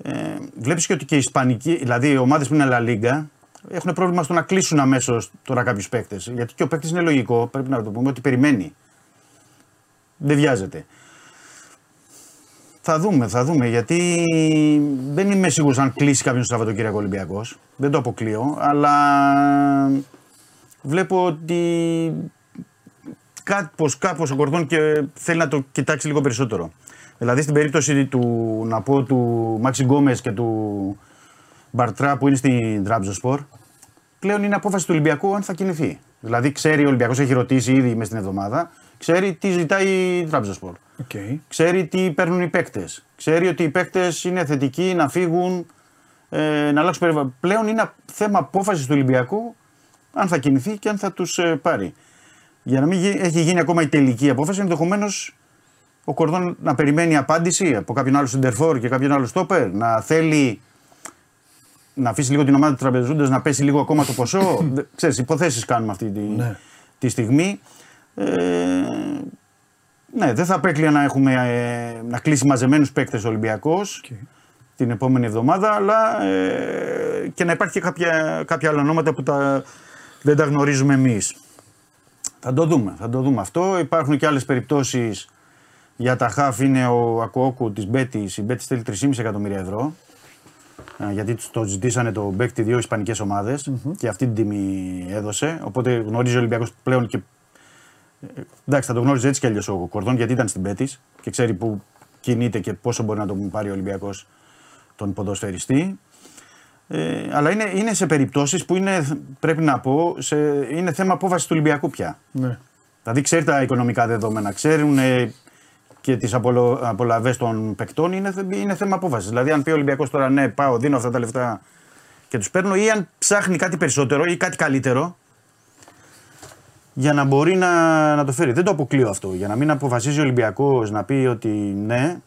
Ε, Βλέπεις και ότι και οι Ισπανικοί, δηλαδή οι ομάδες που είναι La Liga, έχουν πρόβλημα στο να κλείσουν αμέσως τώρα κάποιους παίκτες. Γιατί και ο παίκτης είναι λογικό, πρέπει να το πούμε, ότι περιμένει. Δεν βιάζεται. Θα δούμε, θα δούμε. Γιατί δεν είμαι σίγουρος αν κλείσει κάποιον στο Σαββατοκύριακο Ολυμπιακός. Δεν το αποκλείω. Αλλά βλέπω ότι κάπως, κάπως ο Κορδόν και θέλει να το κοιτάξει λίγο περισσότερο. Δηλαδή στην περίπτωση του, να πω, του Μάξι Γκόμες και του Μπαρτρά που είναι στην Τραμπζοσπορ, πλέον είναι απόφαση του Ολυμπιακού αν θα κινηθεί. Δηλαδή ξέρει ο Ολυμπιακός, έχει ρωτήσει ήδη μέσα στην εβδομάδα, ξέρει τι ζητάει η Τραμπζοσπορ. Okay. Ξέρει τι παίρνουν οι παίκτες. Ξέρει ότι οι παίκτες είναι θετικοί να φύγουν, ε, να αλλάξουν περιβάλλον. Πλέον είναι θέμα απόφασης του Ολυμπιακού αν θα κινηθεί και αν θα τους ε, πάρει. Για να μην γι- έχει γίνει ακόμα η τελική απόφαση, ενδεχομένως ο Κορδόν να περιμένει απάντηση από κάποιον άλλο Σεντερφόρ και κάποιον άλλο Στόπερ, να θέλει να αφήσει λίγο την ομάδα του τραπεζούντε να πέσει λίγο ακόμα το ποσό. <laughs> Δε- Ξέρεις, υποθέσεις κάνουμε αυτή τη, Ναι. τη στιγμή. Ε, ναι, δεν θα απέκλεια να, έχουμε, ε, να κλείσει μαζεμένους παίκτες Ολυμπιακός την επόμενη εβδομάδα, αλλά ε, και να υπάρχει και κάποια, κάποια άλλα ονόματα που τα, δεν τα γνωρίζουμε εμείς. Θα το δούμε, θα το δούμε αυτό. Υπάρχουν και άλλες περιπτώσεις για τα χαφ. Είναι ο Ακουόκου της Μπέτη. Η Μπέτη στέλνει 3,5 εκατομμύρια ευρώ. Ε, Γιατί τους το ζητήσανε το παίκτη δύο ισπανικές ομάδες και αυτή την τιμή έδωσε. Οπότε γνωρίζει ο Ολυμπιακός πλέον και. ε, Εντάξει, θα το γνώριζε έτσι κι αλλιώς ο Κορδόν γιατί ήταν στην Πέτη και ξέρει που κινείται και πόσο μπορεί να τον πάρει ο Ολυμπιακός τον ποδοσφαιριστή. Ε, αλλά είναι, είναι σε περιπτώσεις που είναι, πρέπει να πω, σε, είναι θέμα απόφασης του Ολυμπιακού πια. Ναι. Δηλαδή ξέρει τα οικονομικά δεδομένα, ξέρουν ε, και τις απολο, απολαυέ των παικτών, είναι, θε- είναι θέμα απόφασης. Δηλαδή, αν πει ο Ολυμπιακός τώρα ναι, πάω, δίνω αυτά τα λεφτά και τους παίρνω, ή αν ψάχνει κάτι περισσότερο ή κάτι καλύτερο για να μπορεί να, να το φέρει. Δεν το αποκλείω αυτό. Για να μην αποφασίζει ο Ολυμπιακός να πει ότι ναι.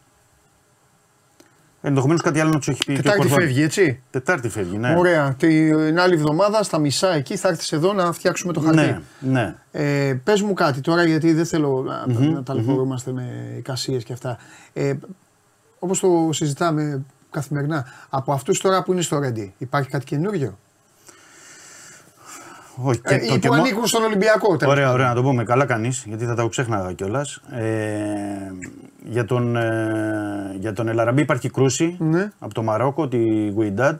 Ενδεχομένως κάτι άλλο να τους έχει πει. και ο Τετάρτη Κορδόνης. φεύγει, έτσι; Τετάρτη φεύγει, ναι. Ωραία. Την άλλη εβδομάδα στα μισά εκεί θα έρθεις εδώ να φτιάξουμε το χαρτί. Ναι, ναι. Ε, πες μου κάτι τώρα γιατί δεν θέλω να, να ταλαιπωρούμαστε με εικασίες και αυτά. Ε, όπως το συζητάμε καθημερινά, από αυτούς τώρα που είναι στο Ρέντι υπάρχει κάτι καινούριο; Όχι, και Ε, το ή που και μο- ανήκουν στον Ολυμπιακό. τέλος Ωραία, πάντων. ωραία, να το πούμε. Καλά κάνεις, γιατί θα τα ξέχναγα κιόλας. Ε, για, τον, ε, για τον Ελαραμπή υπάρχει κρούση Ναι. από το Μαρόκο, τη Γουιντάντ.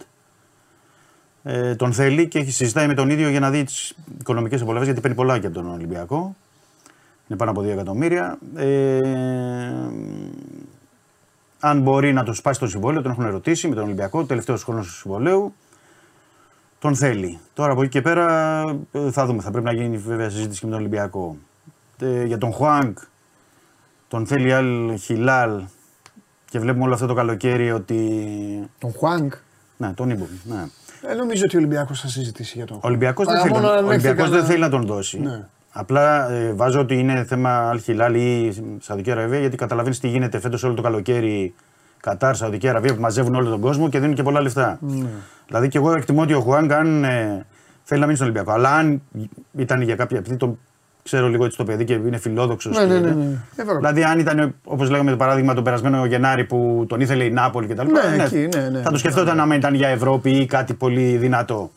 Ε, τον θέλει και έχει συζητάει με τον ίδιο για να δει τις οικονομικές απολαυέ γιατί παίρνει πολλά και από τον Ολυμπιακό. Είναι πάνω από 2 εκατομμύρια. Ε, αν μπορεί να το σπάσει το συμβόλαιο, τον έχουν ερωτήσει με τον Ολυμπιακό, τελευταίος χρόνος του συμβολέου. Τον θέλει. Τώρα από εκεί και πέρα ε, θα δούμε. Θα πρέπει να γίνει βέβαια συζήτηση και με τον Ολυμπιακό. Ε, για τον Χουάνκ, τον θέλει Αλ Χιλάλ και βλέπουμε όλο αυτό το καλοκαίρι ότι. Τον Χουάνκ; Ναι, τον Ήμπομ. Ναι. Ε, νομίζω ότι ο Ολυμπιακός θα συζητήσει για τον Ο Ολυμπιακός δεν, Παρά θέλει, μόνο να- αν ο έρθει Ολυμπιακός δεν κανένα- θέλει να τον δώσει. Ναι. Απλά ε, βάζω ότι είναι θέμα Αλ Χιλάλ ή Σαουδική Αραβία γιατί καταλαβαίνεις τι γίνεται φέτος όλο το καλοκαίρι. Κατάρ, Σαουδική Αραβία που μαζεύουν όλο τον κόσμο και δίνουν και πολλά λεφτά. Ναι. Δηλαδή και εγώ εκτιμώ ότι ο Χουάνγκ αν ε, θέλει να μείνει στον Ολυμπιακό. Αλλά αν ήταν για κάποια. Επειδή το ξέρω λίγο έτσι το παιδί και είναι φιλόδοξος. Ναι, ναι, ναι, ναι. Ε, βέβαια. Δηλαδή, αν ήταν όπως λέγαμε το παράδειγμα τον περασμένο Γενάρη που τον ήθελε η Νάπολη κτλ. Ναι, εκεί, ναι, ναι. θα το σκεφτόταν άμα ήταν για Ευρώπη ή κάτι πολύ δυνατό.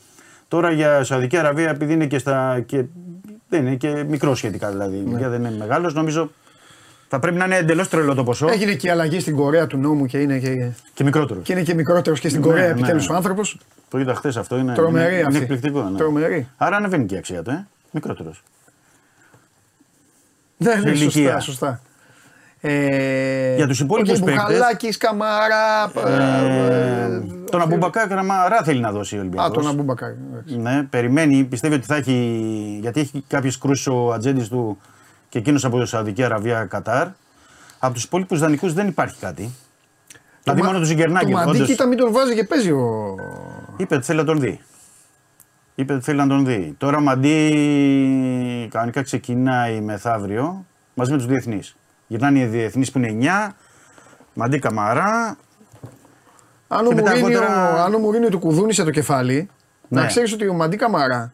Τώρα για Σαουδική Αραβία, επειδή είναι και, στα, και δεν είναι και μικρό σχετικά δηλαδή, Ναι. γιατί δεν είναι μεγάλος, νομίζω θα πρέπει να είναι εντελώς τρελό το ποσό Έγινε και η αλλαγή στην Κορέα του νόμου και είναι και, και μικρότερος. και, είναι και μικρότερος και στην Ναι, Κορέα ναι. επιτέλους ο άνθρωπος. Το είδα χθες αυτό, είναι, Τρομερή είναι, είναι αυτή. εκπληκτικό. Ναι. Τρομερή. Άρα ανεβαίνει και η αξία του, ε; μικρότερος. Ναι, ναι, ηλικία. σωστά, σωστά. Ε, Για τους υπόλοιπους ο παίκτες- Μπουχαλάκης, Καμάρα. Ε, τον Αμπούμπακα Καμαρά θέλει να δώσει ο Ολυμπιακός. Α, τον Αμπούμπακα. Ναι, περιμένει, πιστεύει ότι θα έχει. Γιατί έχει κάποιες κρούσεις ο ατζέντης του και εκείνος από τη Σαουδική Αραβία Κατάρ. Από τους υπόλοιπους δανεικούς δεν υπάρχει κάτι. Δηλαδή μόνο τους Το Ζιγκερνάγκελ. Μαντί, όντως, κοίτα, μην τον βάζει και παίζει ο. είπε ότι θέλει να τον δει. Είπε ότι θέλει να τον δει. Τώρα ο Μαντί κανονικά ξεκινάει μεθαύριο μαζί με τους διεθνείς. Γυρνάνε οι διεθνείς που είναι 9. Μαντί Καμαρά. Αν ο, Και μετά Μουρίνιο, αργότερα- αν ο Μουρίνιο του κουδούνισε το κεφάλι, Ναι. να ξέρεις ότι ο Μαντί Καμάρα.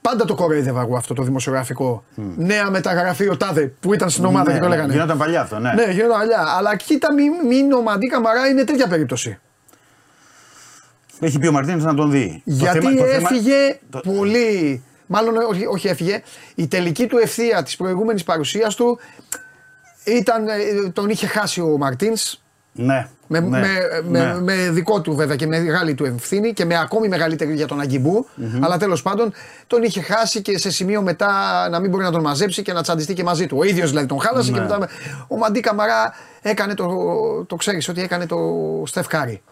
Πάντα το κοροϊδεύα εγώ αυτό το δημοσιογραφικό. Νέα μεταγραφή ο Τάδε που ήταν στην ομάδα Ναι, και το ναι, λέγανε. Γινόταν παλιά αυτό, ναι. Ναι, γινόταν παλιά. Αλλά κοίτα, μην, μην ο Μαντί Καμαρά είναι τέτοια περίπτωση. Έχει πει ο Μαρτίνες να τον δει. Το Γιατί θέμα- το θέμα- έφυγε το- πολύ. Μάλλον όχι, όχι έφυγε. Η τελική του ευθεία της προηγούμενης παρουσίας του ήταν. ε, Τον είχε χάσει ο Μαρτίνς. Ναι. Με, ναι, με, με, ναι. με δικό του βέβαια και με μεγάλη του ευθύνη και με ακόμη μεγαλύτερη για τον αγκιμπου Αλλά τέλος πάντων τον είχε χάσει και σε σημείο μετά να μην μπορεί να τον μαζέψει και να τσαντιστεί και μαζί του. Ο ίδιος δηλαδή τον χάλασε και Ναι. μετά. με- Ο Μαντί Καμαρά έκανε το. Το ξέρεις ότι έκανε το Στεφκάρη.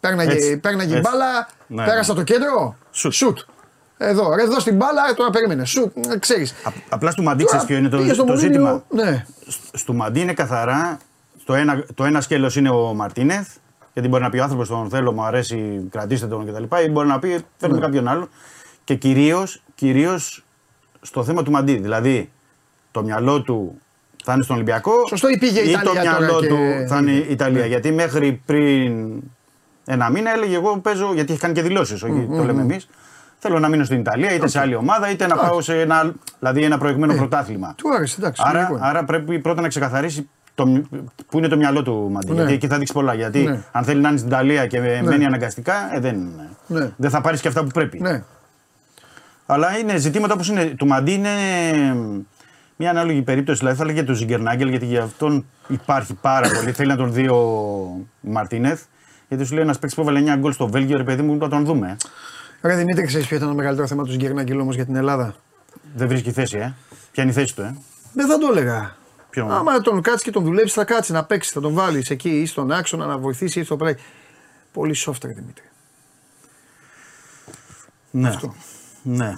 Πέρναγε, Έτσι, πέρναγε έτσι. μπάλα, Ναι, πέρασε ναι. το κέντρο. Σουτ. Σουτ. Εδώ, ρε, εδώ στην μπάλα, τώρα περίμενε. Σουτ, ξέρεις. Α- απλά στο Μαντί ξέρεις ποιο είναι το, το ζήτημα. Ναι. Σ- Στο Μαντί είναι καθαρά. Το ένα, το ένα σκέλος είναι ο Μαρτίνεθ. Γιατί μπορεί να πει ο άνθρωπος τον θέλω, μου αρέσει, κρατήστε τον κτλ. Ή μπορεί να πει φέρνουμε Ναι. κάποιον άλλο. Και κυρίως κυρίως στο θέμα του Μαντί. Δηλαδή το μυαλό του θα είναι στον Ολυμπιακό. Σωστό, ή πήγε η ή Ιταλία το τώρα μυαλό και- του θα είναι η Ιταλία. Ναι. Γιατί μέχρι πριν ένα μήνα έλεγε εγώ παίζω, γιατί έχει κάνει και δηλώσεις, όχι το λέμε εμείς. Θέλω να μείνω στην Ιταλία, είτε σε άλλη ομάδα, είτε να πάω σε ένα, άλλο- δηλαδή ένα προηγμένο πρωτάθλημα. Ε, Του άρεσε, εντάξει. Άρα, λογικό είναι. άρα πρέπει πρώτα να ξεκαθαρίσει το, μυ- που είναι το μυαλό του Μαντί. Ναι. Γιατί εκεί θα δείξει πολλά. Γιατί Ναι. αν θέλει να είναι στην Ιταλία και μένει αναγκαστικά, ε, δεν, Ναι. δεν θα πάρει και αυτά που πρέπει. Ναι. Αλλά είναι ζητήματα όπως είναι. Του Μαντί είναι μια ανάλογη περίπτωση. Δηλαδή θα έλεγε του Ζιγκερνάγκελ, γιατί για αυτόν υπάρχει πάρα πολύ. Θέλει να τον δει ο Μαρτίνεθ. Γιατί σου λέει ένας παίκτης που έβαλε 9 γκολ στο Βέλγιο, ρε παιδί μου, να τον δούμε. Ρε Δημήτρη, ξέρεις ποιο ήταν το μεγαλύτερο θέμα του Γκέρναγκελ όμως για την Ελλάδα. Δεν βρίσκει θέση, ε. Ποια είναι η θέση του, ε. Δεν θα το έλεγα. Ποιον; Άμα τον κάτσεις και τον δουλέψεις, θα κάτσεις να παίξεις. Θα τον βάλεις εκεί ή στον άξονα να βοηθήσει ή στο πλάι. Πολύ soft, ρε Δημήτρη. Ναι. Αυτό. Ναι.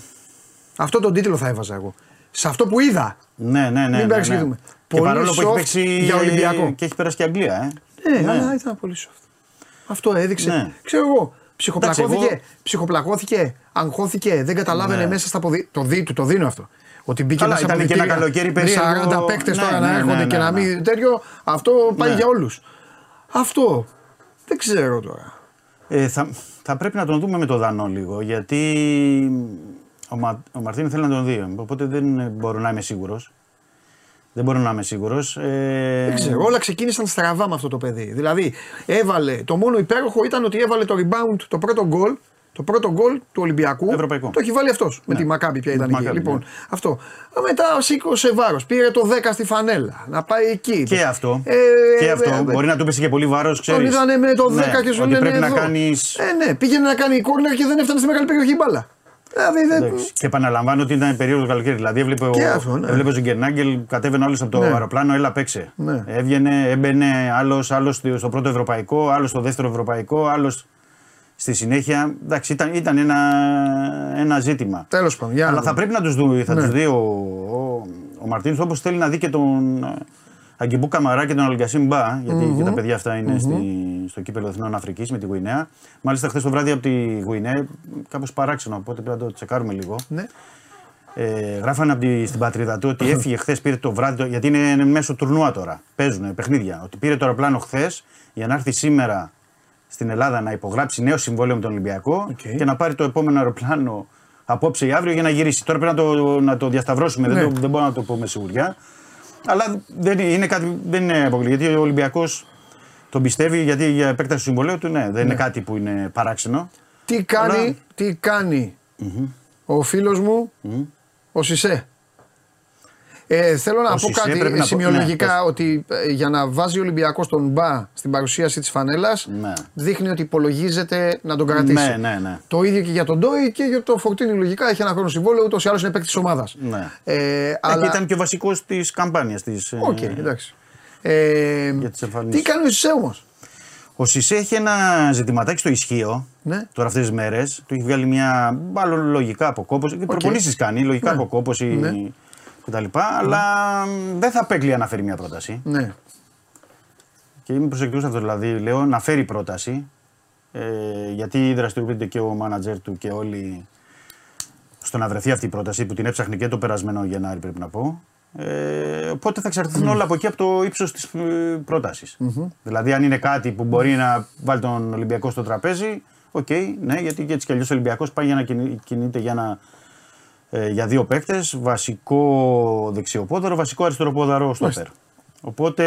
Αυτό τον τίτλο θα έβαζα εγώ. Σε αυτό που είδα. Ναι, ναι, ναι. Μην ναι, παρεξηγηθούμε. Και Πολύ παρόλο που έχει soft παίξει για Ολυμπιακό. και έχει περάσει και Αγγλία, ε. Ναι, αλλά ήταν πολύ soft. Αυτό έδειξε. Ναι. Ξέρω εγώ. Ψυχοπλακώθηκε, Εντάξει, εγώ- ψυχοπλακώθηκε, αγχώθηκε, δεν καταλάβαινε Ναι. μέσα στα ποδή. Το, δι, του το δίνω αυτό. Ότι μπήκε Καλά, μέσα ήταν από και ένα καλοκαίρι περίεργο. 40 παίκτες Ναι, τώρα ναι, να ναι, έρχονται ναι, και ναι, να ναι. μην. Τέτοιο, αυτό πάει Ναι. για όλους. Αυτό. Δεν ξέρω τώρα. Ε, θα, θα πρέπει να τον δούμε με το Δανό λίγο γιατί ο, Μα, ο Μαρτίνη θέλει να τον δει. Οπότε δεν μπορώ να είμαι σίγουρος. Δεν μπορώ να είμαι σίγουρος. Ε, Δεν ξέρω. Όλα ξεκίνησαν στραβά με αυτό το παιδί. Δηλαδή, έβαλε. Το μόνο υπέροχο ήταν ότι έβαλε το rebound, το πρώτο γκολ. Το πρώτο γκολ του Ολυμπιακού. Ευρωπαϊκό. Το έχει βάλει αυτός. Με τη Μακάμπη πια Με ήταν τη εκεί. Μακάμπη, Λοιπόν, ναι. αυτό. Α, Μετά σήκωσε βάρος. Πήρε το 10 στη φανέλα. Να πάει εκεί. Και αυτό. Ε, και ε, αυτό. ε, Μπορεί να του πέσει και πολύ βάρος, ξέρεις. Τον είδανε με το 10 και σου ότι λένε πρέπει να εδώ. κάνει. Ε, ναι, πήγαινε να κάνει κόρνερ και δεν έφτανε στη μεγάλη περιοχή η μπάλα. Δηλαδή δεν. Και επαναλαμβάνω ότι ήταν περίοδο καλοκαίρι. Δηλαδή έβλεπε Και ο, αυτό, ναι. έβλεπε ο Ζιγκερνάγκελ, κατέβαινε όλο από το Ναι. αεροπλάνο, έλα παίξε. Ναι. Έβγαινε, έμπαινε άλλος άλλος στο στο πρώτο ευρωπαϊκό, άλλος στο δεύτερο ευρωπαϊκό, άλλο στη συνέχεια. Εντάξει, ήταν, ήταν ένα, ένα ζήτημα. Τέλος πάντων. για να Αλλά δούμε. θα πρέπει να τους δει, θα Ναι. τους δει ο, ο, ο Μαρτίνο όπως θέλει να δει και τον ε, Αγκιμπού Καμαρά και τον Αλγκασίμ Μπα, γιατί και τα παιδιά αυτά είναι στη, στο κύπελο Εθνών Αφρικής με τη Γουινέα. Μάλιστα, χθες το βράδυ από τη Γουινέα, κάπως παράξενο, οπότε πρέπει να το τσεκάρουμε λίγο. Ναι. Ε, γράφανε από τη, στην πατρίδα του ότι έφυγε χθες, πήρε το βράδυ, το- γιατί είναι μέσω τουρνουά τώρα. Παίζουν παιχνίδια. Ότι πήρε το αεροπλάνο χθες για να έρθει σήμερα στην Ελλάδα να υπογράψει νέο συμβόλαιο με τον Ολυμπιακό Οκ. και να πάρει το επόμενο αεροπλάνο απόψε ή αύριο για να γυρίσει. Τώρα πρέπει να το, να το διασταυρώσουμε, Ναι. δεν, το, δεν μπορώ να το πω με σιγουριά. Αλλά δεν είναι, κάτι, δεν είναι αποκλειστικό. Γιατί ο Ολυμπιακός τον πιστεύει, γιατί για επέκταση του συμβολέου του, ναι, δεν είναι κάτι που είναι παράξενο. Τι κάνει, Αλλά- τι κάνει ο φίλος μου, ο Σισε. Ε, θέλω να Ο πω Σισε κάτι πρέπει να πω- σημειολογικά ναι, πες. ότι ε, για να βάζει ο Ολυμπιακός τον Μπα στην παρουσίαση της φανέλας Ναι. δείχνει ότι υπολογίζεται να τον κρατήσει. Ναι, ναι, ναι. Το ίδιο και για τον Ντόι και για το Φορτίνι λογικά έχει ένα χρόνο συμβόλαιο ούτως ή άλλως είναι παίκτης της ομάδας. Ναι. Ε, Ε, αλλά... και ήταν και ο βασικός της καμπάνιας της. Οκ, εντάξει. Ε, Για τις εμφανίσεις. τι κάνει ο Σισέ όμως; Ο Σισέ έχει ένα ζητηματάκι στο ισχίο Ναι. τώρα αυτές τις μέρες. Του έχει βγάλει μια. Μάλλον λογικά από κόπωση. Και προπονήσεις κάνει, λογικά Ναι. από κόπωση Ναι. Κτλ. Αλλά μ, δεν θα απέκλεια να φέρει μια πρόταση. Ναι. Και είμαι προσεκτικός αυτό. Δηλαδή, λέω να φέρει πρόταση. Ε, γιατί δραστηριοποιείται και ο μάνατζερ του και όλοι στο να βρεθεί αυτή η πρόταση που την έψαχνε και το περασμένο Γενάρη, πρέπει να πω. Ε, οπότε θα εξαρτηθούν όλα από εκεί από το ύψος της προταση Δηλαδή, αν είναι κάτι που μπορεί να βάλει τον Ολυμπιακό στο τραπέζι, οκ, ναι, γιατί και έτσι κι αλλιώς ο Ολυμπιακός πάει για να κινη- κινείται για, ένα, ε, για δύο παίκτες. Βασικό δεξιοπόδαρο, βασικό αριστεροπόδαρο στο Μάλιστα. περ. Οπότε,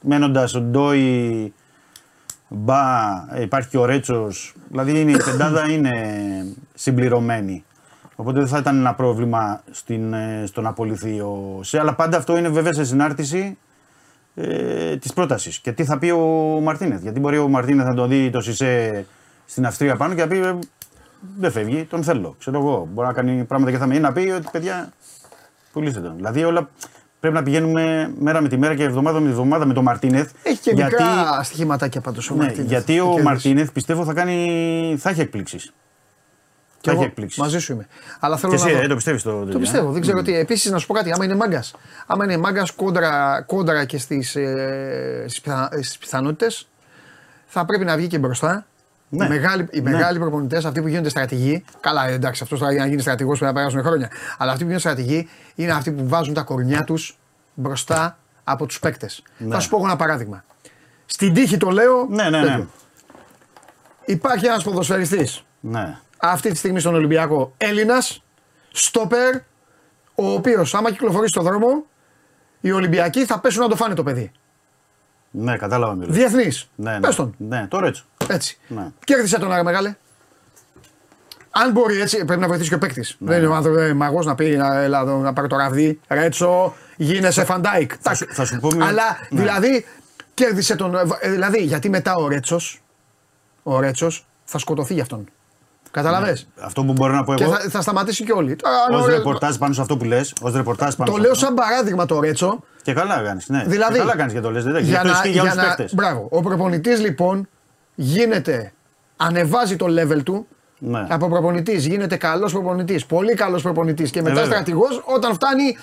μένοντας ο Ντόι, Μπα, ε, υπάρχει και ο Ρέτσος. Δηλαδή είναι, η πεντάδα <coughs> είναι συμπληρωμένη. Οπότε δεν θα ήταν ένα πρόβλημα στην, ε, στο να απολυθεί ο ΣΕ. Αλλά πάντα αυτό είναι βέβαια σε συνάρτηση ε, της πρότασης. Και τι θα πει ο Μαρτίνεθ. Γιατί μπορεί ο Μαρτίνεθ να τον δει το ΣΥΣΕ στην Αυστρία πάνω και να πει ε, Δεν φεύγει, τον θέλω. Ξέρω εγώ. Μπορεί να κάνει πράγματα και θα με ή να πει ότι παιδιά πουλήστε τον. Δηλαδή όλα πρέπει να πηγαίνουμε μέρα με τη μέρα και εβδομάδα με τη εβδομάδα με τον Μαρτίνεθ. Έχει και γιατί, μικρά στοιχηματάκια πάντως ο ναι, Μαρτίνεθ. γιατί Θα ο κερδίσει. Μαρτίνεθ πιστεύω θα, κάνει, θα έχει εκπλήξεις. Κι Θα έχει εγώ εκπλήξεις. Μαζί σου είμαι. Αλλά θέλω Και να εσύ δω. ε, το πιστεύεις το Το πιστεύω. Δεν ξέρω τι. Επίσης, να σου πω κάτι. Άμα είναι μάγκα. Άμα είναι μάγκας κόντρα, κόντρα και στις ε, στις πιθα, στις πιθανότητες, θα πρέπει να βγει και μπροστά. Ναι. Οι μεγάλοι, οι Ναι. μεγάλοι προπονητές, αυτοί που γίνονται στρατηγοί, καλά εντάξει, αυτό τώρα για να γίνει στρατηγός πρέπει να περάσουν χρόνια. Αλλά αυτοί που γίνονται στρατηγοί είναι αυτοί που βάζουν τα κορμιά τους μπροστά από τους παίκτες. Θα σου πω εγώ ένα παράδειγμα. Στην τύχη το λέω. Ναι, ναι, ναι. τέτοιο. Υπάρχει ένας ποδοσφαιριστής ναι. αυτή τη στιγμή στον Ολυμπιακό Έλληνας, στόπερ, ο οποίος άμα κυκλοφορεί στον δρόμο, οι Ολυμπιακοί θα πέσουν να το φάνε το παιδί. Ναι, κατάλαβα μιλώ. Διεθνή. Ναι, ναι. Πες τον. Ναι, το Ρέτσο. Έτσι. Ναι. Κέρδισε τον, άρα μεγάλε. Αν μπορεί έτσι, πρέπει να βοηθήσει και ο παίκτης. Ναι. Δεν είναι ο άνθρωπος μάγος να πει να, έλα εδώ, να πάρει το ραβδί. Ρέτσο, γίνεσαι Φαν Ντάικ. θα σου- θα σου πω μια- Αλλά ναι. δηλαδή κέρδισε τον. ε, Δηλαδή γιατί μετά ο Ρέτσος ο Ρέτσος θα σκοτωθεί γι' αυτόν. Καταλαβέ. Αυτό που μπορώ να πω Και εγώ. θα, θα σταματήσει και όλοι. Τώρα, αν Ω ο Ρε- ρεπορτάζ πάνω σε αυτό που λες. Ω ρεπορτάζ πάνω Το σε λέω αυτό. σαν παράδειγμα το Ρέτσο. Και καλά κάνεις. Ναι. Δηλαδή, και καλά κάνεις και το λες. Δεν για αυτό ισχύει για όλους τους παίχτε. Μπράβο. Ο προπονητής λοιπόν γίνεται, ανεβάζει το level του. Ναι. Από προπονητής γίνεται καλός προπονητής, πολύ καλός προπονητής και μετά βέβαια. στρατηγός. Όταν φτάνει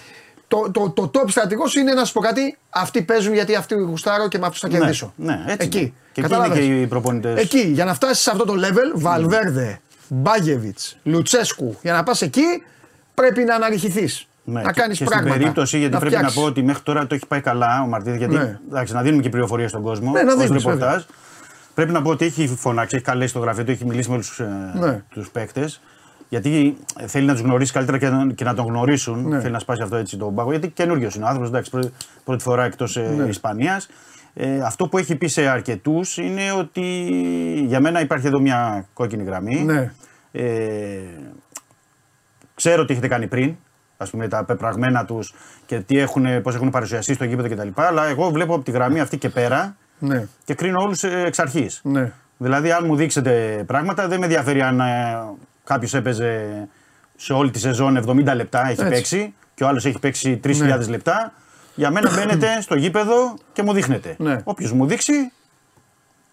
το, το, το, top στρατηγός είναι να σου πω κάτι. Αυτοί παίζουν γιατί αυτοί γουστάρω και με αυτούς θα Ναι, κερδίσω. ναι, έτσι Εκεί. είναι. Και εκεί είναι Κατάλαβες; και οι προπονητές. Εκεί, για να φτάσεις σε αυτό το level, Βαλβέρδε, Μπάγεβιτς, Λουτσέσκου, για να πας εκεί πρέπει να αναρριχηθείς. Ναι, να και- κάνεις και πράγματα. Στην περίπτωση, γιατί να πρέπει φτιάξεις. να πω ότι μέχρι τώρα το έχει πάει καλά ο Μαρτίνε. Γιατί Ναι. εντάξει, να δίνουμε και πληροφορίες στον κόσμο. Ναι, να ως δίνεις, ρεπορτάζ. βέβαια. Πρέπει να πω ότι έχει φωνάξει, έχει καλέσει το γραφείο του, έχει μιλήσει με όλου Ναι. τους παίκτες. Γιατί θέλει να τους γνωρίσει καλύτερα και να, και να τον γνωρίσουν. Ναι. Θέλει να σπάσει αυτό έτσι τον πάγο. Γιατί καινούριο είναι ο άνθρωπος, εντάξει, πρω- πρώτη φορά εκτός Ναι. Ισπανίας. Ε, αυτό που έχει πει σε αρκετούς είναι ότι για μένα υπάρχει εδώ μια κόκκινη γραμμή. Ναι. Ε, ξέρω τι έχετε κάνει πριν, ας πούμε τα πεπραγμένα τους και τι έχουν, πώς έχουν παρουσιαστεί στο γήπεδο κτλ. Αλλά εγώ βλέπω από τη γραμμή αυτή και πέρα Ναι, και κρίνω όλους εξ αρχής. ναι. Δηλαδή, αν μου δείξετε πράγματα, δεν με ενδιαφέρει αν κάποιος έπαιζε σε όλη τη σεζόν 70 λεπτά, έχει Έτσι. παίξει και ο άλλος έχει παίξει 3.000 Ναι. λεπτά. Για μένα μπαίνετε <clears throat> στο γήπεδο και μου δείχνετε. Ναι. Όποιος μου δείξει,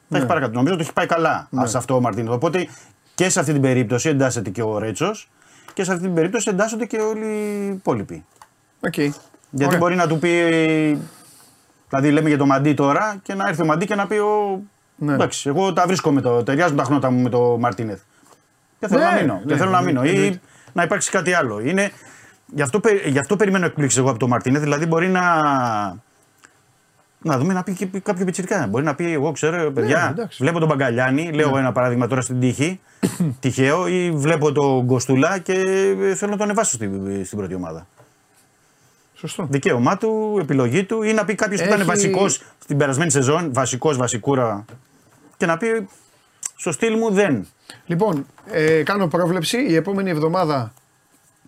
θα έχει παρακάτω. Νομίζω ότι έχει πάει καλά Ναι. σε αυτό ο Μαρτίνο. Οπότε και σε αυτή την περίπτωση εντάσσεται και ο Ρέτσος και σε αυτή την περίπτωση εντάσσονται και όλοι οι υπόλοιποι. Οκ. Γιατί Ωραία. μπορεί να του πει. Δηλαδή, λέμε για το Μαντί τώρα και να έρθει ο Μαντί και να πει: ο... Ναι. Εντάξει, εγώ τα βρίσκω με το. Ταιριάζουν τα χνότα μου με το Μαρτίνεθ. Και θέλω Ναι, να μείνω. ναι, και θέλω να ναι, μείνω. ναι, Ή ναι. να υπάρξει κάτι άλλο. Είναι... Γι, αυτό, πε- γι' αυτό περιμένω εκπλήξεις εγώ από το Μαρτίνεθ. Δηλαδή, μπορεί να. Να δούμε να πει και κάποιο πιτσιρικά. Μπορεί να πει: Εγώ ξέρω, παιδιά, Ναι, εντάξει. βλέπω τον Μπαγκαλιάνη, λέω ένα παράδειγμα τώρα στην τύχη, <coughs> τυχαίο, ή βλέπω τον Κοστούλα και θέλω να τον ανεβάσω στην, στην πρώτη ομάδα. Σωστό. Δικαίωμά του, επιλογή του ή να πει κάποιος που ήταν Έχει- βασικός στην περασμένη σεζόν, βασικός, βασικούρα και να πει στο στυλ μου δεν. Λοιπόν, ε, κάνω πρόβλεψη. Η επόμενη εβδομάδα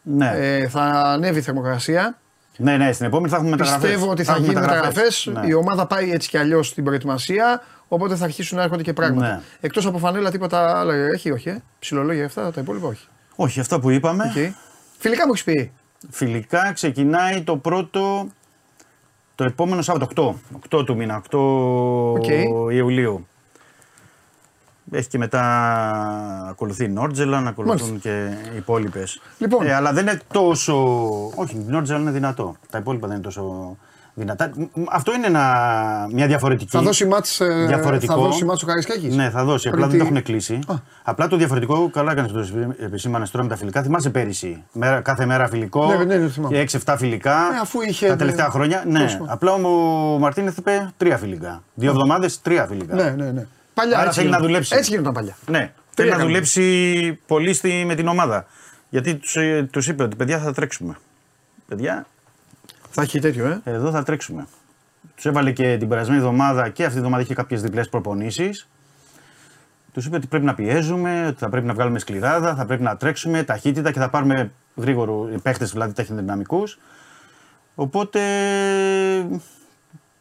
Ναι, ε, θα ανέβει η θερμοκρασία. ναι, ναι, στην επόμενη θα έχουμε μεταγραφές. Πιστεύω ότι θα, γίνουν μεταγραφές. Ναι. Η ομάδα πάει έτσι κι αλλιώς στην προετοιμασία. Οπότε θα αρχίσουν να έρχονται και πράγματα. Ναι. Εκτός από φανέλα, τίποτα άλλο έχει, όχι. Ε; Ψιλολόγια αυτά, τα υπόλοιπα όχι. Όχι, αυτά που είπαμε. Οκ. Φιλικά μου έχεις πει. Φιλικά ξεκινάει το πρώτο. Το επόμενο Σάββατο, 8, 8 του μήνα, 8 Ιουλίου. Έχει και μετά ακολουθεί η Νόρσελαντ, ακολουθούν Μάλιστα. και οι υπόλοιπες. Λοιπόν. Ε, αλλά δεν είναι τόσο. Όχι, η Νόρσελαντ είναι δυνατό. Τα υπόλοιπα δεν είναι τόσο δυνατά. Μ, μ, Αυτό είναι ένα, μια διαφορετική. Θα δώσει ματς, ε, διαφορετικό. θα δώσει ματς ο Καραϊσκάκης. Ναι, θα δώσει. Απλά Πριν δεν τι- το έχουν κλείσει. Α. Απλά το διαφορετικό, καλά έκανε το επισήμανε τώρα με τα φιλικά. Θυμάσαι πέρυσι. Μέρα, κάθε μέρα φιλικό. Ναι, ναι, ναι, θυμάμαι. και 6-7 φιλικά. Ναι, αφού είχε- Τα τελευταία χρόνια. Ναι, Τόσο. απλά ο Μαρτίνεθ είπε τρία φιλικά. Δύο εβδομάδες, τρία φιλικά. Ναι, ναι, ναι. Παλιά Άρα έτσι θέλει να γινόταν. δουλέψει. Έτσι γίνονταν παλιά. Ναι, θέλει να έκαμε. δουλέψει πολύ στη, με την ομάδα. Γιατί τους τους είπε ότι παιδιά θα τρέξουμε. Παιδιά, Θα έχει τέτοιο, ε. εδώ θα τρέξουμε. Τους έβαλε και την περασμένη εβδομάδα και αυτή τη εβδομάδα είχε κάποιες διπλές προπονήσεις. Τους είπε ότι πρέπει να πιέζουμε, ότι θα πρέπει να βγάλουμε σκληράδα, θα πρέπει να τρέξουμε ταχύτητα και θα πάρουμε γρήγορου παίχτες, δηλαδή ταχυδυναμικού. Οπότε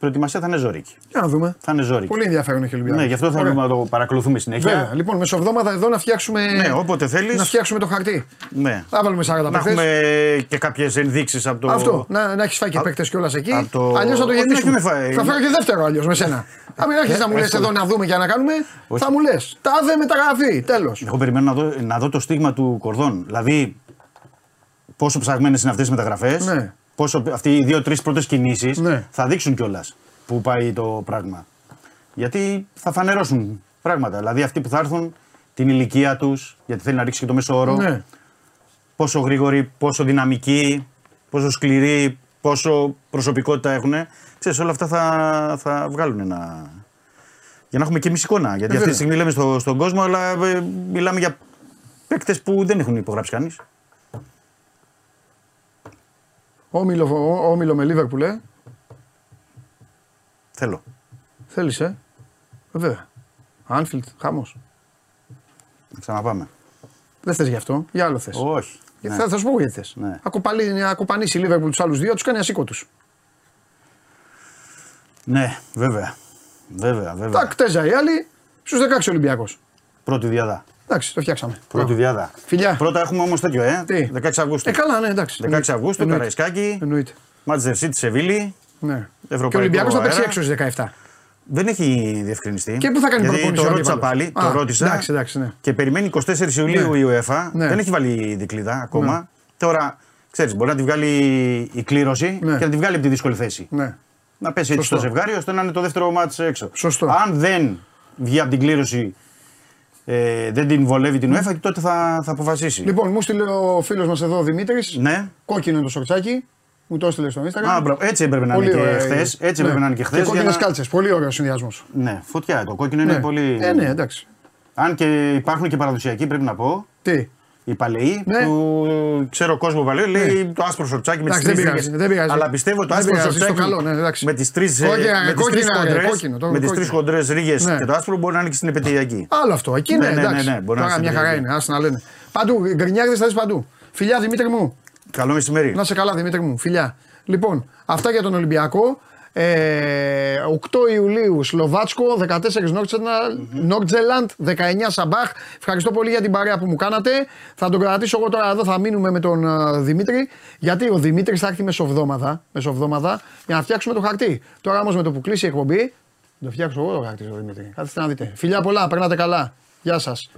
προετοιμασία θα είναι ζώρικη. Για να δούμε. Θα είναι ζώρικη. Πολύ ενδιαφέρον έχει ο Ολυμπιακός. Ναι, γι' αυτό Ωραία. θέλουμε να το παρακολουθούμε συνέχεια. Βέβαια. Λοιπόν, μεσοβδόμαδα εδώ να φτιάξουμε. Ναι, όποτε θέλεις. Να φτιάξουμε το χαρτί. Ναι. Θα βάλουμε 40 Να παίκτες. έχουμε και κάποιες ενδείξεις από το. Αυτό. Να, να έχεις φάει και Α- παίκτες κιόλας εκεί. από το- Αλλιώς θα το Όχι, δεν γεννήσουμε. έχουμε φάει. Θα φέρω και δεύτερο αλλιώς με σένα. Θα μην έρχεσαι να μου λες εύκολο. εδώ να δούμε και να κάνουμε. Όχι. Θα μου λες. Τάδε μεταγραφή. Τέλος. Εγώ περιμένω να δω, να δω το στίγμα του Κορδόν. Δηλαδή, πόσο ψαγμένες είναι αυτές οι μεταγραφές. Ναι. Πόσο αυτοί οι δύο-τρει πρώτες κινήσεις Ναι. θα δείξουν κιόλας που πάει το πράγμα. Γιατί θα φανερώσουν πράγματα. Δηλαδή, αυτοί που θα έρθουν την ηλικία τους, γιατί θέλει να ρίξει και το μέσο όρο. Ναι. Πόσο γρήγοροι, πόσο δυναμικοί, πόσο σκληροί, πόσο προσωπικότητα έχουν. Ξέρεις, όλα αυτά θα, θα βγάλουν ένα. Για να έχουμε και εμεί εικόνα. Γιατί αυτή βέβαια. τη στιγμή λέμε στο, στον κόσμο, αλλά ε, μιλάμε για παίκτες που δεν έχουν υπογράψει κανείς. Όμιλο, ο- όμιλο με Λίβερπουλ, ε. Θέλω. Θέλεις, ε; Βέβαια. Άνφιλτ, χάμο. Να ξαναπάμε. Δεν θες γι' αυτό. Για άλλο θες. Όχι. Ναι. Θα, θα σου πω γιατί θες. Ναι. Ακοπανίσει η Λίβερπουλ τους άλλους δύο, τους κάνει ασήκω τους. Ναι, βέβαια. Βέβαια, βέβαια. Τα κτέζα οι άλλοι, στους 16 Ολυμπιακού. Πρώτη διαδά. Εντάξει, το φτιάξαμε. Πρώτη διάδα. Φιλιά. Πρώτα έχουμε όμως τέτοιο, ε. Τι; 16 Αυγούστου. Ε, καλά, ναι, εντάξει. 16 Εννοείται. Αυγούστου, Εννοείται. Καραϊσκάκη, Εννοείται. Manchester City, Σεβίλη. Ναι. Ευρωπαϊκό Και ο Ολυμπιακός θα παίξει αέρα. έξω στις 17. Δεν έχει διευκρινιστεί. Και πού θα κάνει Γιατί προπόνηση Το ο ρώτησα αντίπαλος; πάλι, Α, το ρώτησα. εντάξει, εντάξει, ναι. Και περιμένει 24 Ιουλίου Ναι. η UEFA. Ναι. Δεν έχει βάλει δικλίδα ακόμα. Τώρα, ξέρεις, μπορεί να τη βγάλει η κλήρωση Ναι. και να τη βγάλει από τη δύσκολη θέση. Ναι. Να πέσει έτσι Σωστό. στο ζευγάρι ώστε να είναι το δεύτερο μάτς έξω. Σωστό. Αν δεν βγει από την κλήρωση, ε, δεν την βολεύει την UEFA, τότε θα, θα αποφασίσει. Λοιπόν, μου στείλε ο φίλος μας εδώ ο Δημήτρης. Ναι. Κόκκινο είναι το σορτσάκι. Μου το έστειλε στο Instagram. Α, μπράβο. Έτσι έπρεπε να Πολύ είναι και ωραία χθες. είναι. Έτσι Ναι. έπρεπε να είναι και χθες. Και κόκκινες κάλτσες. Πολύ ωραίο συνδυασμός. Ναι, φωτιά. Το κόκκινο είναι Ναι. πολύ. Ε, ναι, εντάξει. Αν και υπάρχουν και παραδοσιακοί, πρέπει να πω. Τι; Οι παλαιοί Ναι. που ξέρω κόσμο παλαιό λέει το άσπρο σορτσάκι με τις Εντάξει, τρεις δεν πειράζει, δεν πειράζει. Αλλά πιστεύω το Δεν άσπρο πειράζει, στο σορτσάκι καλό, ναι, εντάξει. με τις τρεις Κόκκινα, με τις τρεις κόκκινα, ρε, χοντρές- κόκκινο, το με τις κόκκινο. τρεις χοντρές ρίγες Ναι. και το άσπρο μπορεί να είναι και στην επαιτειακή. Άλλο αυτό. Εκεί Ναι, ναι, ναι, ναι, εντάξει. ναι, μπορεί να Τώρα είναι μια χαρά στην είναι. Α να λένε. Παντού. Γκρινιάριδες θα δεις παντού. Φιλιά Δημήτρη μου. Καλό μεσημέρι. Να σε καλά Δημήτρη μου. Φιλιά. Λοιπόν, αυτά για τον Ολυμπιακό. Ε, 8 Ιουλίου Σλοβάτσκο, 14 Νόρτζελαντ, 19 Σαμπάχ. Ευχαριστώ πολύ για την παρέα που μου κάνατε. Θα τον κρατήσω εγώ τώρα εδώ, θα μείνουμε με τον ε, Δημήτρη. Γιατί ο Δημήτρης θα έρθει μεσοβδόμαδα, μεσοβδόμαδα για να φτιάξουμε το χαρτί. Τώρα όμως με το που κλείσει η εκπομπή, θα το φτιάξω εγώ το χαρτί στο Δημήτρη. Κάτσε να δείτε. Φιλιά πολλά, περνάτε καλά. Γεια σας.